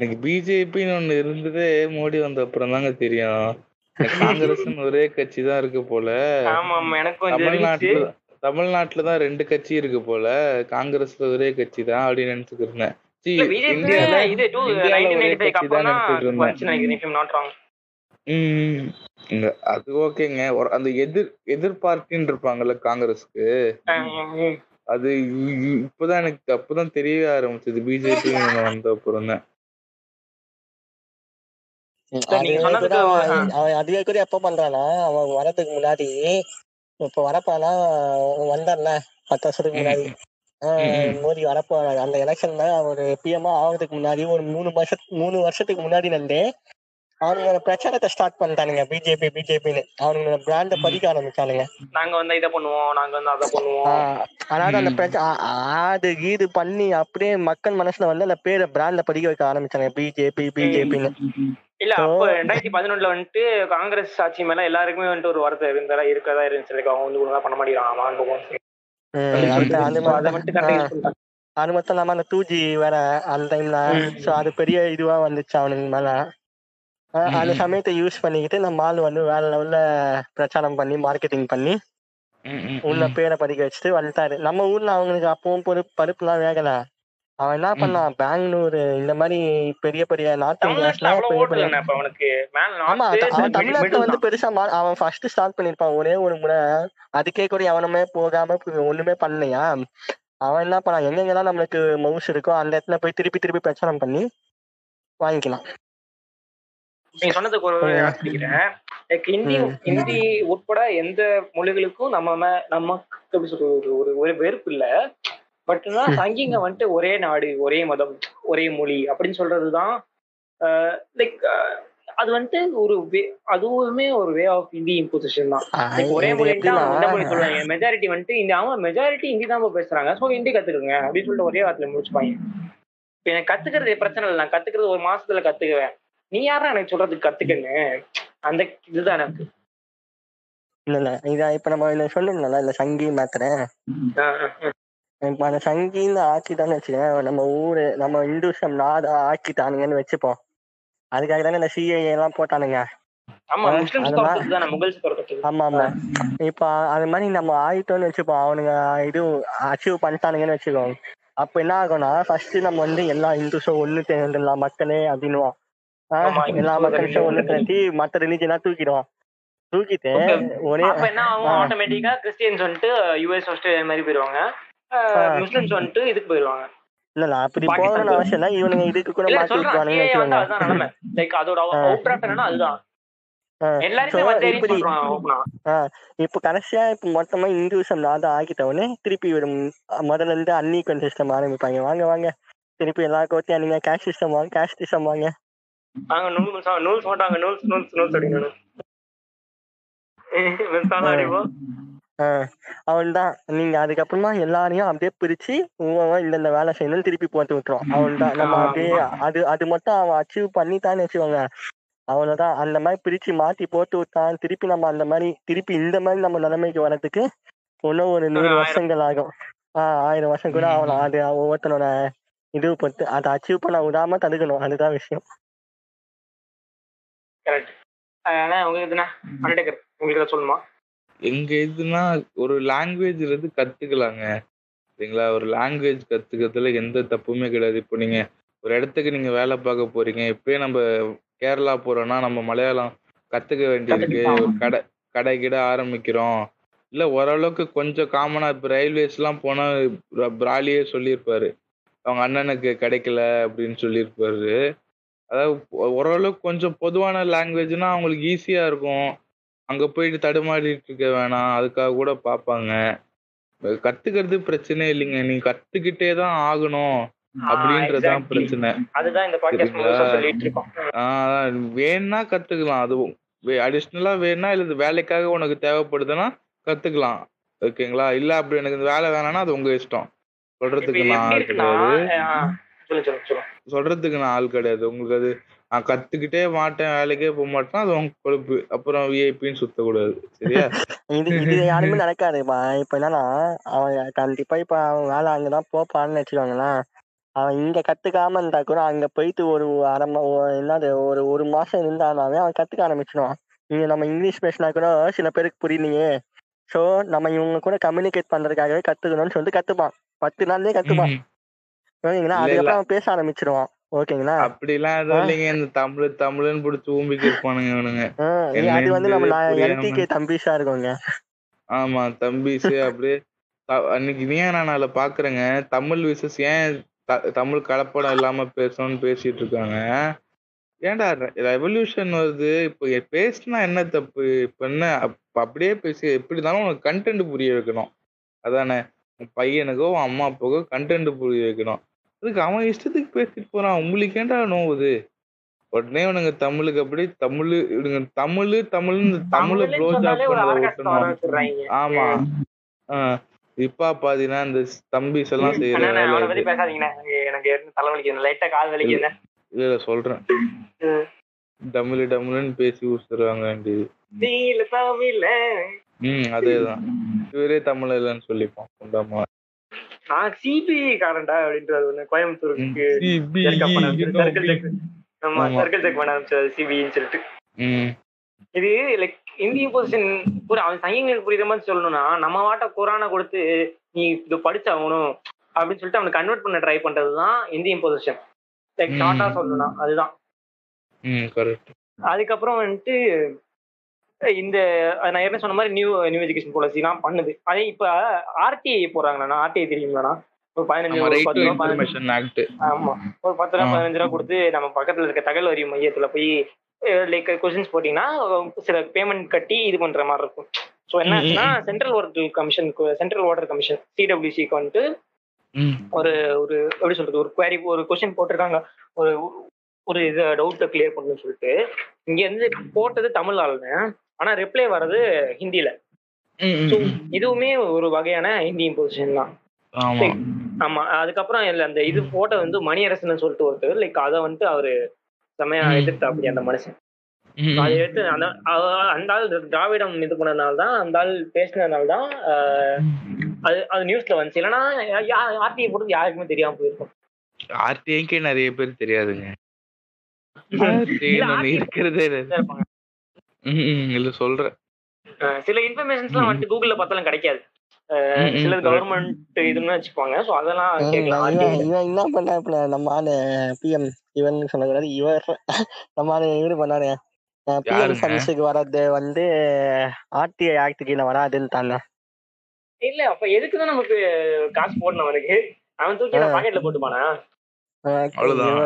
எனக்கு பிஜேபின்னு ஒண்ணு இருந்ததே மோடி வந்த அப்புறம் தாங்க தெரியும். எனக்கு காங்கிரஸ்னு ஒரே கட்சி தான் இருக்கு போல. தமிழ்நாட்டுல தமிழ்நாட்டுல தான் ரெண்டு கட்சி இருக்கு போல. காங்கிரஸ்ல ஒரே கட்சி தான் அப்படின்னு நினைச்சுட்டு இருந்தேன். அது ஓகேங்க. அந்த எதிர் எதிர் பார்ட்டின்னு இருப்பாங்கல்ல காங்கிரஸ்க்கு. அது இப்பதான் எனக்கு அப்பதான் தெரியவே ஆரம்பிச்சது. பிஜேபி வந்த அப்புறம் தான் அதுவே கூட எப்ப பண்றானா அவன் வரதுக்கு முன்னாடி இப்ப வரப்பானா? வந்தான்ல பத்து வருஷத்துக்கு முன்னாடி. மோடி வரப்போ அந்த எலெக்ஷன்ல ஒரு பிஎம்ஆ ஆகிறதுக்கு முன்னாடி ஒரு மூணு வருஷம் மூணு வருஷத்துக்கு முன்னாடி இருந்தே அவனுங்க பிரச்சாரத்தை ஸ்டார்ட் பண்ணிட்டானுங்க. பிஜேபி பிஜேபின்னு அவனுங்க பிராண்ட பதிக்க ஆரம்பிச்சானுங்க. நாங்க வந்து இதை பண்ணுவோம் நாங்க வந்து அதை பண்ணுவோம். அதாவது அந்த பிரச்சனை அது இது பண்ணி அப்படியே மக்கள் மனசுல வந்து அந்த பேரை பிராண்ட்ல பதிக்க வைக்க ஆரம்பிச்சாங்க பிஜேபி பிஜேபின்னு இல்ல அப்ப ரெண்டாயிரத்தி பதினொன்றுல வந்துட்டு காங்கிரஸ் ஆட்சி மேல எல்லாருக்குமே வந்துட்டு ஒரு வார்த்தை இருந்தா இருக்கதா இருந்துச்சு. அவங்க வந்து ஒழுங்கா பண்ண மாட்டேங்கிறான் அதை மட்டும் இல்லாம அந்த டூ ஜி வேற அந்த டைம்ல சோ அது பெரிய இதுவா வந்துச்சு அவனுக்கு மேல. ஆஹ் அந்த சமயத்தை யூஸ் பண்ணிக்கிட்டு நம்ம ஆள் வந்து வேற லெவல்ல பிரச்சாரம் பண்ணி மார்க்கெட்டிங் பண்ணி உள்ள பேரை பதிக்க வச்சுட்டு வந்துட்டாரு. நம்ம ஊர்ல அவங்களுக்கு அப்பவும் பொறுப்பு பருப்புலாம் வேகல. அவன் என்ன பண்ணான்? பெங்களூர் இந்த மாதிரி பெரிய பெரிய நார்த் அவன் தமிழ்நாட்டுல வந்து பெருசா அவன் ஃபர்ஸ்ட் ஸ்டார்ட் பண்ணிருப்பான். ஒரே ஒரு முறை. அதுக்கே கூட எவனுமே போகாம ஒண்ணுமே பண்ணலையா? அவன் என்ன பண்ணான்? எங்கெங்கெல்லாம் நம்மளுக்கு மவுஸ் இருக்கோ அந்த இடத்துல போய் திருப்பி திருப்பி பிரச்சாரம் பண்ணி வாங்கிக்கலாம். நீங்க சொன்னதுக்கு ஒரு லைக் ஹிந்தி. ஹிந்தி உட்பட எந்த மொழிகளுக்கும் நம்ம நமக்கு எப்படி சொல்றது ஒரு- ஒரு வெறுப்பு இல்ல. பட் சங்கிங்க வந்துட்டு ஒரே நாடு ஒரே மதம் ஒரே மொழி அப்படின்னு சொல்றதுதான் லைக் அது வந்துட்டு ஒரு அதுவுமே ஒரு வே ஆஃப் ஹிந்தி இம்போசிஷன் தான். ஒரே மொழி இந்த சொல்லுவாங்க. மெஜாரிட்டி வந்துட்டு இந்த அவங்க மெஜாரிட்டி ஹிந்தி தான் பேசுறாங்க. சோ ஹிந்தி கத்துக்குங்க அப்படின்னு சொல்லிட்டு ஒரே வார்த்தையில முடிச்சுப்பாங்க. இப்ப எனக்கு கத்துக்கிறது பிரச்சனை இல்லை. நான் கத்துக்கிறது ஒரு மாசத்துல கத்துக்குவேன். நீ யாரா எனக்கு சொல்றதுக்கு கத்துக்கன்னு? அந்த இதுதான் எனக்கு இல்ல இல்ல. இதா இப்ப நம்ம இந்த சொன்னோம்ல இந்த சங்கி மாத்திர. ஆஹ் ஆஹ் ஆஹ். இப்ப அந்த சங்கின்னு ஆக்கிட்டான்னு வச்சுக்கேன் நம்ம ஊரு நம்ம இந்துசம் நாடா ஆக்கிட்டானுங்கன்னு வச்சுப்போம். அதுக்காக தானே இந்த சிஏஏ எல்லாம் போட்டானுங்க. ஆமா ஆமா இப்ப அது மாதிரி நம்ம ஆயிட்டோம்னு வச்சுப்போம். அவனுங்க இது அச்சீவ் பண்ணிட்டானுங்கன்னு வச்சுக்கோ அப்ப என்ன ஆகும்னா ஃபர்ஸ்ட் நம்ம வந்து எல்லா இந்துஸும் ஒண்ணு சேர்ந்துடலாம் மக்களே அப்படின்னுவோம். எல்லா மக்களும் ஒண்ணு. சேர்த்து மத்த ரிலீஜனா தூக்கிடுவோம் தூக்கிட்டு Okay. ஒரே அப்ப என்ன ஆகும். ஆட்டோமேட்டிக்கா கிறிஸ்டியன்ஸ் வந்துட்டு யூஎஸ் ஆஸ்திரேலியா மாதிரி போயிருவாங்க. முஸ்லிம்ஸ் வந்துட்டு இதுக்கு போயிருவாங்க இல்ல இல்ல அப்படி போகணும்னு அவசியம் இல்ல. இவனுங்க இதுக்கு கூட மாத்தி வந்து வச்சுக்கோங்க. லைக் அதோட. அவுட் அதுதான். இப்ப கடைசியா இப்ப மொத்தமா இந்துசம் நாடு ஆக்கிட்ட உடனே திருப்பி ஒரு ம்- முதல்ல இருந்து அன்இக்குவல் சிஸ்டம் ஆரம்பிப்பாங்க. வாங்க வாங்க. திருப்பி எல்லா கோட்டையும் நீங்க கேஷ் சிஸ்டம் வாங்க கேஷ் சிஸ்டம் வாங்க. நாங்க நூல்ஸ் நூல்ஸ் மாட்டாங்க நூல்ஸ் நூல்ஸ் நூல்ஸ் அப்படின்னு அடிப்போம். அவன் தான் நீங்க அதுக்கப்புறமா எல்லாரையும் அப்படியே பிரிச்சு இந்த இந்த வேலை செய்யணும்னு திருப்பி போட்டு விட்டுருவான். அவன் தான் நம்ம அப்படியே அது அது மட்டும் அவன் அச்சீவ் பண்ணிட்டான்னு வச்சுக்கோங்க. அவ்வளவுதான். அந்த மாதிரி பிரிச்சு மாத்தி போட்டு விட்டான். திருப்பி நம்ம அந்த மாதிரி திருப்பி இந்த மாதிரி நம்ம நிலைமைக்கு வர்றதுக்கு இன்னும் ஒரு நூறு. வருஷங்கள் ஆகும். ஆஹ் ஆயிரம் வருஷம் கூட ஆகலாம் அது ஒவ்வொருத்தனோட இது பொறுத்து அதை அச்சீவ் பண்ண விடாம தடுக்கணும். அதுதான் விஷயம். கரெக்ட் ஆனா உங்களுக்கு எதுனா அண்டர்டேக்கர் உங்களுக்கு ஏதாவது சொல்லணுமா? எங்க இதுனா ஒரு லாங்குவேஜ் இருந்து கத்துக்கலாங்க. சரிங்களா? ஒரு லாங்குவேஜ் கத்துக்கிறதுல எந்த தப்புமே கிடையாது. இப்போ நீங்க ஒரு இடத்துக்கு நீங்க வேலை பார்க்க போறீங்க. இப்பயே நம்ம கேரளா போறோம்னா நம்ம மலையாளம் கத்துக்க வேண்டியிருக்கு. ஒரு கடை கடை கிட ஆரம்பிக்கிறோம். இல்ல ஓரளவுக்கு கொஞ்சம் காமனா இப்ப ரயில்வேஸ் எல்லாம் போனா பிர- பிராலியே சொல்லியிருப்பாரு. அவங்க அண்ணனுக்கு கிடைக்கல அப்படின்னு சொல்லியிருப்பாரு. அதாவது ஓரளவுக்கு கொஞ்சம் பொதுவான லாங்குவேஜ்னா அவங்களுக்கு ஈஸியா இருக்கும். அங்க போயிட்டு தடுமாறிட்டு இருக்க வேணாம். அதுக்காக கூட பார்ப்பாங்க. கத்துக்கிறது பிரச்சனை இல்லைங்க. நீங்க கத்துக்கிட்டே தான் ஆகணும் அப்படின்றதுதான். பிரச்சனை. அதுதான் இந்த பாட்காஸ்ட் வேணா கத்துக்கலாம். அதுவும் அடிஷ்னலா வேணா இல்ல வேலைக்காக உனக்கு தேவைப்படுதுன்னா கத்துக்கலாம். ஓகேங்களா? இல்ல அப்படி எனக்கு இந்த வேலை வேணாம்னா அது உங்க இஷ்டம். சொல்றதுக்கு நான் சொல்றதுக்கு நான் ஆள் கிடையாது. உங்களுக்கு அது நான் கத்துக்கிட்டே மாட்டேன் வேலைக்கே போக மாட்டேன் அது உங்க கொழுப்பு அப்புறம் விஐபின்னு சுத்தக்கூடாது. சரியா? இது இது யாருமே நடக்காதுப்பா இப்ப என்னன்னா அவன் கண்டிப்பா இப்ப அவன் வேலை அங்கதான் போப்பான்னு வச்சுக்கோங்களேன் அவன் இங்க கத்துக்காம இருந்தா கூட அங்க போயிட்டு ஒரு அரை என்னது ஒரு ஒரு மாசம் இருந்தானாவே அவன் கத்துக்க ஆரம்பிச்சிடுவான் இங்க நம்ம இங்கிலீஷ் பேசினா கூட சில பேருக்கு புரியலையே சோ நம்ம இவங்க கூட கம்யூனிகேட் பண்றதுக்காகவே கத்துக்கணும்னு சொல்லிட்டு கத்துப்பான். பத்து நாள்லயே கத்துப்பான். ஓகேங்களா. அதுக்கப்புறம் அவன் பேச ஆரம்பிச்சிருவான். ஓகேங்களா? அப்படிலாம் எதுவும். இல்லைங்க. இந்த தமிழ் தமிழ்னு பிடிச்சி ஊம்பிக்கு இருப்பானுங்க இவனுங்க. அது வந்து நம்ம. எல்டிகே தம்பிஷா இருக்கோங்க. ஆமா தம்பிஸ் அப்படியே அன்னைக்கு நீ நான் அதில் பாக்குறேங்க. தமிழ் விசஸ் ஏன் தமிழ் கலப்படம் இல்லாம பேசணும்னு பேசிட்டு இருக்காங்க? ஏன்டா ரெவல்யூஷன் வருது. இப்போ பேசினா என்ன தப்பு? இப்ப என்ன அப்ப அப்படியே பேசி எப்படி இருந்தாலும் உனக்கு கண்டென்ட் புரிய வைக்கணும். அதானே? பையனுக்கோ அம்மா அப்பாவுக்கோ கண்டென்ட் புரிய வைக்கணும். அதுக்கு அவன் இஷ்டத்துக்கு பேசிட்டு போறான். உங்களுக்கு ஏன்டா நோவுது உடனே இவனுங்க தமிழுக்கு அப்படி தமிழ் இவனுங்க தமிழ் தமிழ்னு தமிழ தமிழ்னு ப்ளோ ஜாப் பண்ண ஆமா. இப்ப பாத்தீங்கன்னா இந்த தம்பிஸ் எல்லாம் செய்யற அண்ணா, வேலை அவனை பத்தி இது. பேசாதீங்கண்ணே. எனக்கு- எனக்கு ஏற்கனவே தலைவலிக்குது லைட்டா கால் வலிக்குதுண்ணே. இதுல சொல்றேன். ம். டமிழ் டமிழ்னு பேசி ஊசுறாங்க ம் அதேதான். இவரே தமிழ் இல்லைன்னு சொல்லிப்போம் உண்டாமா நான் சிபிஐ காரன்டா அப்படின்றது ஒண்ணு கோயம்புத்தூருக்கு. ஆமா ஆமா. சர்க்கிள் செக் பண்ண ஆரம்பிச்சது சிபின்னு சொல்லிட்டு இது லைக் இந்திய பொசிஷன் கூட அவன் சைங்களுக்கு புரியுற மாதிரி சொல்லணும்னா நம்ம வாட்ட குரானை கொடுத்து நீ இது படிச்சாகணும் அப்படின்னு சொல்லிட்டு அவனை கன்வெர்ட் பண்ண ட்ரை பண்றதுதான் இந்தியன் பொசிஷன் லைக். ஷார்ட்டா சொல்லணும்னா அதுதான் அதுக்கப்புறம் வந்துட்டு இந்த நான் ஏற்கனவே சொன்ன மாதிரி நியூ நியூ எஜுகேஷன் பாலிசிலாம் பண்ணுது. அதே இப்ப ஆர்டிஐ போறாங்கண்ணா ஆர்டிஐ தெரியுங்களாண்ணா ஒரு பதினஞ்சு பத்து ஆமா. ஒரு பத்து ரூபா. பதினஞ்சு ரூபா கொடுத்து நம்ம பக்கத்துல இருக்க தகவல் அறிவு மையத்துல போய் லைக் கொஸ்டின்ஸ் போட்டீங்கன்னா சில பேமெண்ட் கட்டி இது பண்ற மாதிரி இருக்கும். ஸோ என்ன ஆச்சுன்னா central water commission central water commission சிடபிள்யூசிக்கு வந்துட்டு ஒரு ஒரு எப்படி சொல்றது ஒரு குவாரி ஒரு கொஸ்டின் போட்டிருக்காங்க. ஒரு ஒரு இது டவுட்டை கிளியர் பண்ணணும்னு சொல்லிட்டு. இங்க இருந்து போட்டது தமிழ் ஆளுங்க ஆனா ரிப்ளை வர்றது ம். இதுவுமே ஒரு வகையான ஹிந்தி இம்போசிஷன் தான். ஆமா. அதுக்கப்புறம் இல்ல அந்த இது போட்ட வந்து மணியரசன் சொல்லிட்டு ஒருத்தர் லைக் அதை வந்து அவரு செமையா. எதிர்த்தா அப்படி அந்த மனுஷன். அதை. எடுத்து அந்த அந்த ஆள் திராவிடம் இது பண்ணதுனால தான் அந்த ஆள் பேசினதுனால தான் அது அது நியூஸ்ல வந்துச்சு. இல்லைன்னா ஆர்டிஐ போட்டது யாருக்குமே தெரியாம போயிருக்கும். ஆர்டிஐக்கே நிறைய பேர் தெரியாதுங்க. இருக்கிறதே இல்ல. சொல்றேன். ஆஹ், சில இன்ஃபர்மேஷன்ஸ்லாம் வந்துட்டு கூகுள்ல பார்த்தாலும் கிடைக்காது. சில. கவர்மெண்ட் இதுன்னு வச்சுப்பாங்க ஸோ அதெல்லாம் இவன் என்ன பண்ணா இப்ப நம்ம ஆளு பிஎம் இவன் சொல்லக்கூடாது. இவர் நம்ம ஆளு இவரு பண்ணாரு பிஎம்? ஃபண்ட்ஸுக்கு வர்றது வந்து ஆர்டிஐ ஆக்ட் கீழே வராதுன்னு தானே இல்ல அப்ப எதுக்கு தான் நமக்கு காசு போடணும் அவனுக்கு? அவன் தூக்கி. பாக்கெட்ல போட்டுப்பானா?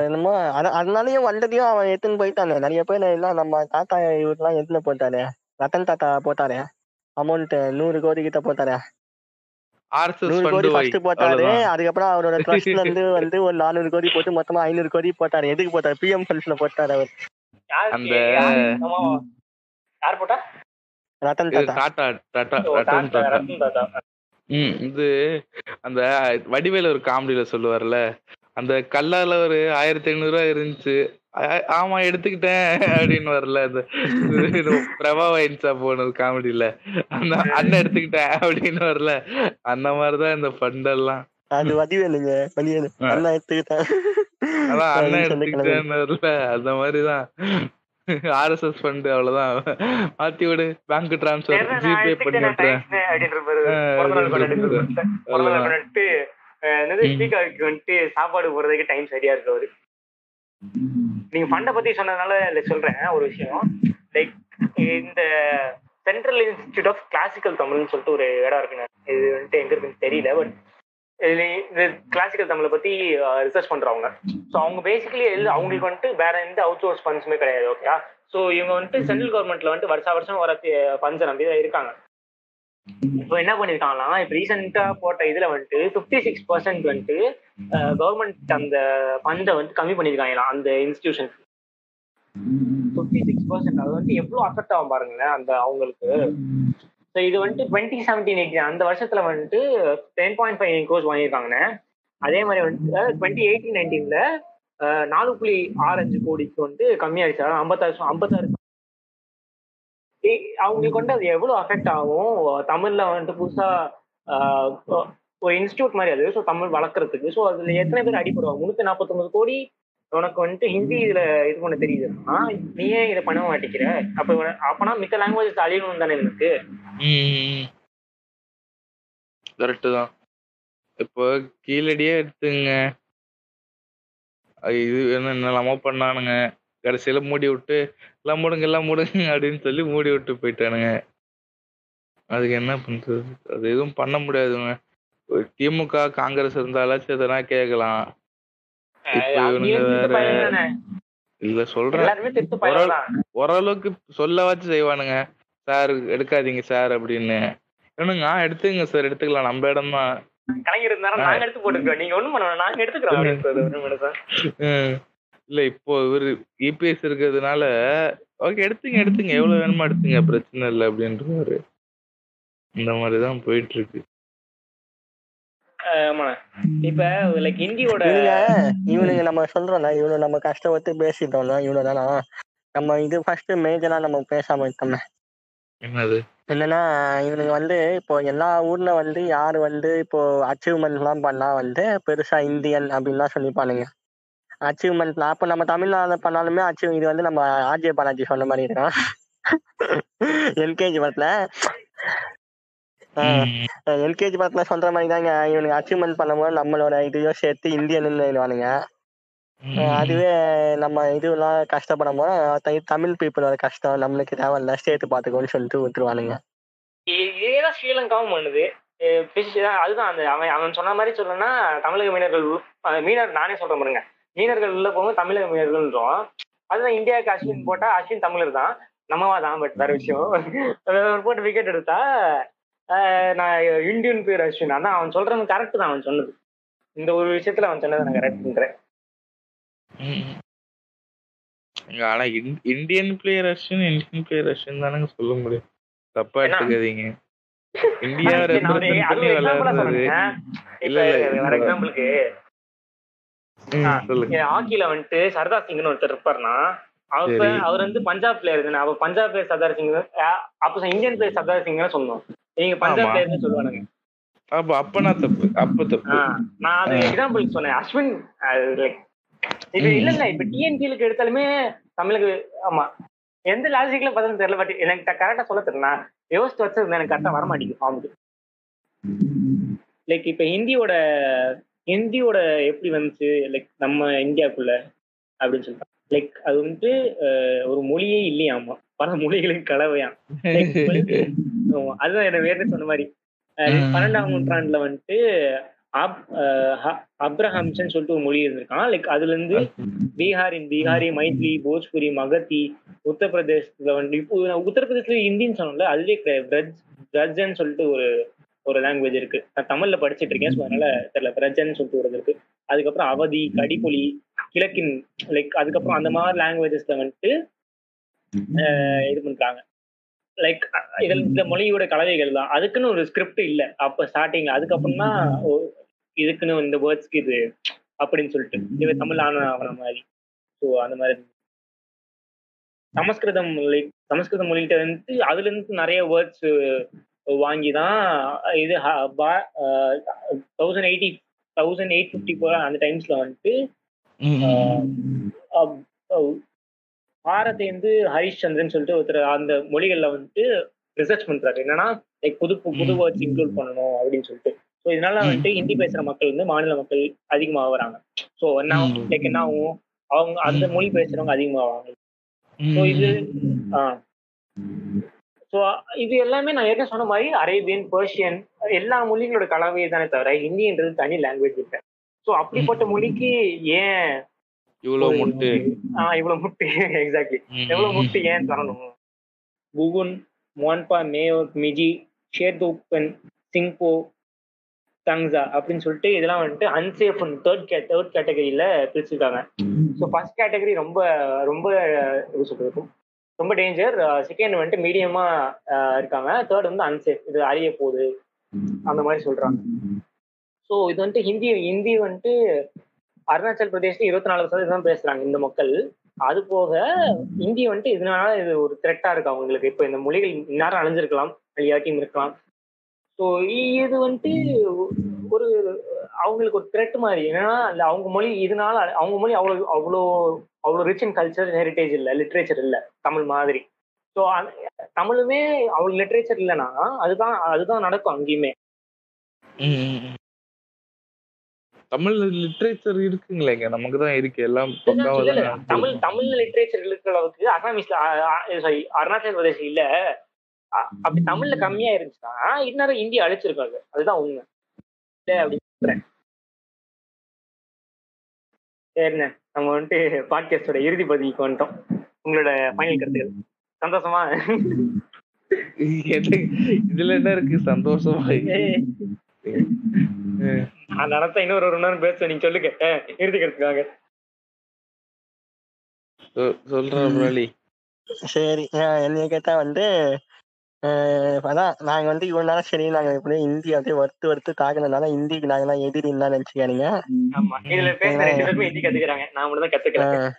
என்னமோ அத- அதனாலயும் வந்ததையும் அவன் எடுத்துன்னு போயிட்டானே. நிறைய பேர் எல்லாம் நம்ம தாத்தா இவருலாம் எடுத்துன்னு போட்டாரு ரத்தன் தாத்தா போட்டாரு. அமௌண்ட் நூறு கோடி கிட்ட போட்டாரு. நூறு கோடி ஃபர்ஸ்ட் போட்டாரு. அதுக்கப்புறம் அவரோட ட்ரஸ்ட்ல இருந்து வந்து ஒரு நானூறு கோடி போட்டு மொத்தமா ஐநூறு கோடி போட்டாரு. எதுக்கு போட்டாரு? பிஎம் ஃபண்ட்ஸ்ல போட்டாரு அவர். அந்த- யாரு? போட்டா? ரத்தன் தாத்தா. ரத்தன் தாத்தா, டாடா ரத்தன் தாத்தா. ம் இது அந்த வடிவேல ஒரு காமெடியில சொல்லுவார்ல. அந்த கல்லால ஒரு ஆயிரத்தி ஐநூறு ரூபாய் இருந்துச்சு ஆமா எடுத்துக்கிட்டேன் அப்படின்னு வரல. அந்த பிரபா வைன்ஸா போனது காமெடியில. அந்த அண்ணன் எடுத்துக்கிட்டேன் அப்படின்னு வரல. அந்த மாதிரிதான் இந்த ஃபண்ட் எல்லாம் அது வடிவேலுங்க. வடிவேலு. ஆ. அண்ணா எடுத்துக்கிட்டேன். அதான் அண்ணன் எடுத்துக்கிட்டேன்னு வரல. அந்த மாதிரிதான். ஆர்எஸ்எஸ் ஃபண்ட் அவ்வளவுதான். மாத்தி விடு. பேங்க் டிரான்ஸ்ஃபர் ஜிபே பண்ணி விட்டுறேன். என்னது ம். ஸ்பீக்கருக்கு வந்துட்டு சாப்பாடு போடுறதுக்கு டைம் சரியா இருக்கு அவரு நீங்க ஃபண்ட பத்தி சொன்னதுனால சொல்றேன் ஒரு விஷயம். லைக் இந்த சென்ட்ரல் இன்ஸ்டியூட் ஆஃப் கிளாசிக்கல் தமிழ்னு சொல்லிட்டு ஒரு இடம் இருக்குங்க இது வந்துட்டு எங்க இருக்குன்னு தெரியல பட் இது கிளாசிக்கல் தமிழை பத்தி ரிசர்ச் பண்றவங்க. ஸோ அவங்க பேசிக்கலி அவங்களுக்கு வந்துட்டு வேற எந்த அவுட் சோர்ஸ் ஃபண்ட்ஸுமே கிடையாது ஓகே ஸோ இவங்க வந்துட்டு சென்ட்ரல் கவர்மெண்ட்ல வந்துட்டு வருஷா வருஷம் வர ஃபண்ட்ஸை நம்பி தான் இருக்காங்க. இப்போ என்ன பண்ணிருக்காங்களா இப்போ ரீசெண்டா போட்ட இதுல வந்துட்டு பிப்டி சிக்ஸ் பர்சன்ட் வந்துட்டு கவர்மெண்ட் அந்த ஃபண்டை வந்து கம்மி பண்ணிருக்காங்களாம் அந்த இன்ஸ்டிடியூஷன் ஃபிஃப்டி சிக்ஸ் பர்சன்ட் அது வந்துட்டு எவ்வளவு அஃபெக்ட் ஆகும் பாருங்களேன் அந்த அவங்களுக்கு. ஸோ இது வந்துட்டு டுவெண்ட்டி செவன்டீன் எக்ஸாம் அந்த வருஷத்துல வந்துட்டு டென் பாயிண்ட் ஃபைவ் கோர்ஸ் வாங்கியிருக்காங்கண்ணே. அதே மாதிரி வந்துட்டு டுவெண்ட்டி எயிட்டீன் நைன்டீன்ல நாலு புள்ளி ஆறு அஞ்சு கோடிக்கு வந்துட்டு கம்மியாயிடுச்சு. அதாவது ஐம்பத்தாறு ஐம்பத்தாறு அவங்களுக்கு வந்து அது எவ்வளவு அஃபெக்ட் ஆகும்? தமிழ்ல வந்துட்டு புதுசா ஒரு இன்ஸ்டியூட் மாதிரி அது. ஸோ தமிழ் வளர்க்கறதுக்கு. ஸோ அதுல எத்தனை பேர் அடிப்படுவாங்க முன்னூத்தி நாற்பத்தொன்பது கோடி உனக்கு வந்துட்டு ஹிந்தி இதுல இது பண்ண தெரியுதுன்னா நீ ஏன் இதை பண்ண மாட்டேங்கிற? அப்ப அப்பனா மித்த லாங்குவேஜ் அழியணும் தானே எனக்கு கரெக்டு தான். இப்போ கீழடியே எடுத்துங்க. இது என்ன பண்ணானுங்க. கடைசியில மூடி விட்டு எல்லாம் மூடுங்க எல்லாம் மூடுங்க அப்படின்னு சொல்லி மூடி விட்டு போயிட்டானுங்க. அதுக்கு என்ன பண்றது? அது எதுவும் பண்ண முடியாதுங்க. ஒரு திமுக காங்கிரஸ் இருந்தாலாச்சும் எதனா கேட்கலாம் இல்ல சொல்றேன். ஓரளவுக்கு சொல்லவாச்சும் செய்வானுங்க. சார் எடுக்காதீங்க சார் அப்படின்னு. இவனுங்க "ஆ, எடுத்துங்க சார் எடுத்துக்கலாம். நம்ம இடம் தான் கலைஞர் இருந்தாலும் நாங்க எடுத்து போட்டுருக்கோம் நீங்க ஒண்ணும் பண்ண நாங்க எடுத்துக்கிறோம் இல்ல இப்போ இவரு இபிஎஸ் இருக்கிறதுனால ஓகே எடுத்துங்க எடுத்துங்க. எவ்வளவு வேணுமோ எடுத்துங்க. பிரச்சனை இல்லை அப்படின்றாரு. இந்த மாதிரிதான் போயிட்டு இருக்கு இப்ப லைக் ஹிந்தியோட இவனுங்க நம்ம சொல்றோம்ல. இவனு நம்ம கஷ்டப்பட்டு பேசிட்டோம்ல. இவ்வளவு தானா நம்ம இது ஃபர்ஸ்ட் மேஜரா நம்ம பேசாம இருக்கோமே என்னது? என்னன்னா இவனுங்க வந்து இப்போ எல்லா ஊர்ல வந்து யார் வந்து இப்போ அச்சீவ்மெண்ட் எல்லாம் பண்ணா வந்து பெருசா இந்தியன் அப்படின்லாம் சொல்லிப்பானுங்க. அச்சீவ்மெண்ட்லாம் அப்போ நம்ம தமிழ்நாடு பண்ணாலுமே அச்சீவ் இது வந்து நம்ம ஆர்ஜே பாலாஜி சொன்ன மாதிரி இருக்கான் எல்கேஜி படத்துல. எல்கேஜி படத்துல சொல்ற மாதிரி தாங்க. இவனுங்க அச்சீவ்மெண்ட் பண்ணும்போது நம்மளோட இதையும் சேர்த்து இந்தியன்னு எழுதுவானுங்க. அதுவே நம்ம இதுலாம் கஷ்டப்படும் போது தமிழ் பீப்புளோட கஷ்டம் நம்மளுக்கு தேவையில்ல ஸ்டேட் பாத்துக்கோன்னு சொல்லிட்டு விட்டுருவானுங்க. இதேதான் ஸ்ரீலங்காவும் பண்ணுது. அதுதான் அந்த அவன் அவன் சொன்ன மாதிரி சொல்லணும்னா தமிழக அஹ் மீனர் நானே சொல்றேன் பாருங்க. மீனவர்கள் உள்ள போகும்போது தமிழக மீனர்கள்ன்றோம். அதுதான் இந்தியாவுக்கு அஸ்வின் போட்டா அஸ்வின் தமிழர் தான். நம்மவா தான் பட் வேற விஷயம். போட்டு விக்கெட் எடுத்தா நான் இந்தியன் பேர் அஸ்வின். ஆனா அவன் சொல்றது கரெக்ட் தான் அவன் சொன்னது. இந்த ஒரு விஷயத்துல அவன் சொன்னதை நான் கரெக்ட்ன்றேன் ஆனா இந்- Indian player Ashwin Indian player Ashwin தானங்க சொல்ல முடியும். தப்பா எடுத்துக்காதீங்க. இந்தியா. இல்ல, இல்ல, வேற இல்ல. எக்ஸாம்பிளுக்கு ம், ஆ. சொல்லுங்க ஹாக்கில வந்துட்டு சர்தார் சிங்னு ஒருத்தர் இருப்பாருன்னா அவர் சரி. அவர் வந்து பஞ்சாப் பிளேயர் தானே. அப்ப பஞ்சாப் பிளேயர் சர்தார் சிங் அப்ப இந்தியன் பிளேயர் சர்தார் சிங் சொன்னோம். நீங்க பஞ்சாப். பிளேயர்னு சொல்லுவானுங்க. அப்ப அப்பனா தப்பு அப்ப தப்பு. நான் அது எக்ஸாம்பிளுக்கு சொன்னேன். அஸ்வின் like இது இல்ல இல்ல இப்ப டிஎன்பிஎலுக்கு எடுத்தாலுமே தமிழுக்கு ஆமா. எந்த லாஜிக்ல பதில் தெரியல பட் எனக்கு கரெக்டா சொல்ல தெரியல யோசிச்சு வச்சிருந்தேன் எனக்கு கரெக்டா வர மாட்டேங்குது ஃபார்முக்கு லைக் இப்ப ஹிந்தியோட ஹிந்தியோட எப்படி வந்துச்சு? லைக் நம்ம இந்தியாக்குள்ள அப்படின்னு சொல்லிட்டு. லைக் அது வந்துட்டு அஹ், ஒரு மொழியே இல்லையாமா பல மொழிகளின் கலவையாம் அதுதான் என்ன வேறு சொன்ன மாதிரி. பன்னெண்டாம் நூற்றாண்டுல வந்துட்டு அப் அஹ், ஹ- அப்ரஹாம்ஸ்ன்னு சொல்லிட்டு ஒரு மொழி இருந்திருக்கான். லைக் அதுல இருந்து பீகாரின் பீகாரி மைத்லி போஜ்புரி மகத்தி உத்தரப்பிரதேசத்துல வந்து இப்போ நான் உத்தரப்பிரதேசல ஹிந்தின்னு சொன்னோம்ல அதுலயே கிடையாது பிரஜ் பிரஜ்ன்னு சொல்லிட்டு ஒரு ஒரு லாங்குவேஜ் இருக்கு. நான் தமிழ்ல படிச்சிட்டு இருக்கேன் ஸோ அதனால தெரியல. பிரஜன்னு சொல்லிட்டு ஒரு இருக்கு. அதுக்கப்புறம் அவதி கடிப்பொலி கிழக்கின் லைக் அதுக்கப்புறம் அந்த மாதிரி லாங்குவேஜஸ்ல வந்துட்டு இது பண்றாங்க. லைக் இதில் இந்த மொழியோட கலவைகள் தான். அதுக்குன்னு ஒரு ஸ்கிரிப்ட் இல்ல. அப்ப ஸ்டார்டிங்ல அதுக்கப்புறம் தான் இதுக்குன்னு இந்த வேர்ட்ஸ்க்கு இது அப்படின்னு சொல்லிட்டு. இது தமிழ் ஆன ஆவண மாதிரி. ஸோ அந்த மாதிரி. சமஸ்கிருதம் லைக் சமஸ்கிருத மொழிகிட்ட வந்து அதுல இருந்து நிறைய வேர்ட்ஸ் வாங்கி தான் இது thousand eighty thousand eight fifty போல அந்த டைம்ஸ்ல வந்துட்டு பாரதேந்து ஹரிஷ்சந்திரன் சொல்லிட்டு ஒருத்தர் அந்த மொழிகள்ல வந்துட்டு ரிசர்ச் பண்றாரு. என்னன்னா லைக் புது புது வேர்ட்ஸ் இன்க்ளூட் பண்ணணும் அப்படின்னு சொல்லிட்டு. ஸோ இதனால வந்துட்டு ஹிந்தி பேசுற மக்கள் வந்து மாநில மக்கள் அதிகமாக வராங்க ஸோ என்ன லைக் என்ன ஆகும்? அவங்க அந்த மொழி பேசுறவங்க அதிகமாவாங்க. ஸோ இது ஆ. ஸோ இது எல்லாமே நான் ஏற்கனவே சொன்ன மாதிரி அரேபியன் பர்ஷியன் எல்லா மொழிகளோட கலவையை தானே தவிர ஹிந்தின்றது தனி லாங்குவேஜ் இல்லை. ஸோ அப்படிப்பட்ட மொழிக்கு ஏன் இவ்வளவு முட்டு. ஆஹ் இவ்வளவு முட்டு. எக்ஸாக்ட்லி எவ்வளவு முட்டு ஏன் தரணும்? குகுன் மோன்பா மேயோக் மிஜி ஷேர்தூப்பன் சிங்போ தங்ஸா அப்படின்னு சொல்லிட்டு இதெல்லாம் வந்துட்டு அன்சேஃப் தேர்ட் கே தேர்ட் கேட்டகரியில பிரிச்சிருக்காங்க. ஸோ ஃபர்ஸ்ட் கேட்டகரி ரொம்ப ரொம்ப எப்படி சொல்றது? ரொம்ப டேஞ்சர் செகண்ட் வந்துட்டு மீடியமா இருக்காங்க. தேர்ட் வந்து அன்சேஃப் இது அறிய போகுது. அந்த மாதிரி சொல்றாங்க. ஸோ இது வந்துட்டு ஹிந்தி ஹிந்தி வந்துட்டு அருணாச்சல் பிரதேஷ்ல இருபத்தி நாலு சதவீதம் பேசுறாங்க இந்த மக்கள். அது போக இந்தி வந்துட்டு இதனால இது ஒரு த்ரெட்டா இருக்கு அவங்களுக்கு. இப்போ இந்த மொழிகள் இந்நேரம் அழிஞ்சிருக்கலாம் அழியாட்டியும் இருக்கலாம். ஸோ இது வந்துட்டு ஒரு அவங்களுக்கு ஒரு த்ரெட் மாதிரி. என்னன்னா அந்த அவங்க மொழி இதனால அவங்க மொழி அவ்வளோ அவ்வளோ அவ்வளோ ரிச் இன் கல்ச்சர் ஹெரிட்டேஜ் இல்லை லிட்ரேச்சர் இல்லை தமிழ் மாதிரி. ஸோ தமிழுமே அவ்வளோ லிட்ரேச்சர் இல்லைன்னா அதுதான் அதுதான் நடக்கும் அங்கேயுமே. தமிழ் லிட்ரேச்சர் இருக்குங்களேங்க. நமக்கு தான் இருக்கு. எல்லாம் இல்ல, இல்ல, இல்ல. தமிழ் தமிழ் லிட்ரேச்சர் இருக்கிற அளவுக்கு அசாமிஸ்ல சாரி அருணாச்சல் பிரதேஷ் இல்ல அப்படி தமிழ்ல கம்மியா இருந்துச்சுன்னா இன்னும் இந்தியா அழிச்சிருக்காங்க. அதுதான் உண்மை. இல்ல அப்படின்னு சொல்றேன். சரிண்ணே நம்ம வந்துட்டு பாட்காஸ்டோட இறுதி பதிவுக்கு வந்துட்டோம். உங்களோட ஃபைனல் கருத்துக்கள் சந்தோஷமா? இதுல என்ன இருக்கு? சந்தோஷமா அந்த இடத்த இன்னொரு ஒரு நேரம் பேச நீங்க சொல்லுங்க. இறுதி கருத்துக்காக சொ- சொல்றா ம். முரளி. சரி என்னைய கேட்டா வந்து அதான் நாங்க வந்து இவ்வளவு நாள் சரி நாங்க இப்படியே ஹிந்தி அப்படியே வறுத்து வறுத்து தாக்குனதுனால ஹிந்திக்கு நாங்கெல்லாம் எதிரின்னு தான் நினைச்சுக்காதீங்க ஆமா இதுல பேசுற ரெண்டு பேருமே ஹிந்தி கத்துக்கிறாங்க. நான் மட்டும்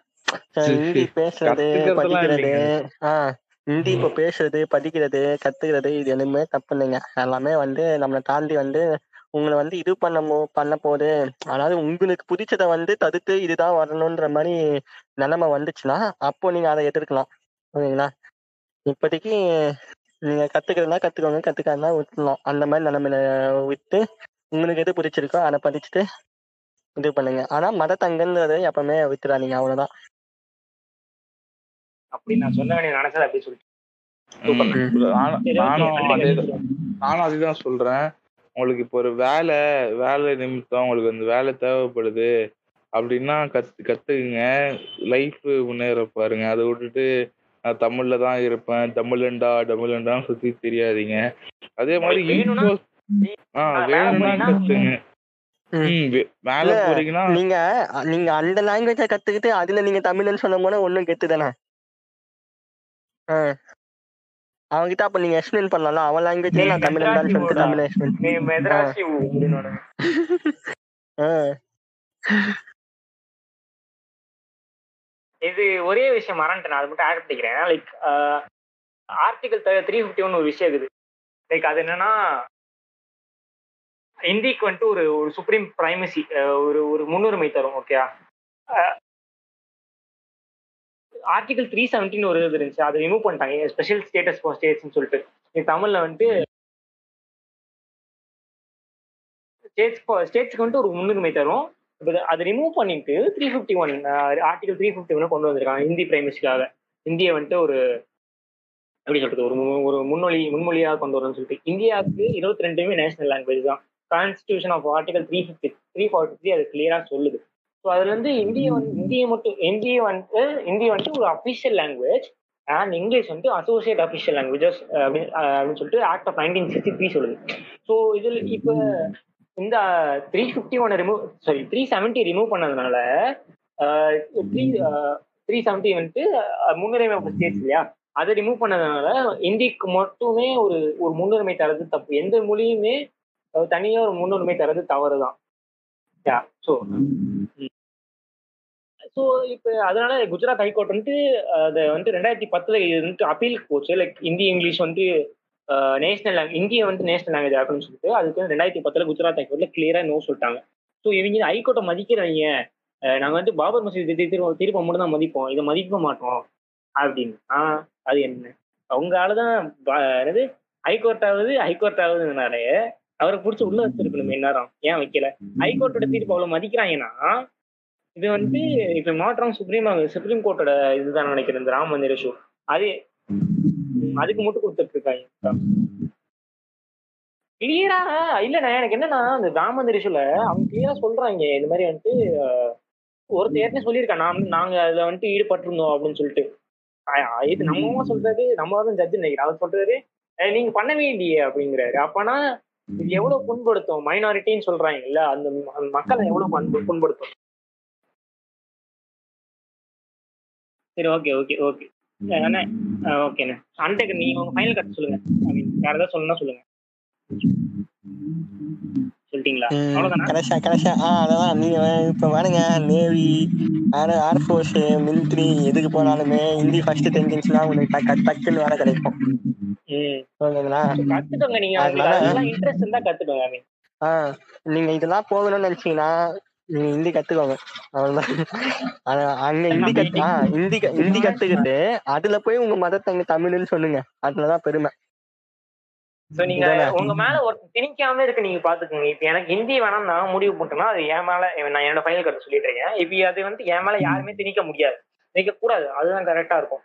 சரி, ஹிந்தி பேசுறது படிக்கிறது. ஆஹ் ஹிந்தி இப்போ பேசுறது படிக்கிறது கத்துக்கிறது இது எதுவுமே தப்பு இல்லைங்க. எல்லாமே வந்து நம்மளை தாண்டி வந்து உங்களை வந்து இது பண்ண பண்ண போகுது அதாவது உங்களுக்கு பிடிச்சத வந்து தடுத்து இதுதான் வரணுன்ற மாதிரி நிலைமை வந்துச்சுன்னா அப்போ நீங்க அதை எதிர்க்கலாம். ஓகேங்களா இப்போதைக்கு நீங்க கத்துக்கிறதுனா கத்துக்கோங்க கத்துக்காதுனா விட்டுலாம் அந்த மாதிரி நிலைமையில விட்டு உங்களுக்கு எது பிடிச்சிருக்கோ அதை படிச்சுட்டு இது பண்ணுங்க. ஆனா மதத்தங்கன்றது எப்பவுமே விட்டுறாதீங்க அவ்வளவுதான். அப்படி நான் சொன்ன வேண்டிய நினைச்சது அப்படி சொல்லிட்டு. நானும் அதுதான் சொல்றேன். உங்களுக்கு இப்போ ஒரு வேலை வேலை நிமித்தம் உங்களுக்கு அந்த வேலை தேவைப்படுது அப்படின்னா கத்து கத்துக்குங்க. லைஃப் முன்னேற பாருங்க. அதை விட்டுட்டு நான் தமிழ்ல தான் இருப்பேன். தமிழண்டா தமிழண்டான்னு சுத்தி தெரியாதீங்க. அதே மாதிரி வேணும்னா- கத்துங்க. மேல போறீங்கன்னா நீங்க நீங்க அந்த லாங்குவேஜ கத்துக்கிட்டு அதுல நீங்க தமிழ்னு சொல்ல போனா ஒண்ணும் கெத்து தானே? அவன்கிட்ட அப்ப நீங்க எக்ஸ்பிளைன் பண்ணலாம்ல? அவன் லாங்குவேஜ்ல நான் தமிழ் தான் சொல்லிட்டு தமிழ் எக்ஸ்பிளைன் நீ மெட்ராசி அப்படின்னு இது ஒரே விஷயம் மறந்துட்டேன். நான் அது மட்டும் ஆட் பண்ணிக்கிறேன். Like article three fifty one ஒரு விஷயம் இருக்குது. லைக் அது என்னன்னா இந்திக்கு வந்துட்டு ஒரு ஒரு சுப்ரீம் பிரைமசி ஒரு ஒரு முன்னுரிமை தரும் ஓகே ஆர்டிகல் த்ரீ செவன்டீன் ஒரு இது இருந்துச்சு. அதை ரிமூவ் பண்ணிட்டாங்க. ஸ்பெஷல் ஸ்டேட்டஸ் ஃபார் ஸ்டேட்ஸ்னு சொல்லிட்டு. இது தமிழ்ல வந்துட்டு ஸ்டேட்ஸ் ஸ்டேட்ஸ்க்கு வந்துட்டு ஒரு முன்னுரிமை தரும். அதை ரிமூவ் பண்ணிட்டு three fifty one article three fifty one கொண்டு வந்திருக்காங்க ஹிந்தி பிரைமசிக்காக இந்தியை வந்துட்டு ஒரு எப்படி சொல்றது ஒரு ஒரு முன்னொழி முன்மொழியாக கொண்டு வரணும்னு சொல்லிட்டு. இந்தியாவுக்கு இருபத்தி ரெண்டுமே நேஷனல் லாங்குவேஜ் தான். Constitution of article three fifty three forty three அது கிளியரா சொல்லுது. ஸோ அதுல இருந்து இந்திய வந்து இந்திய மட்டும் இந்திய வந்துட்டு இந்திய வந்துட்டு ஒரு அஃபிஷியல் லாங்குவேஜ் அண்ட் இங்கிலீஷ் வந்து அசோசியேட் அஃபிஷியல் லாங்குவேஜஸ் அப்படின்னு சொல்லிட்டு act of nineteen sixty three சொல்லுது. ஸோ இதுல இப்போ இந்த three fifty one remove sorry three seventy remove பண்ணதுனால த்ரீ த்ரீ செவன்ட்டி வந்துட்டு முன்னுரிமை ஸ்டேட்ஸ் இல்லையா? அதை ரிமூவ் பண்ணதுனால இந்திக்கு மட்டுமே ஒரு ஒரு முன்னுரிமை தரது தப்பு. எந்த மொழியுமே தனியா ஒரு முன்னுரிமை தரது தவறு தான் ஸோ ஸோ இப்போ அதனால குஜராத் ஹைகோர்ட் வந்துட்டு அதை வந்துட்டு ரெண்டாயிரத்தி பத்துல இது வந்துட்டு அப்பீலுக்கு போச்சு. லைக் இந்தி இங்கிலீஷ் வந்துட்டு நேஷனல் லாங்குவேஜ் இந்திய வந்து நேஷனல் லாங்குவேஜ் ஆகணும்னு சொல்லிட்டு அதுக்கு வந்து ரெண்டாயிரத்தி பத்துல குஜராத் ஹைகோர்ட்ல கிளியராக நோ சொல்லிட்டாங்க. ஸோ இவங்க ஹைகோர்ட்டை மதிக்கிறவங்க நாங்கள் நாங்க வந்து பாபர் மசூதி தீர்ப்பு திருப்ப மட்டும் தான் மதிப்போம். இதை மதிக்க மாட்டோம். அப்படின்னு. ஆ அது என்ன? அவங்களால தான் என்னது? ஹைகோர்ட் ஆகுது ஹைகோர்ட் ஆகுதுனாலே அவரை பிடிச்சி உள்ள வச்சிருக்கணும் நேரம் ஏன் வைக்கல? ஹைகோர்ட்டோட தீர்ப்பு அவ்வளவு மதிக்கிறாங்கன்னா இது வந்து இப்ப மாற்றம் சுப்ரீம் சுப்ரீம் கோர்ட்டோட இதுதான் நினைக்கிறேன் இந்த ராம் மந்திர இஷ்யூ அது அதுக்கு மட்டும் கொடுத்துட்டு இருக்காங்க கிளியரா இல்லண்ணா எனக்கு என்னன்னா இந்த ராம் மந்திர இஷ்யூல அவங்க கிளியரா சொல்றாங்க. இந்த மாதிரி வந்துட்டு ஒருத்தர் ஏற்கனவே சொல்லியிருக்கா நான் நாங்க அதுல வந்துட்டு ஈடுபட்டிருந்தோம் அப்படின்னு சொல்லிட்டு. இது நம்ம சொல்றது. நம்ம தான் ஜட்ஜ் நினைக்கிறேன். அவர் சொல்றாரு நீங்க பண்ணவே இல்லையே அப்படிங்கிறாரு. அப்பனா இது எவ்வளவு புண்படுத்தும்? மைனாரிட்டின்னு சொல்றாங்க இல்ல அந்த அந்த மக்களை எவ்வளவு பண்பு- புண்படுத்தும்? சரி ஓகே ஓகே ஓகே அண்ணா ஓகேண்ணே நீங்க உங்க ஃபைனல் கட் சொல்லுங்க. ஐ மீன் வேற ஏதாவது சொல்லணும்னா சொல்லுங்க. சொல்லிட்டீங்களா? கடைசியா கடைசியா. ஆ அதான். நீங்க இப்ப பாருங்க நேவி ஏர் ஏர்ஃபோர்ஸ் மிலிட்ரி எதுக்கு போனாலுமே ஹிந்தி ஃபர்ஸ்ட் தெரிஞ்சிச்சுன்னா உங்களுக்கு டக்கு டக்குன்னு வேலை கிடைக்கும். ஓகேங்களா? கத்துக்கோங்க நீங்க. அதனால- இன்ட்ரெஸ்ட் இருந்தா கத்துக்கோங்க ஆ நீங்க இதெல்லாம் போகணும்னு நினைச்சீங்கன்னா நீங்க ஹிந்தி கத்துக்கோங்க. அவ்வளவுதான். அங்க ஹிந்தி கத்து ஹிந்தி ஹிந்தி கத்துக்கிட்டு அதுல போய் உங்க மதத்தங்க தமிழ்னு சொல்லுங்க. அதுலதான் பெருமை. சோ நீங்க? உங்க மேல ஒரு திணிக்காம இருக்கு நீங்க பாத்துக்கோங்க. இப்ப எனக்கு ஹிந்தி வேணாம் நான் முடிவு பண்ணிட்டேன்னா அது என் மேல நான் என்னோட ஃபைனல் கருத்து சொல்லிட்டு இருக்கேன். இப்ப அது வந்து என் மேல யாருமே திணிக்க முடியாது. திணிக்க கூடாது அதுதான் கரெக்டா இருக்கும்.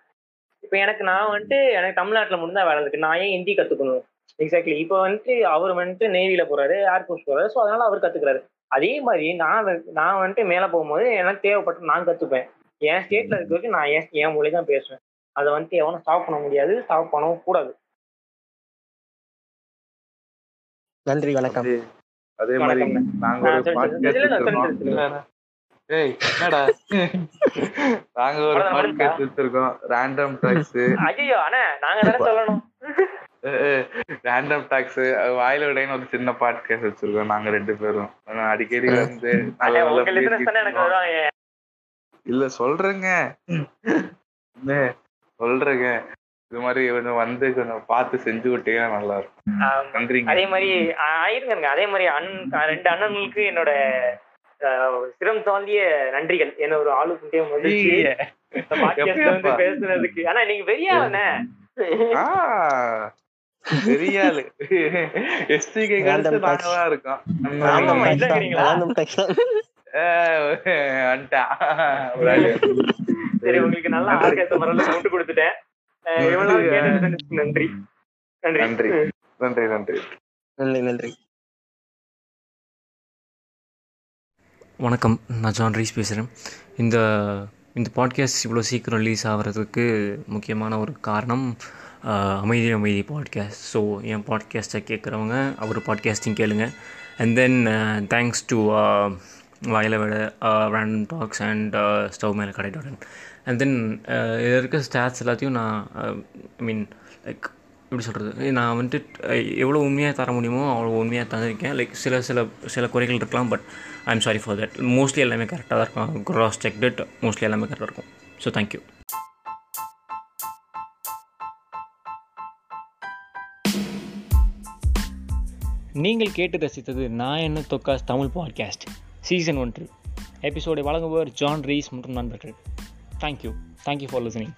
இப்ப எனக்கு நான் வந்துட்டு எனக்கு தமிழ்நாட்டுல தான் வேலை இருக்கு. நான் ஏன் ஹிந்தி கத்துக்கணும்? எக்ஸாக்ட்லி இப்போ வந்துட்டு அவர் வந்துட்டு நேவில போறாரு ஏர்போர்ட் போறாரு. ஸோ அதனால அவர் கத்துக்கிறாரு. அதே மாதிரி நான் நான் வந்துட்டு மேல போகும்போது எனக்கு தேவைப்பட்டு நான் கத்துப்பேன். என் ஸ்டேட்ல இருக்க வரைக்கும் நான் என் என் மொழி தான் பேசுவேன். அதை வந்துட்டு எவனும் ஸ்டாப் பண்ண முடியாது ஸ்டாப் பண்ணவும் கூடாது. நன்றி வணக்கம். அதே மாதிரி. நாங்க ஒரு. பாட்காஸ்ட் வச்சிருக்கோம் ரேண்டம் டாக்ஸ் ஐயோ அண்ணா நாங்க தானே சொல்லணும். ரேண்டம் டாக்ஸ் வாயில விடைன்னு ஒரு சின்ன பாட்காஸ்ட் வச்சிருக்கோம் நாங்க ரெண்டு பேரும். அடிக்கடி வந்து இல்ல சொல்றேங்க. சொல்றேங்க. இது மாதிரி கொஞ்சம் வந்து கொஞ்சம் பார்த்து செஞ்சு விட்டீங்கன்னா நல்லா இருக்கும். அதே மாதிரி ஆயிருங்க அதே மாதிரி அண்ணன் ரெண்டு அண்ணன்களுக்கு என்னோட சிரம் தாண்டிய நன்றிகள். என்ன ஒரு ஆளுக்கு மகிழ்ச்சி. இந்த podcast ல வந்து பேசுனதுக்கு. ஆனா நீங்க ஆ, பெரிய ஆளு எஸ்டிகே இருக்கோம். சரி உங்களுக்கு நல்ல கொண்டு கொடுத்துட்டேன். நன்றி. நன்றி. நன்றி. நன்றி. நன்றி. நன்றி. நன்றி வணக்கம். நான் ஜான் ரீஸ் பேசுகிறேன் இந்த இந்த பாட்காஸ்ட் இவ்வளோ சீக்கிரம் ரிலீஸ் ஆகிறதுக்கு முக்கியமான ஒரு காரணம் அமைதி அமைதி பாட்காஸ்ட் ஸோ என் பாட்காஸ்ட்டை கேட்குறவங்க அவர் பாட்காஸ்டிங் கேளுங்க. அண்ட் தென் தேங்க்ஸ் டு வாயில விட ரேண்டம் டாக்ஸ் அண்ட் ஸ்டவ் மேலே கடை டாட் அண்ட் தென் இதில் இருக்க ஸ்டாட்ஸ் எல்லாத்தையும் நான் ஐ மீன் லைக் எப்படி சொல்கிறது நான் வந்துட்டு எவ்வளோ உண்மையாக தர முடியுமோ அவ்வளோ உண்மையாக தந்திருக்கேன். லைக் சில சில சில குறைகள் இருக்கலாம் but I am sorry for that mostly எல்லாமே கரெக்டாக தான் இருக்கும். க்ராஸ் செக் டெட் மோஸ்ட்லி எல்லாமே கரெக்டாக இருக்கும். ஸோ தேங்க்யூ நீங்கள் கேட்டு ரசித்தது நான் என்ன தொக்காஸ் தமிழ் பாட்காஸ்ட் சீசன் ஒன்று. எபிசோடை வழங்குபவர் ஜான் ரீஸ் மற்றும் நண்பர்கள். Thank you thank you for listening